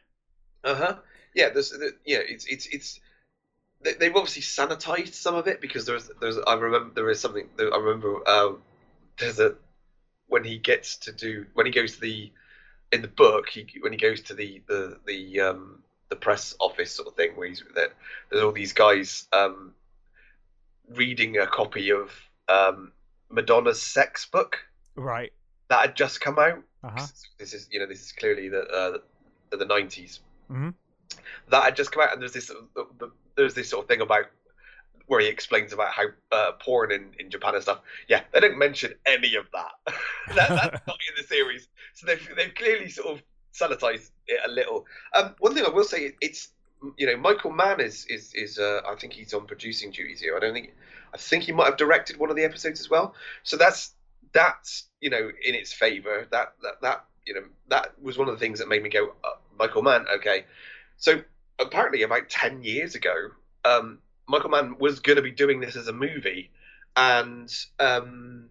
uh huh. Yeah, there's the, yeah, it's it's it's. They, they've obviously sanitized some of it because there's there's I remember there is something that I remember um, there's a when he gets to do when he goes to the in the book he when he goes to the the the um the press office sort of thing where he's that there's all these guys um reading a copy of um Madonna's sex book Right. that had just come out. Uh-huh. this is you know this is clearly the uh, the, the 90s Mhm. that had just come out and there's this uh, the, there's this sort of thing about where he explains about how uh, porn in, in Japan and stuff. Yeah they don't mention any of that, [LAUGHS] that that's not in the series. So they've, they've clearly sort of sanitized it a little. Um, one thing I will say it's you know Michael Mann is is is uh, I think he's on producing duties here. I don't think I think he might have directed one of the episodes as well. So that's that's you know in its favor. That that that you know that was one of the things that made me go uh, Michael Mann okay. So apparently about 10 years ago um, Michael Mann was going to be doing this as a movie and um,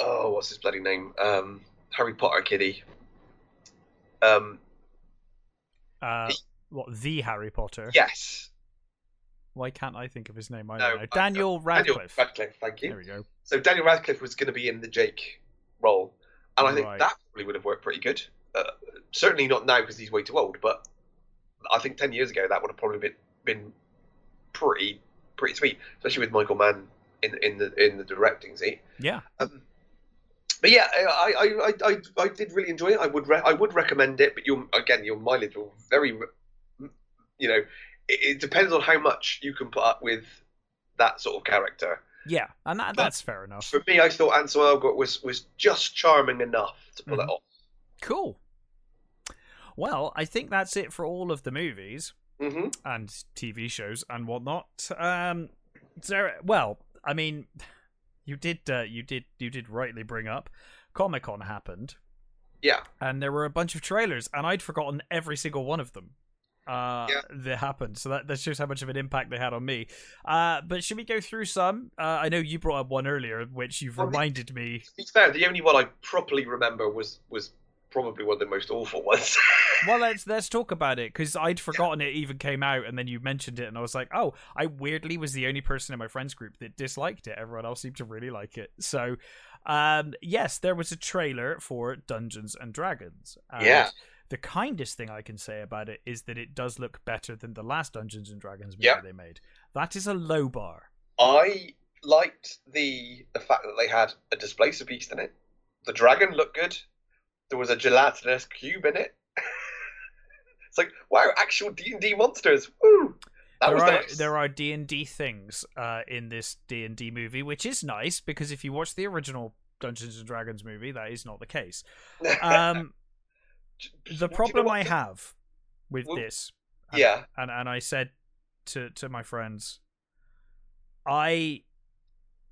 oh what's his bloody name? Um, Harry Potter kiddie. Um, Uh, what the Harry Potter? yes Why can't I think of his name? I No, don't know. I- Daniel Daniel Radcliffe. Radcliffe thank you There we go. So Daniel Radcliffe was going to be in the Jake role, and I think Right. that probably would have worked pretty good. Uh, certainly not now because he's way too old, but I think ten years ago that would have probably been been pretty pretty sweet, especially with Michael Mann in in the in the directing seat. Yeah. Um, but yeah, I, I, I, I, I did really enjoy it. I would re- I would recommend it, but your again your mileage will very, you know, it, it depends on how much you can put up with that sort of character. Yeah, and that, that's fair enough. For me, I thought Ansel Elgort was was just charming enough to pull it Mhm. off. Cool. Well, I think that's it for all of the movies hmm and TV shows and whatnot. Um, Sarah, well, I mean, you did, uh, you did, you did rightly bring up Comic Con happened, Yeah, and there were a bunch of trailers, and I'd forgotten every single one of them. Uh, Yeah. that happened. So that, that shows how much of an impact they had on me. Uh, but should we go through some? Uh, I know you brought up one earlier, which you've Well, the- reminded me. to be fair, the only one I properly remember was was probably one of the most awful [LAUGHS] ones. Well, let's let's talk about it because I'd forgotten it even came out, and then you mentioned it, and I was like, oh, I weirdly was the only person in my friends group that disliked it. Everyone else seemed to really like it. So, um, yes, there was a trailer for Dungeons and Dragons. And Yeah. The kindest thing I can say about it is that it does look better than the last Dungeons and Dragons movie Yeah. they made. That is a low bar. I liked the the fact that they had a displacer beast in it. The dragon looked good. There was a gelatinous cube in it. [LAUGHS] it's like wow, actual D and D monsters. Woo! That there are nice. there are D and D things uh, in this D and D movie, which is nice because if you watch the original Dungeons and Dragons movie, that is not the case. [LAUGHS] Um, the Do you know problem I have with Well, this, and, Yeah. and and I said to to my friends, I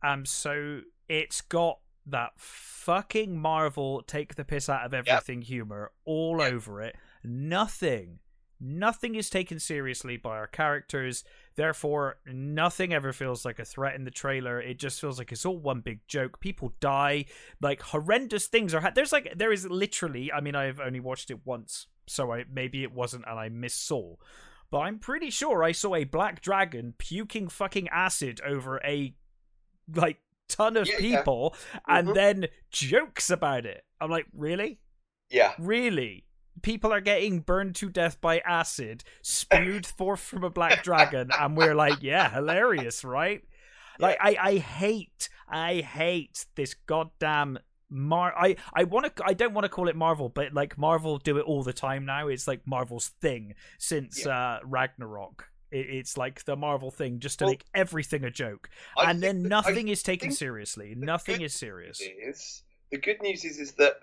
am so it's got that fucking Marvel take the piss out of everything humor all Yep. over it. Nothing, nothing is taken seriously by our characters. Therefore, nothing ever feels like a threat in the trailer. It just feels like it's all one big joke. People die, like horrendous things are. Ha- There's like there is literally. I mean, I've only watched it once, so I maybe it wasn't, and I missaw. But I'm pretty sure I saw a black dragon puking fucking acid over a like ton of Yeah, yeah. people and mm-hmm. then jokes about it. I'm like, really? Yeah. Really? People are getting burned to death by acid spewed [LAUGHS] forth from a black dragon, and we're like, yeah, hilarious, right? Like, I, I hate, I hate this goddamn Mar. I, I want to, I don't want to call it Marvel, but like Marvel do it all the time now. It's like Marvel's thing since uh Ragnarok. It, it's like the Marvel thing, just to Well, make everything a joke, I and then nothing is taken seriously. the Nothing is serious. Is the good news is is that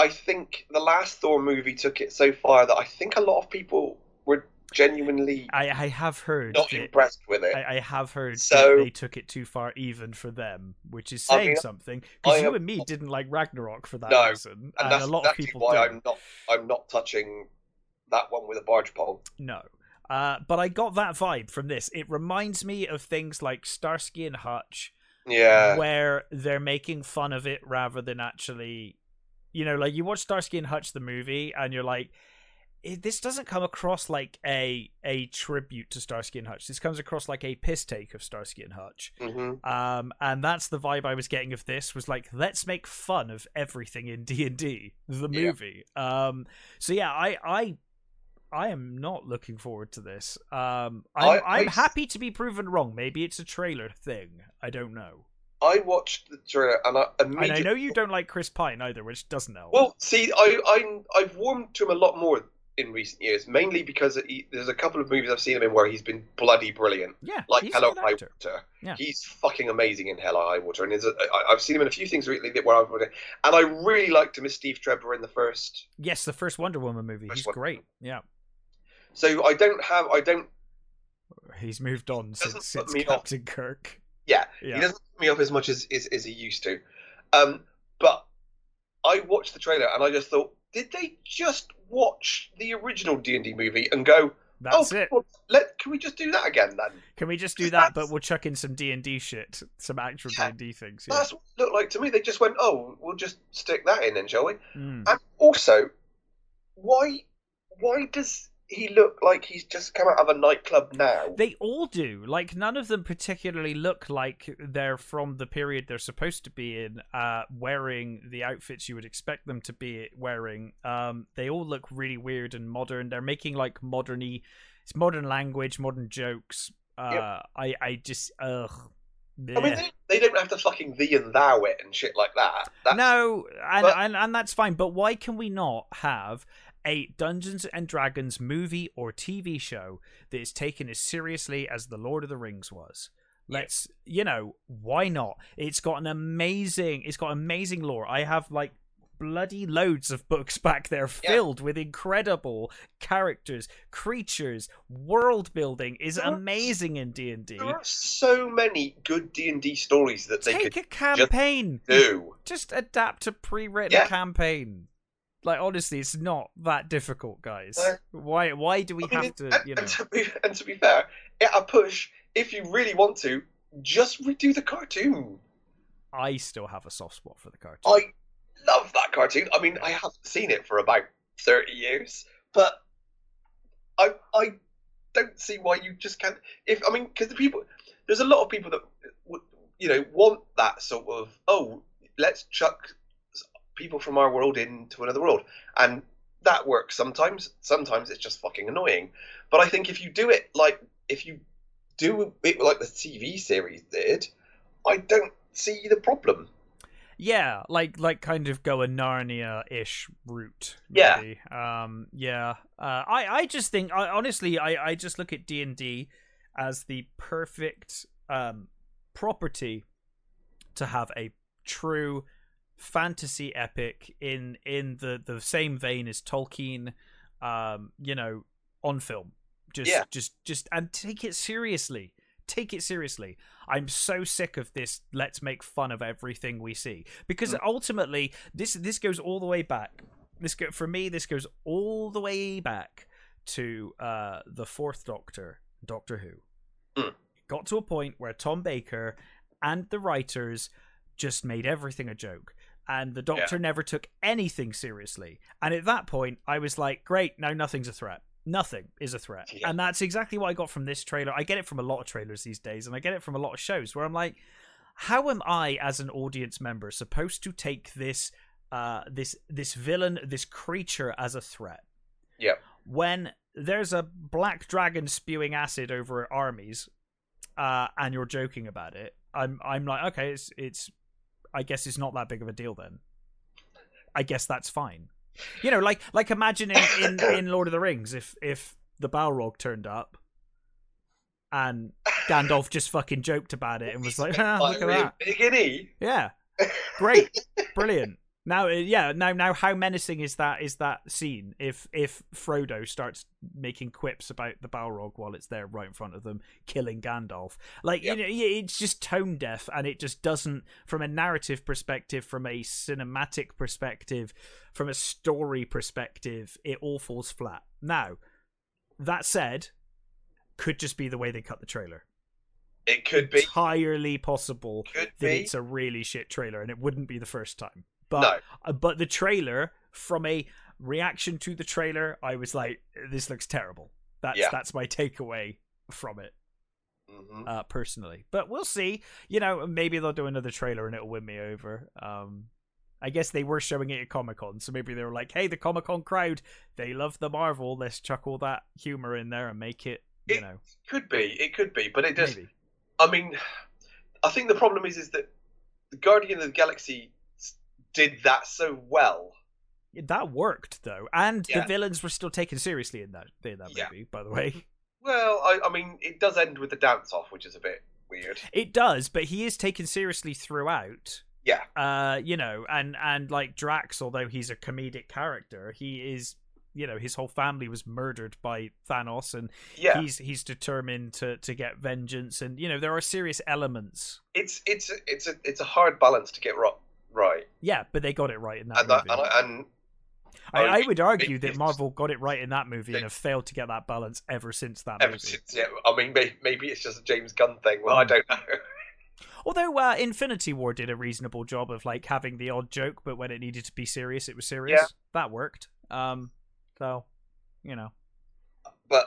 I think the last Thor movie took it so far that I think a lot of people were genuinely I, I have heard not that impressed with it. I, I have heard So- they took it too far even for them, which is I saying mean, something. Because you and me didn't like Ragnarok for that No, reason, and, and that's a lot of people why don't. I'm not I'm not touching that one with a barge pole. No. Uh, but I got that vibe from this. It reminds me of things like Starsky and Hutch, Yeah. where they're making fun of it rather than actually, you know, like you watch Starsky and Hutch the movie, and you're like, this doesn't come across like a a tribute to Starsky and Hutch. This comes across like a piss take of Starsky and Hutch. hmm Um, and that's the vibe I was getting of this was like, let's make fun of everything in D and D, the Yeah. movie. Um, so yeah, I I I am not looking forward to this. Um, I'm I- am happy to be proven wrong. Maybe it's a trailer thing. I don't know. I watched the trailer and I And immediately I know you don't like Chris Pine either, which doesn't help. Well, see, I, I'm I've warmed to him a lot more in recent years, mainly because he, there's a couple of movies I've seen him in where he's been bloody brilliant, yeah, like Hell or High. Water. Yeah. He's fucking amazing in Hell or High Water, and I, I've seen him in a few things recently that where I've and I really liked him as Steve Trevor in the first. Yes, the first Wonder Woman movie. He's Wonder great. Yeah, So I don't have I don't he's moved on since, since me off. Captain Kirk. Yeah, Yeah, he doesn't put me off as much as, as as he used to, um, but I watched the trailer and I just thought, did they just watch the original D and D movie and go? that's oh, it. well, let can we just do that again then? Can we just do that, but we'll chuck in some D and D shit, some actual D and D things. Yeah. That's what it looked like to me. They just went, "Oh, we'll just stick that in, then, shall we?" Mm. And also, why, why does he look like he's just come out of a nightclub now? They all do. Like none of them particularly look like they're from the period they're supposed to be in, uh, wearing the outfits you would expect them to be wearing. Um, they all look really weird and modern. They're making like moderny, it's modern language, modern jokes. Uh, I, I just, ugh. I mean, they, they don't have to fucking thee and thou it and shit like that. That's, no, and, but- and and that's fine. But why can we not have a Dungeons and Dragons movie or TV show that is taken as seriously as The Lord of the Rings was? Let's, you know, why not? It's got an amazing, it's got amazing lore. I have like bloody loads of books [LAUGHS] back there Yeah. filled with incredible characters, creatures, world building is There amazing in D and D. There are so many good D and D stories that they Take could a campaign. do. just adapt a pre-written Yeah. campaign. Like honestly, it's not that difficult, guys. No. Why? Why do we I mean, have to? and, You know, and, to be, and to be fair, at a push, if you really want to, just redo the cartoon. I still have a soft spot for the cartoon. I love that cartoon. I mean, I haven't seen it for about thirty years, but I I don't see why you just can't. If I mean, because the people, there's a lot of people that you know want that sort of oh, let's chuck people from our world into another world, and that works sometimes. Sometimes it's just fucking annoying. But I think if you do it like if you do it like the TV series did, I don't see the problem. yeah, like like kind of go a Narnia-ish route. Yeah. Um. Yeah. Uh. I I just think I honestly I I just look at D and D as the perfect um property to have a true fantasy epic in in the the same vein as Tolkien um you know on film just Yeah. just just and take it seriously take it seriously. I'm so sick of this. Let's make fun of everything we see because Mm. ultimately, this this goes all the way back. This go for me. This goes all the way back to uh, the Fourth Doctor, Doctor Who. Mm. Got to a point where Tom Baker and the writers just made everything a joke. And the Doctor never took anything seriously. And at that point, I was like, great, now nothing's a threat. Nothing is a threat. Yeah. And that's exactly what I got from this trailer. I get it from a lot of trailers these days, and I get it from a lot of shows where I'm like, how am I, as an audience member, supposed to take this uh this this villain, this creature as a threat? Yeah. When there's a black dragon spewing acid over armies, uh, and you're joking about it, I'm I'm like, okay, it's it's I guess it's not that big of a deal then. I guess that's fine. You know, like like imagine in, in, [COUGHS] in Lord of the Rings if if the Balrog turned up and Gandalf just fucking joked about it and was like, [LAUGHS] ah, look at that. Biggie. Yeah. Great. Brilliant. Now uh, yeah, now now how menacing is that is that scene if if Frodo starts making quips about the Balrog while it's there right in front of them killing Gandalf. Like Yep. you know it's just tone deaf and it just doesn't from a narrative perspective, from a cinematic perspective, from a story perspective, it all falls flat. Now, that said, could just be the way they cut the trailer. It could be. Entirely possible Could that be. it's a really shit trailer, and it wouldn't be the first time. But no. uh, but the trailer, from a reaction to the trailer, I was like, "This looks terrible." That's Yeah. that's my takeaway from it, Mhm. uh, personally. But we'll see. You know, maybe they'll do another trailer and it'll win me over. Um, I guess they were showing it at Comic Con, so maybe they were like, "Hey, the Comic Con crowd, they love the Marvel. Let's chuck all that humor in there and make it." You It- know, Could be. It could be. But it does. Maybe. I mean, I think the problem is is that the Guardian of the Galaxy did that so well. That worked though, and the villains were still taken seriously in that in that Yeah. movie. By the way, [LAUGHS] Well, I, I mean, it does end with the dance off, which is a bit weird. It does, but he is taken seriously throughout. Yeah. Uh, you know, and and like Drax, although he's a comedic character, he is, you know, his whole family was murdered by Thanos, and Yeah. he's he's determined to to get vengeance, and you know there are serious elements. It's it's a- it's a it's a hard balance to get ro- right. Yeah, but they got it right in that And, that, movie. and, I- and I, I I would argue that Marvel got it right in that movie and have failed to get that balance ever since that ever movie. since, yeah, I mean, maybe, maybe it's just a James Gunn thing. Well, I don't know. [LAUGHS] Although uh, Infinity War did a reasonable job of like having the odd joke, but when it needed to be serious, it was serious. Yeah. That worked. Um, so you know, but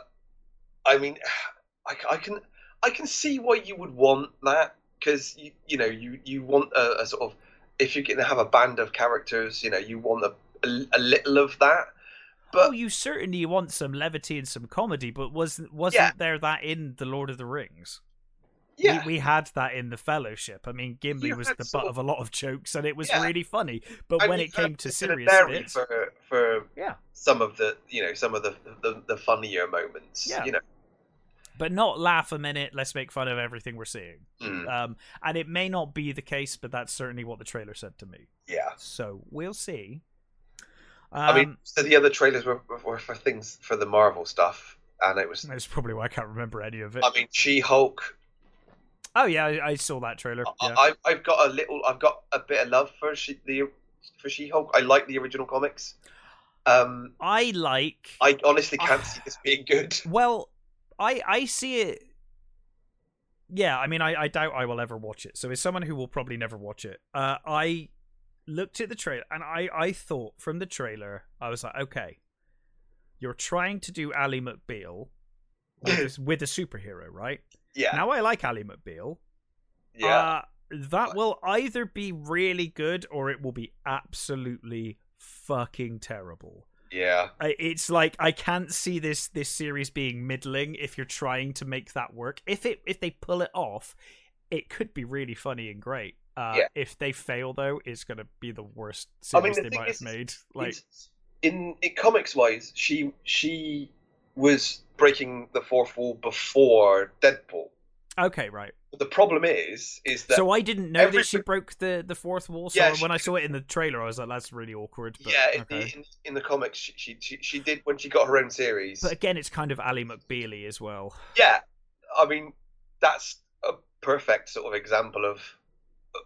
I mean, [SIGHS] I, I can I can see why you would want that because you you know you you want a, a sort of if you're going to have a band of characters, you know, you want a, a, a little of that. But oh, you certainly want some levity and some comedy, but was wasn't Yeah. there that in the Lord of the Rings? yeah, we, we had that in the Fellowship. I mean, Gimli You was the butt of of- a lot of jokes, and it was Yeah. really funny. But And when it came to serious bits, for for yeah, some of the you know some of the the, the funnier moments. Yeah. you know. But not laugh a minute. Let's make fun of everything we're seeing. Mm, Um, and it may not be the case, but that's certainly what the trailer said to me. yeah. So we'll see. Um, I mean, so the other trailers were, were for things for the Marvel stuff, and it was. that's probably why I can't remember any of it. I mean, She Hulk. oh yeah, I, I saw that trailer. Yeah. I, I've got a little. I've got a bit of love for she, the for She Hulk. I like the original comics. Um, I like. I honestly can't Ah. see this being good. Well, I I see it. Yeah, I mean, I, I doubt I will ever watch it. So, as someone who will probably never watch it, uh, I looked at the trailer and I I thought from the trailer I was like, okay, you're trying to do Ally McBeal [CLEARS THROAT] with, a- with a superhero, right? Yeah, Now I like Ally McBeal. yeah, Uh, that will either be really good or it will be absolutely fucking terrible. Yeah. I- It's like I can't see this this series being middling if you're trying to make that work. If it if they pull it off, it could be really funny and great. Uh, Yeah. If they fail though, it's gonna be the worst I series mean, the they might is, have made. Like, in in comics wise, she she was breaking the fourth wall before Deadpool. Okay, right. But the problem is, is that So I didn't know that she broke the the fourth wall. So Yeah, she when I saw it in the trailer, I was like, "That's really awkward." But, yeah, in, okay. the, in, in the comics, she, she she she did when she got her own series. But again, it's kind of Ally McBealy as well. yeah, I mean, that's a perfect sort of example of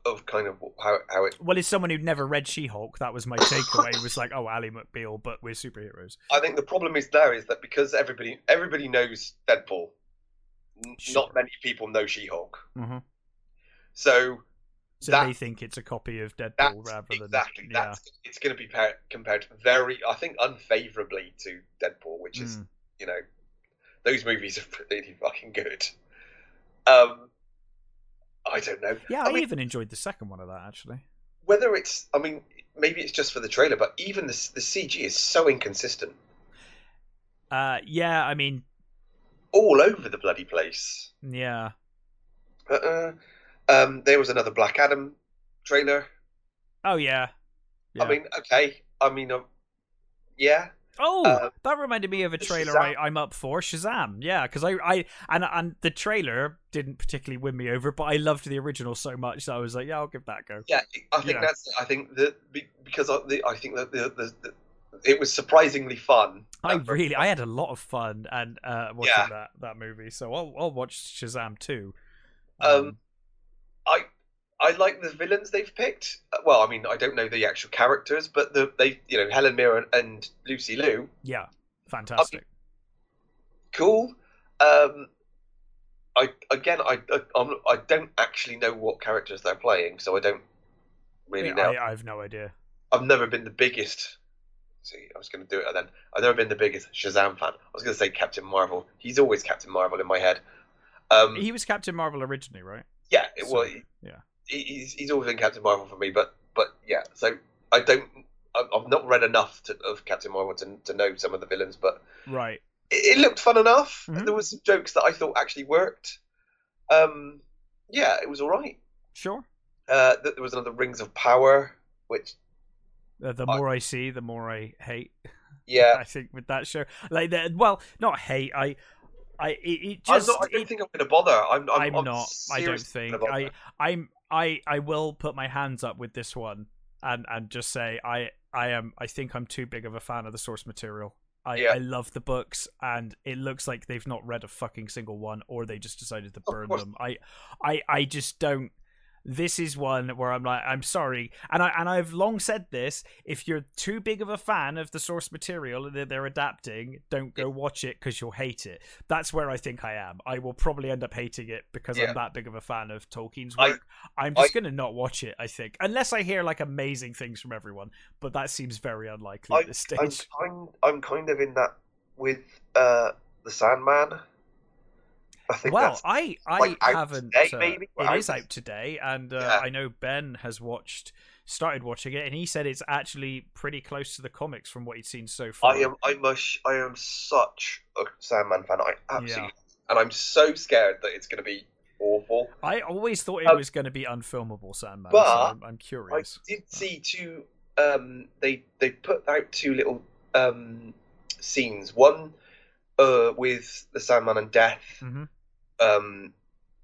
of kind of how how it. Well, as someone who'd never read She-Hulk, that was my takeaway. it was like, oh, Ally McBeal, but we're superheroes. I think the problem is there is that because everybody everybody knows Deadpool, Sure. not many people know She-Hulk. Mhm. So So That- they think it's a copy of Deadpool rather than exactly yeah. that's it's going to be par- compared very, I think, unfavorably to Deadpool, which is Mm. you know those movies are pretty fucking good. Um, I don't know. Yeah, I I, mean- even enjoyed the second one of that actually. whether it's i mean maybe it's just for the trailer but even the, the cg is so inconsistent Uh, yeah, I mean, all over the bloody place yeah, uh-uh. um there was another black adam trailer oh yeah, yeah. i mean okay i mean um, yeah Oh, Uh, that reminded me of a trailer Shazam. I, I'm up for Shazam. Yeah, because I, I and and the trailer didn't particularly win me over, but I loved the original so much that I was like, yeah, I'll give that a go. yeah i think that's i think that because of the, i think that the, the, the it was surprisingly fun I really. I had a lot of fun and uh, watching Yeah. that that movie. So I'll I'll watch Shazam too. Um, I I like the villains they've picked. Uh, Well, I mean, I don't know the actual characters, but the they you know Helen Mirren and Lucy Liu, yeah, fantastic. cool. Um, I again, I I, I'm, I don't actually know what characters they're playing, so I don't really Yeah, know. I, I have no idea. I've never been the biggest. See, I was going to do it And then. I've never been the biggest Shazam fan. I was going to say Captain Marvel. He's always Captain Marvel in my head. Um, He was Captain Marvel originally, right? Yeah, it, well, So, he- yeah. he, he's he's always been Captain Marvel for me, but but yeah, so I don't. I've not read enough to, of Captain Marvel to, to know some of the villains, but Right. it, it looked fun enough. Mhm. There was some jokes that I thought actually worked. Um, yeah, it was all right. Sure. Uh, there was another Rings of Power, which Uh, the more I see, the more I hate. yeah, [LAUGHS] I think with that show, like the well, not hate. I, I it, it just not, I don't it- think I'm going to bother. I'm, I'm, I'm, I'm not. I don't think. I. I'm I I will put my hands up with this one and and just say I I am I think I'm too big of a fan of the source material. I, Yeah. I love the books and it looks like they've not read a fucking single one or they just decided to burn them. I I I just don't this is one where I'm like I'm sorry and I and I've long said this if you're too big of a fan of the source material that they're adapting don't go watch it cuz you'll hate it that's where I think I am I will probably end up hating it because Yeah. I'm that big of a fan of Tolkien's work I, am just going to not watch it I think unless I hear like amazing things from everyone but that seems very unlikely at this stage. I'm kind, I'm kind of in that with uh, the Sandman. I well I I like, haven't today, uh, maybe? it Out is out today and uh, Yeah. I know Ben has watched started watching it and he said it's actually pretty close to the comics from what he'd seen so far I am I'm a I am such a Sandman fan. I absolutely and I'm so scared that it's going to be awful. I always thought it Um, was going to be unfilmable, Sandman. but so I'm, I'm I curious. did see two. Um, they they put out two little um, scenes. One uh, with the Sandman and Death, hmm um,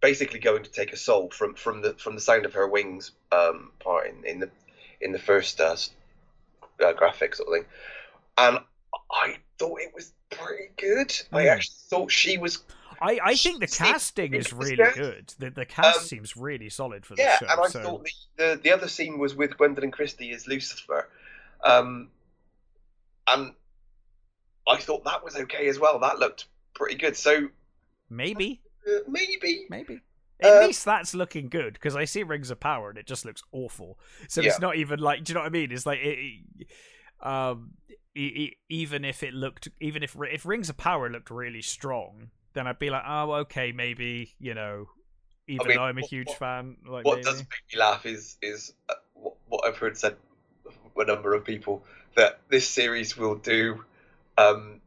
basically going to take a soul from from the from the sound of her wings um, part in, in the in the first uh, uh, graphic sort of thing, and I thought it was pretty good. I Mm. actually thought she was I, I think the casting is really good. good. The, the cast Um, seems really solid for the yeah, show. and I so thought the, the the other scene was with Gwendoline Christie as Lucifer, um, and I thought that was okay as well. That looked pretty good. So maybe, uh, maybe maybe. At Uh, least that's looking good because I see Rings of Power and it just looks awful. So Yeah. it's not even like, do you know what I mean? It's like, it, it- um, e- even if it looked, even if if Rings of Power looked really strong, then I'd be like, oh, okay, maybe you know. Even mean, though I'm a huge what- fan, like what maybe. does make me laugh is is uh, what, what I've heard said a number of people that this series will do um,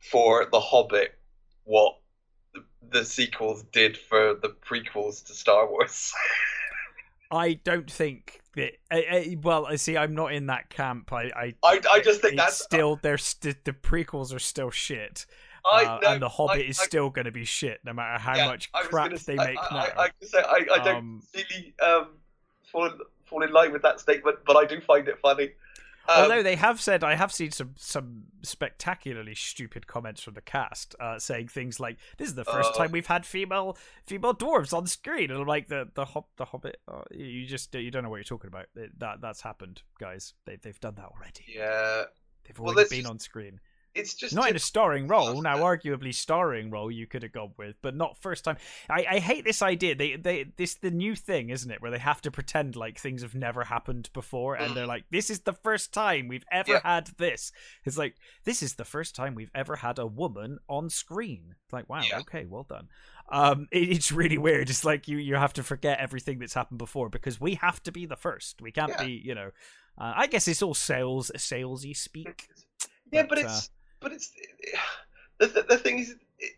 for The Hobbit what the, sequels did for the prequels to Star Wars. [LAUGHS] I don't think that. I, I, well, I see. I'm not in that camp. I, I, I, I just think that's still. They're st- the prequels are still shit, I uh, know, and the Hobbit I- is still going to be shit, no matter how yeah, much crap gonna they say- make I, now. I, say I, don't Um, really um, fall in, fall in line with that statement, but I do find it funny. Um, Although they have said, I have seen some some spectacularly stupid comments from the cast uh, saying things like, "This is the first Oh. time we've had female female dwarves on screen," and I'm like, "The the hob the Hobbit, uh, you just you don't know what you're talking about. It, that that's happened, guys. They they've done that already. yeah, They've already that's been just- on screen." It's just not in a starring role. Now, arguably, starring role you could have gone with, but not first time. I, I hate this idea. They they this the new thing, isn't it? Where they have to pretend like things have never happened before, and they're like, "This is the first time we've ever Yeah. had this." It's like this is the first time we've ever had a woman on screen. It's like, wow, Yeah. okay, well done. Um, it, it's really weird. It's like you you have to forget everything that's happened before because we have to be the first. We can't Yeah. be, you know. Uh, I guess it's all sales salesy speak. Yeah, But, but, uh, it's but it's [SIGHS] the the, the thing is, it,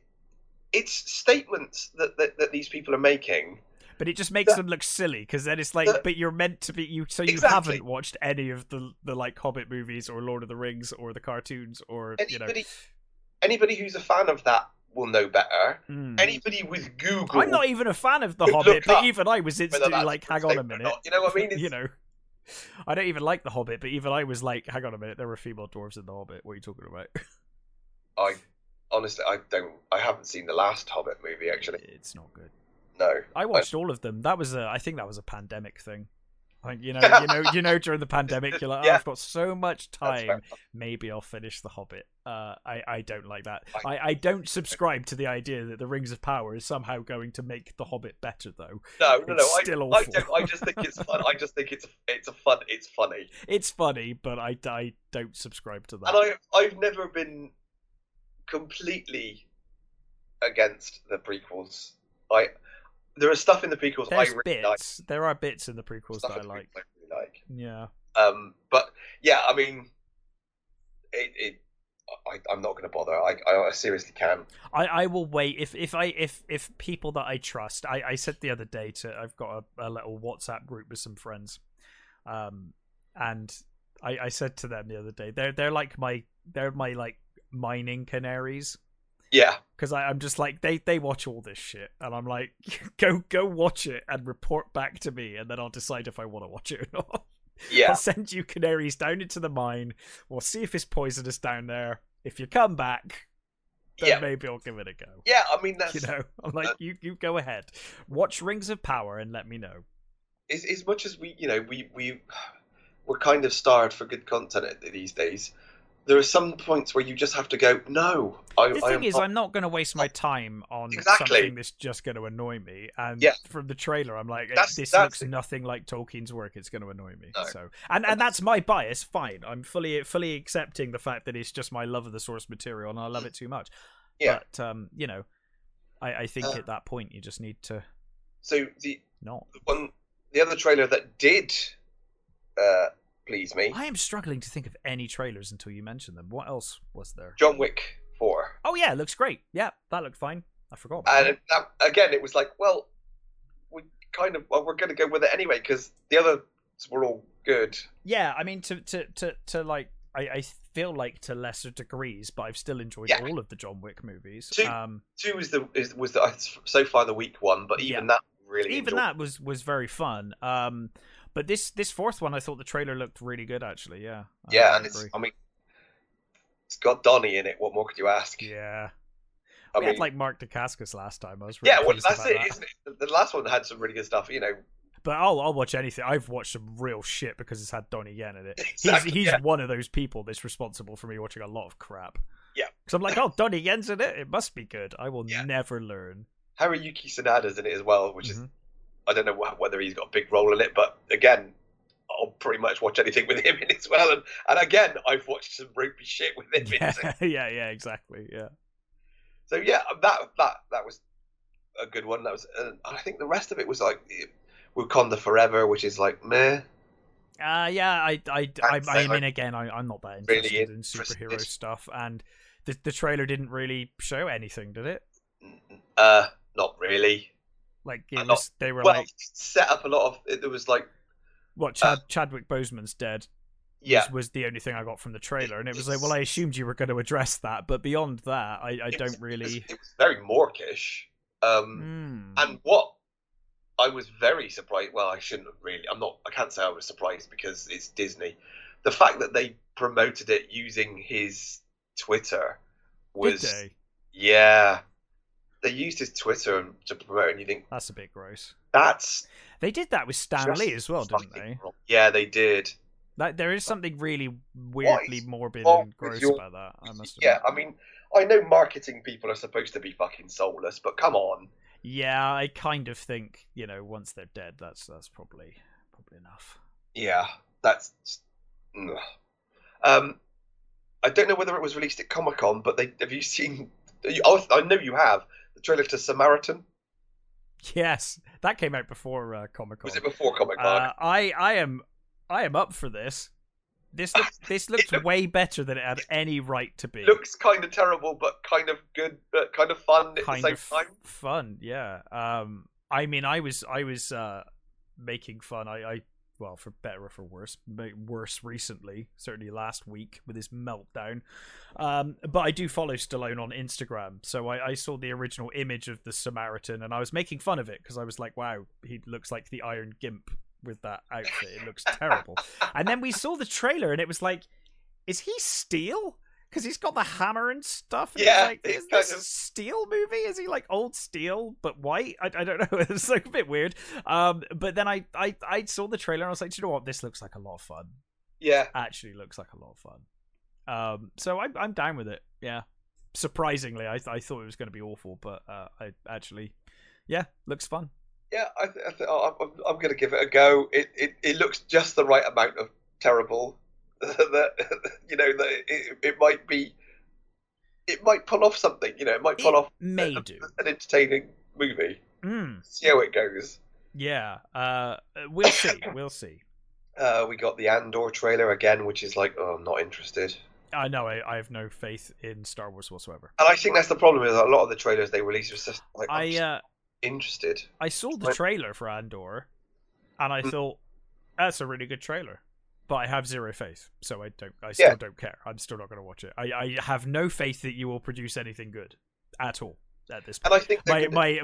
it's statements that, that that these people are making. But it just makes That- them look silly because then it's like, that- but you're meant to be you, so you Exactly. haven't watched any of the the like Hobbit movies or Lord of the Rings or the cartoons or you know. Anybody anybody who's a fan of that will know better. Mm. Anybody with Google, I'm not even a fan of the Hobbit, but even I was instantly like, hang on a minute. You know what I mean? [LAUGHS] You know. I don't even like the Hobbit, but even I was like, hang on a minute, there were female dwarves in the Hobbit. What are you talking about? [LAUGHS] I honestly, I don't. I haven't seen the last Hobbit movie actually. it's not good. No, I watched all of them. That was a, I think that was a pandemic thing. Like you know, you know, you know, [LAUGHS] during the pandemic, you're like, oh, Yeah. I've got so much time. maybe I'll finish The Hobbit. Uh, I, I don't like that. I- I, I don't subscribe to the idea that the Rings of Power is somehow going to make The Hobbit better, though. No, no, no. It's I, still I, awful. don't, I just think it's fun. I just think it's it's a fun. It's funny, [LAUGHS] It's funny, but I, I don't subscribe to that. and I I've never been completely against the prequels. I there is stuff in the prequels There's I really like. There are bits in the prequels Stuff that I like. I really like. Yeah. Um, but yeah, I mean, it. it I, I'm not going to bother. I, I seriously can. I, I will wait if if I if if people that I trust I, I said the other day to I've got a, a little WhatsApp group with some friends um and I, I said to them the other day they're they're like my they're my like mining canaries Yeah, because I'm just like they they watch all this shit and I'm like [LAUGHS] go go watch it and report back to me and then I'll decide if I want to watch it or not. [LAUGHS] yeah, I'll send you canaries down into the mine. We'll see if it's poisonous down there. If you come back, then yeah, maybe I'll give it a go. yeah. I mean, [LAUGHS] that's You know, I'm like, uh, you you go ahead, watch Rings of Power and let me know. as, as much as we, you know, we we [SIGHS] we're kind of starved for good content these days. There are some points where you just have to go. No, I. The thing is, not- I'm not going to waste my time on Exactly. something that's just going to annoy me. And Yeah. from the trailer, I'm like, That's- this that's looks nothing like Tolkien's work. It's going to annoy me. No. So, and and that's my bias. Fine, I'm fully fully accepting the fact that it's just my love of the source material, and I love it too much. Yeah. But um, you know, I I think Uh, at that point you just need to So the not. the one, the other trailer that did uh, please me, I am struggling to think of any trailers until you mentioned them. What else was there? John Wick Four, Oh yeah, it looks great. Yeah, that looked fine. I forgot. About and that. that, again, it was like, well, we kind of, well, we're going to go with it anyway because the others were all good. Yeah, I mean to to to to like I, I feel like to lesser degrees, but I've still enjoyed Yeah. all of the John Wick movies. Two- Um, Two is the is, was the, so far the weak one, but even Yeah. that really even enjoyed. that was was very fun. Um, but this this fourth one, I thought the trailer looked really good. Actually, yeah. I- Yeah, and it's. I mean, it's got Donnie in it. What more could you ask? yeah. I we mean, had like Mark Dacascos last time. I was really yeah, well, that's it, that. it? The last one had some really good stuff. You know, But I'll I'll watch anything. I've watched some real shit because it's had Donnie Yen in it. [LAUGHS] Exactly, he's he's yeah. one of those people that's responsible for me watching a lot of crap. Yeah. Because I'm like, oh, Donnie Yen's in it. It must be good. I will Yeah. never learn. Hiroyuki Sanada's in it as well, which is Mhm. I don't know whether he's got a big role in it, but again, I'll pretty much watch anything with him [LAUGHS] in as well. And, and again, I've watched some ropey shit with him in yeah, [LAUGHS] yeah, yeah, exactly. Yeah. So yeah, that that that was a good one. That was, uh, I think the rest of it was like Wakanda Forever, which is like meh. Uh yeah, I I I, I mean again, I, I'm not that Really interested in interested. superhero stuff, and the the trailer didn't really show anything, did it? Uh, not really. Like it I'm not- was, they were Well, like, set up a lot of. It, there was like what Chad Chadwick Boseman's dead. yeah, was, was the only thing I got from the trailer, and it was like, well, I assumed you were going to address that, but beyond that, I, I don't was, really. it was very Morkish. Um, Hmm. And what I was very surprised. Well, I shouldn't have really. I'm not. I can't say I was surprised because it's Disney. the fact that they promoted it using his Twitter was yeah. They used his Twitter to promote, and you think That's a bit gross. that's They did that with Stan Lee as well, didn't they? wrong. Yeah, they did. Like, there is something really weirdly morbid and gross your- about that. I must admit. Yeah, I mean, I know marketing people are supposed to be fucking soulless, but come on. Yeah, I kind of think you know once they're dead, that's that's probably probably enough. Yeah, that's. ugh. Um, I don't know whether it was released at Comic Con, but they have you seen? I know you have the trailer to Samaritan. Yes, that came out before uh, Comic Con. Was it before Comic Con? Uh, I I am I am up for this. This look, [LAUGHS] this looks look- way better than it had any right to be. Looks kind of terrible, but kind of good, but kind of fun at kind the same of time. fun, yeah. Um, I mean, I was I was uh making fun. I, I well, for better or for worse, worse recently, certainly last week with his meltdown. Um, but I do follow Stallone on Instagram, so I, I saw the original image of the Samaritan, and I was making fun of it because I was like, "Wow, he looks like the Iron Gimp with that outfit. It looks terrible." [LAUGHS] and then we saw the trailer, and it was like, "Is he Steel?" Because he's got the hammer and stuff. And Yeah, like, is this of- a Steel movie? Is he like old Steel but white? I, I don't [LAUGHS] know. It's like a bit weird. Um, but then I, I I saw the trailer and I was like, Do you know what? This looks like a lot of fun. Yeah, Actually, looks like a lot of fun. Um, so I'm I'm down with it. Yeah. Surprisingly, I I thought it was going to be awful, but uh, I actually, yeah, looks fun. yeah. I, th- I th- I'm, I'm, I'm going to give it a go. It, it it looks just the right amount of terrible. [LAUGHS] that you know that it, it might be. It might pull off something. You know, it might pull It off may do. an entertaining movie. Mm, See how it goes. yeah. Uh, we'll see. [COUGHS] We'll see. Uh, we got the Andor trailer again, which is like, oh, I'm not interested. I know I, I have no faith in Star Wars whatsoever. And I think that's the problem is a lot of the trailers they release are just like, just uh, interested. I saw the trailer for Andor, and I Mm. thought that's a really good trailer. But I have zero faith, so I don't. I still Yeah. don't care. I'm still not going to watch it. I, I have no faith that you will produce anything good at all at this point. And I think My gonna- my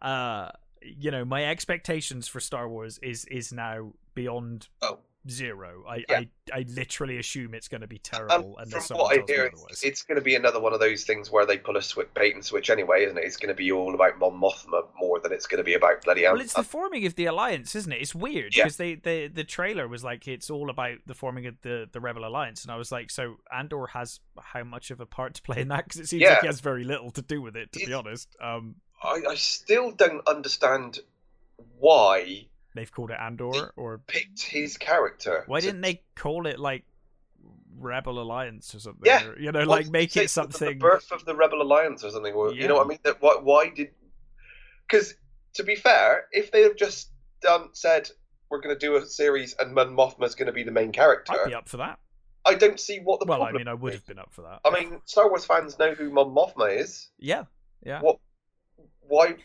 my uh, you know, my expectations for Star Wars is is now beyond Oh. Zero. I Yeah. I, I literally assume it's going to be and terrible unless from what I hear, it's, it's going to be another one of those things where they pull a switch, bait and switch anyway, isn't it? It's going to be all about Mon Mothma more than it's going to be about bloody Well, it's the forming of the alliance, isn't it? It's weird Yeah. because they the the trailer was like it's all about the forming of the the Rebel Alliance, and I was like, so Andor has how much of a part to play in that? Because it seems Yeah. like he has very little to do with it, to be honest. Um, I, I still don't understand why they've called it Andor, or picked his character. why to- didn't they call it like Rebel Alliance or something? Yeah. or, you know, Well, like make it the- The something. birth of the Rebel Alliance or something. Or, You know what I mean? That why, why did? Because to be fair, if they have just done said we're going to do a series and Mon Mothma's going to be the main character, I'd be up for that. I don't see what the Well, I mean, I would have been up for that. I mean, Star Wars fans know who Mon Mothma is. yeah, yeah. What? Why?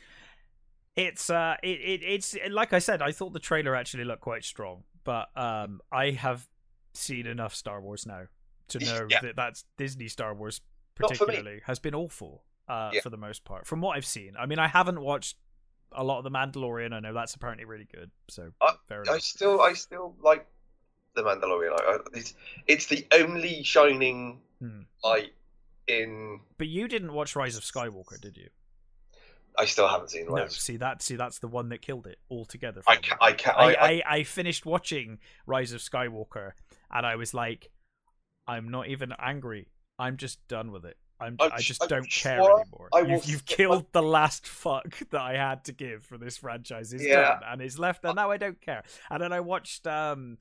It's uh, it, it it's like I said. I thought the trailer actually looked quite strong, but um, I have seen enough Star Wars now to [LAUGHS] know Yeah. that that's Disney Star Wars Not for me. particularly has been awful uh, Yeah. for the most part, from what I've seen. I mean, I haven't watched a lot of the Mandalorian. I know that's apparently really good, so I- I still, I still like the Mandalorian. I, I, it's, it's the only shining Hmm. light in. But you didn't watch Rise of Skywalker, did you? I still haven't seen No. See that? See that's the one that killed it altogether. For I can, I can, I, I, I, I, finished watching Rise of Skywalker and I was like, I'm not even angry. I'm just done with it. I'm, I'm I just I'm don't care anymore. You've, you've killed the last fuck that I had to give for this franchise. It's Yeah. done and it's left, and now I don't care. And then I watched um,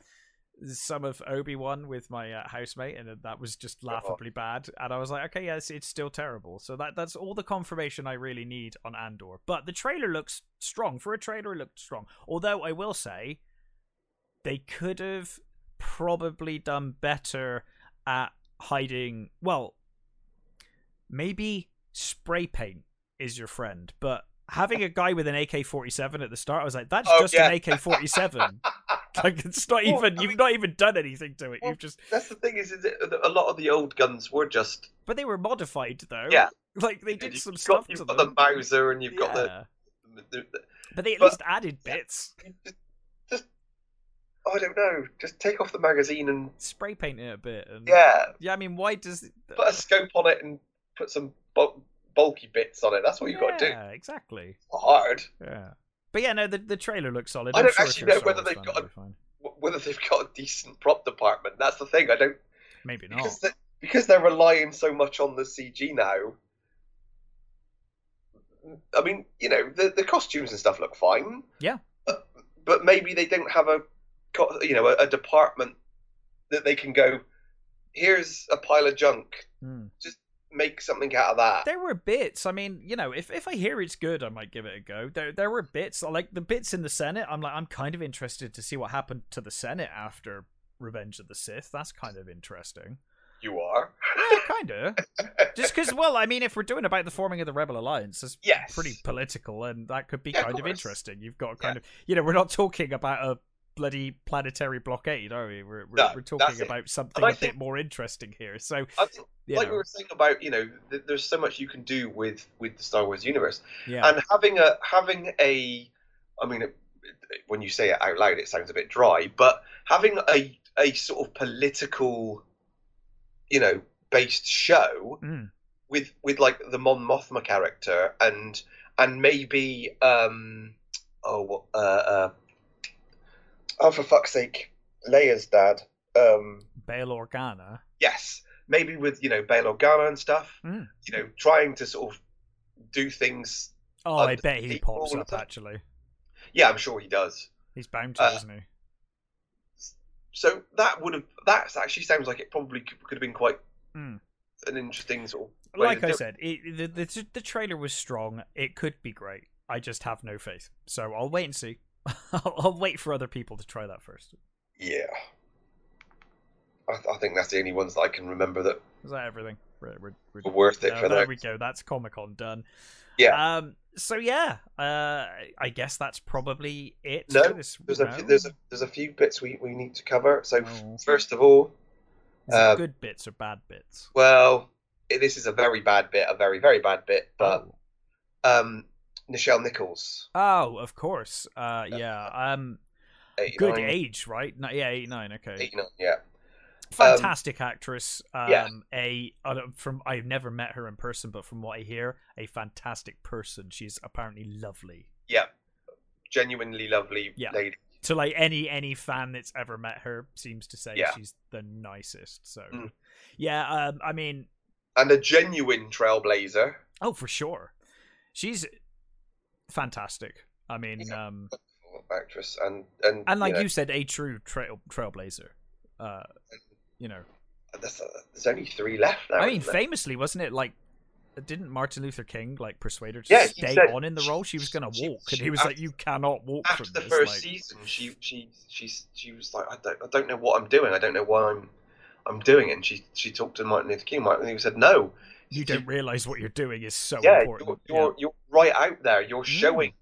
some of Obi Wan with my uh, housemate, and that was just laughably bad. And I was like, okay, yes, it's still terrible. So that that's all the confirmation I really need on Andor. But the trailer looks strong. For a trailer, it looked strong. Although I will say, they could have probably done better at hiding. Well, maybe spray paint is your friend, but having a guy with an AK forty seven at the start, I was like, that's Oh, just yeah. an AK forty seven. [LAUGHS] [LAUGHS] Like it's not Well, even I you've mean- not even done anything to it. Well, You've just That's the thing is, is it, a lot of the old guns were just but they were modified though. Yeah. Like they did some got, stuff You've to got them. the Mauser and you've got the, Yeah. the, the But they at but- least added bits. just, just I don't know. Just take off the magazine and Spray paint it a bit. And, yeah, Yeah, I mean, why does. put a scope on it and put some bul- bulky bits on it. That's what you've got to do. Exactly. Hard. Yeah. But yeah, no, the, the trailer looks solid. I don't sure actually know whether they've got it'll be fine. W- Whether they've got a decent prop department, that's the thing. I don't Maybe not. because they, because they're relying so much on the CG now. I mean, you know, the the costumes and stuff look fine. Yeah. But, but maybe they don't have a, you know, a, a department that they can go. Here's a pile of junk. Hmm. Make something out of that. There were bits. I mean, you know, if if I hear it's good, I might give it a go. There there were bits like the bits in the Senate. I'm like I'm kind of interested to see what happened to the Senate after Revenge of the Sith. That's kind of interesting. You are. Yeah, [LAUGHS] kind of. Just because, well, I mean, if we're doing about the forming of the Rebel Alliance, it's Yes. pretty political, and that could be Yeah, kind of, course. interesting. You've got kind of, you know, we're not talking about a bloody planetary blockade, are we? We're we're, No, we're talking about something a bit more interesting here. So, think, like know, we were saying about, you know, th- there's so much you can do with with the Star Wars universe. yeah, and having a having a i mean it, when you say it out loud it sounds a bit dry but having a a sort of political you know based show Mm. with with like the mon mothma character and and maybe um oh uh, uh oh for fuck's sake leia's dad um Bail Organa. yes maybe with you know bail organa and stuff Mm. you know trying to sort of do things Oh, I bet he pops up actually. yeah i'm sure he does He's bound to, Uh, isn't he? So that would have that actually sounds like it probably could, could have been quite Mm. an interesting sort of Like I said, it, the, the the trailer was strong. It could be great. I just have no faith. So I'll wait and see. [LAUGHS] I'll, I'll wait for other people to try that first. Yeah, I, I think that's the only ones that I can remember that Is that everything? We're, we're, we're, were worth it no, for there that. we go. That's Comic Con done. Yeah. Um. So yeah. Uh. I guess that's probably it. No, this, There's a few, there's a there's a few bits we, we need to cover. So Oh. first of all, uh, good bits or bad bits. well, this is a very bad bit, a very very bad bit, but oh. um, Nichelle Nichols, Oh, of course. Uh. Yeah. Um. 89, Good age, right? No, yeah, eighty nine. Okay. 89, yeah, fantastic actress. Um, yeah. a I don't- from I've never met her in person, but from what I hear, a fantastic person. She's apparently lovely. yeah, genuinely lovely Yeah. lady. So like any any fan that's ever met her seems to say Yeah. she's the nicest. So Mm. yeah, um, I mean, and a genuine trailblazer. oh for sure, she's fantastic. I mean, um, actress and and and like you, know, you said, a true trail trailblazer. Uh, you know, there's, there's only three left now. I mean, famously, wasn't it like? Didn't Martin Luther King like persuade her to Yeah, stay said on in the role? She was gonna walk, she- and he was after- like, "You cannot walk after from the this." first like, season, she she she she was like, I don't I don't know what I'm doing. I don't know why I'm I'm doing it. And she she talked to Martin Luther King. Martin Luther King said, No, you don't realize what you're doing is so yeah, important. you're, you're you're right out there. You're Mm. showing,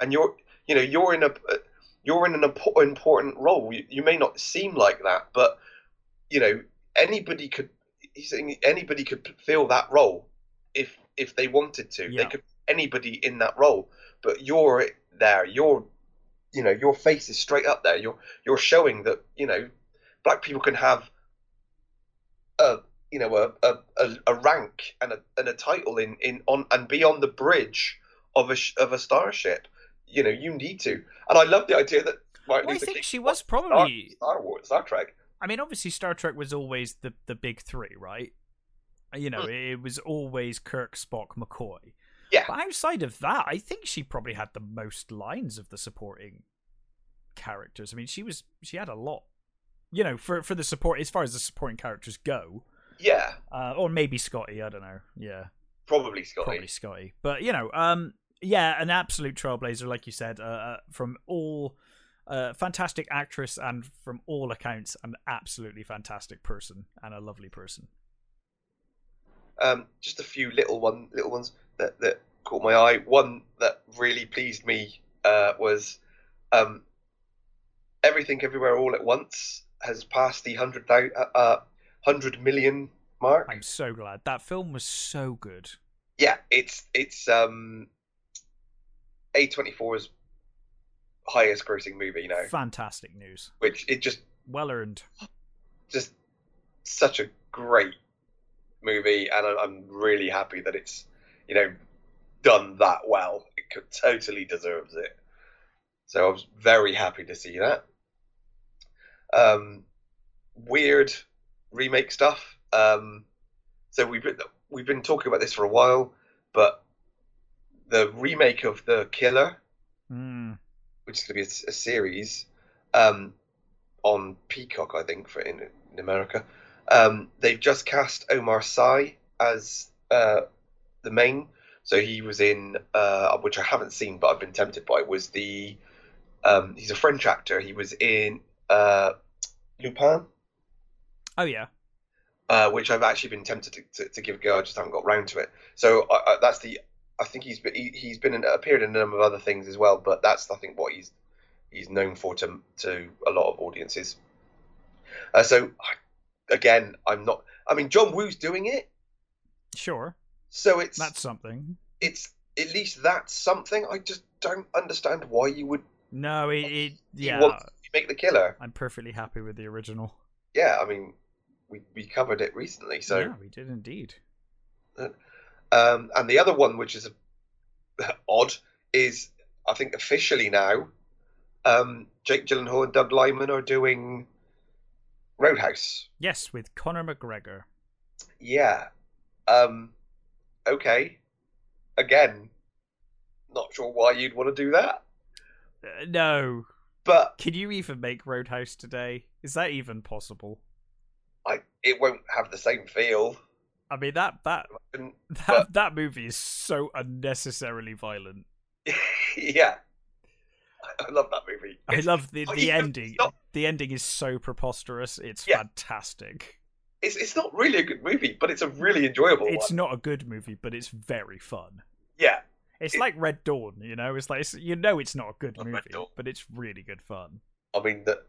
and you're you know you're in a you're in an important role. You, you may not seem like that, but you know anybody could. He's saying anybody could fill that role if if they wanted to. Yeah. They could anybody in that role, but you're there. You're you know your face is straight up there. You're you're showing that you know black people can have a you know a a, a, rank and a and a title in in on and be on the bridge of a of a starship. You know you need to, and I love the idea that Martin Well, I think King she was probably. Star, Star Wars, Star Trek. I mean, obviously, Star Trek was always the the big three, right? You know, Mm. it was always Kirk, Spock, McCoy. Yeah. But outside of that, I think she probably had the most lines of the supporting characters. I mean, she was she had a lot. You know, for for the support as far as the supporting characters go, Yeah, uh, or maybe Scotty. I don't know. Yeah, probably Scotty. probably Scotty. But you know, um, yeah, an absolute trailblazer, like you said, uh, uh, from all. Uh, fantastic actress and from all accounts an absolutely fantastic person and a lovely person Um, just a few little one little ones that that caught my eye. One that really pleased me uh, was um, everything everywhere all at once has passed the hundred thou- uh, uh, hundred million mark. i'm so glad that film was so good Yeah, it's it's um, A24's highest grossing movie now, Fantastic news. which it just Well earned. just such a great movie, and I'm really happy that it's you know done that well. It could, totally deserves it. So I was very happy to see that. Um, weird remake stuff. Um, so we've been we've been talking about this for a while, but the remake of The Killer Mm. which is going to be a series um, on Peacock, I think, for in, in America. Um, they've just cast Omar Sy as uh, the main. So he was in, uh, which I haven't seen, but I've been tempted by. Was the um, he's a French actor. He was in uh, Lupin, Oh yeah. uh, which I've actually been tempted to, to, to give a go. I just haven't got round to it. So I, I, that's the. I think he's been he, he's been in, appeared in a number of other things as well, but that's I think what he's he's known for to to a lot of audiences. Uh, so I- again, I'm not. I mean, John Woo's doing it, Sure. so it's That's something. it's at least that's something. I just don't understand why you would No, it, it yeah. make the killer. I'm perfectly happy with the original. Yeah, I mean, we we covered it recently, so. yeah, we did indeed. Um, and the other one, which is [LAUGHS] odd, is I think officially now, um, Jake Gyllenhaal and Doug Liman are doing Roadhouse. Yes, with Conor McGregor. Yeah. Um, okay. Again, not sure why you'd want to do that, Uh, no. but Can you even make Roadhouse today? Is that even possible? I it won't have the same feel. I mean that that that, But- that movie is so unnecessarily violent. [LAUGHS] yeah, I, love that movie. I love the the ending. not- The ending is so preposterous. It's Yeah. fantastic. It's it's not really a good movie, but it's a really enjoyable It's one. not a good movie, but it's very fun. Yeah, It's It- like Red Dawn, you know. It's like it's, you know it's not a good movie, but it's really good fun. I mean that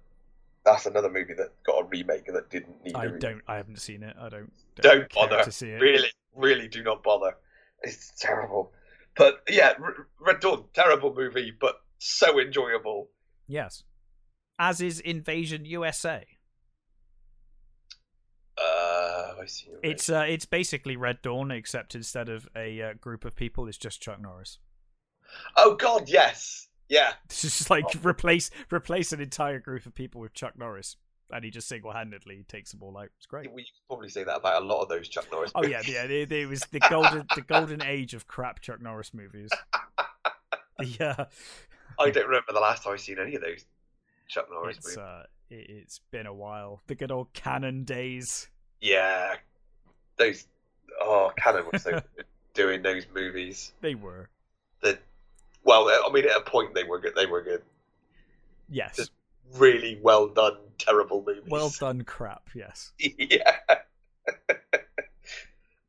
that's another movie that got a remake that didn't need I a remake. don't. I haven't seen it. I don't. Don't care bother. to see it. Really, really do not bother. It's terrible. But yeah, Red Dawn, terrible movie, but so enjoyable. Yes. As is Invasion USA. Uh, I see. It's uh, it's basically Red Dawn, except instead of a uh, group of people, it's just Chuck Norris. Oh God, yes, yeah. It's just like replace replace an entire group of people with Chuck Norris, and he just single handedly takes them all out. It's great. You could probably say that about a lot of those Chuck Norris. Oh yeah, yeah. It, was the golden the [LAUGHS] golden age of crap Chuck Norris movies. [LAUGHS] Yeah, I don't remember the last time I've seen any of those Chuck Norris it's movies. uh, it, it's been a while. The good old Cannon days. Yeah, those. Oh, Cannon was so [LAUGHS] doing those movies. They were. That, well, I mean, at a point they were good. They were good. Yes. Just really well done, terrible movies. Well [LAUGHS] done crap, yes. yeah. [LAUGHS]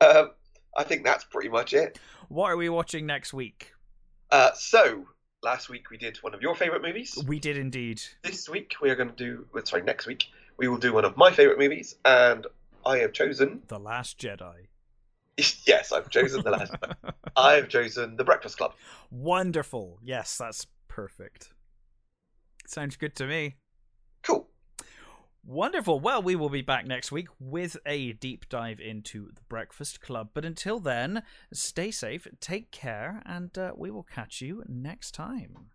um, I think that's pretty much it. What are we watching next week? Uh, so last week we did one of your favorite movies. We did indeed. This week we are going to do. Sorry, next week we will do one of my favorite movies, and I have chosen. The Last Jedi. Yes, I've chosen the last. one. [LAUGHS] I have chosen The Breakfast Club. Wonderful. Yes, that's perfect. Sounds good to me. Cool. Wonderful. Well, we will be back next week with a deep dive into the Breakfast Club. But until then, stay safe, take care, and uh, we will catch you next time.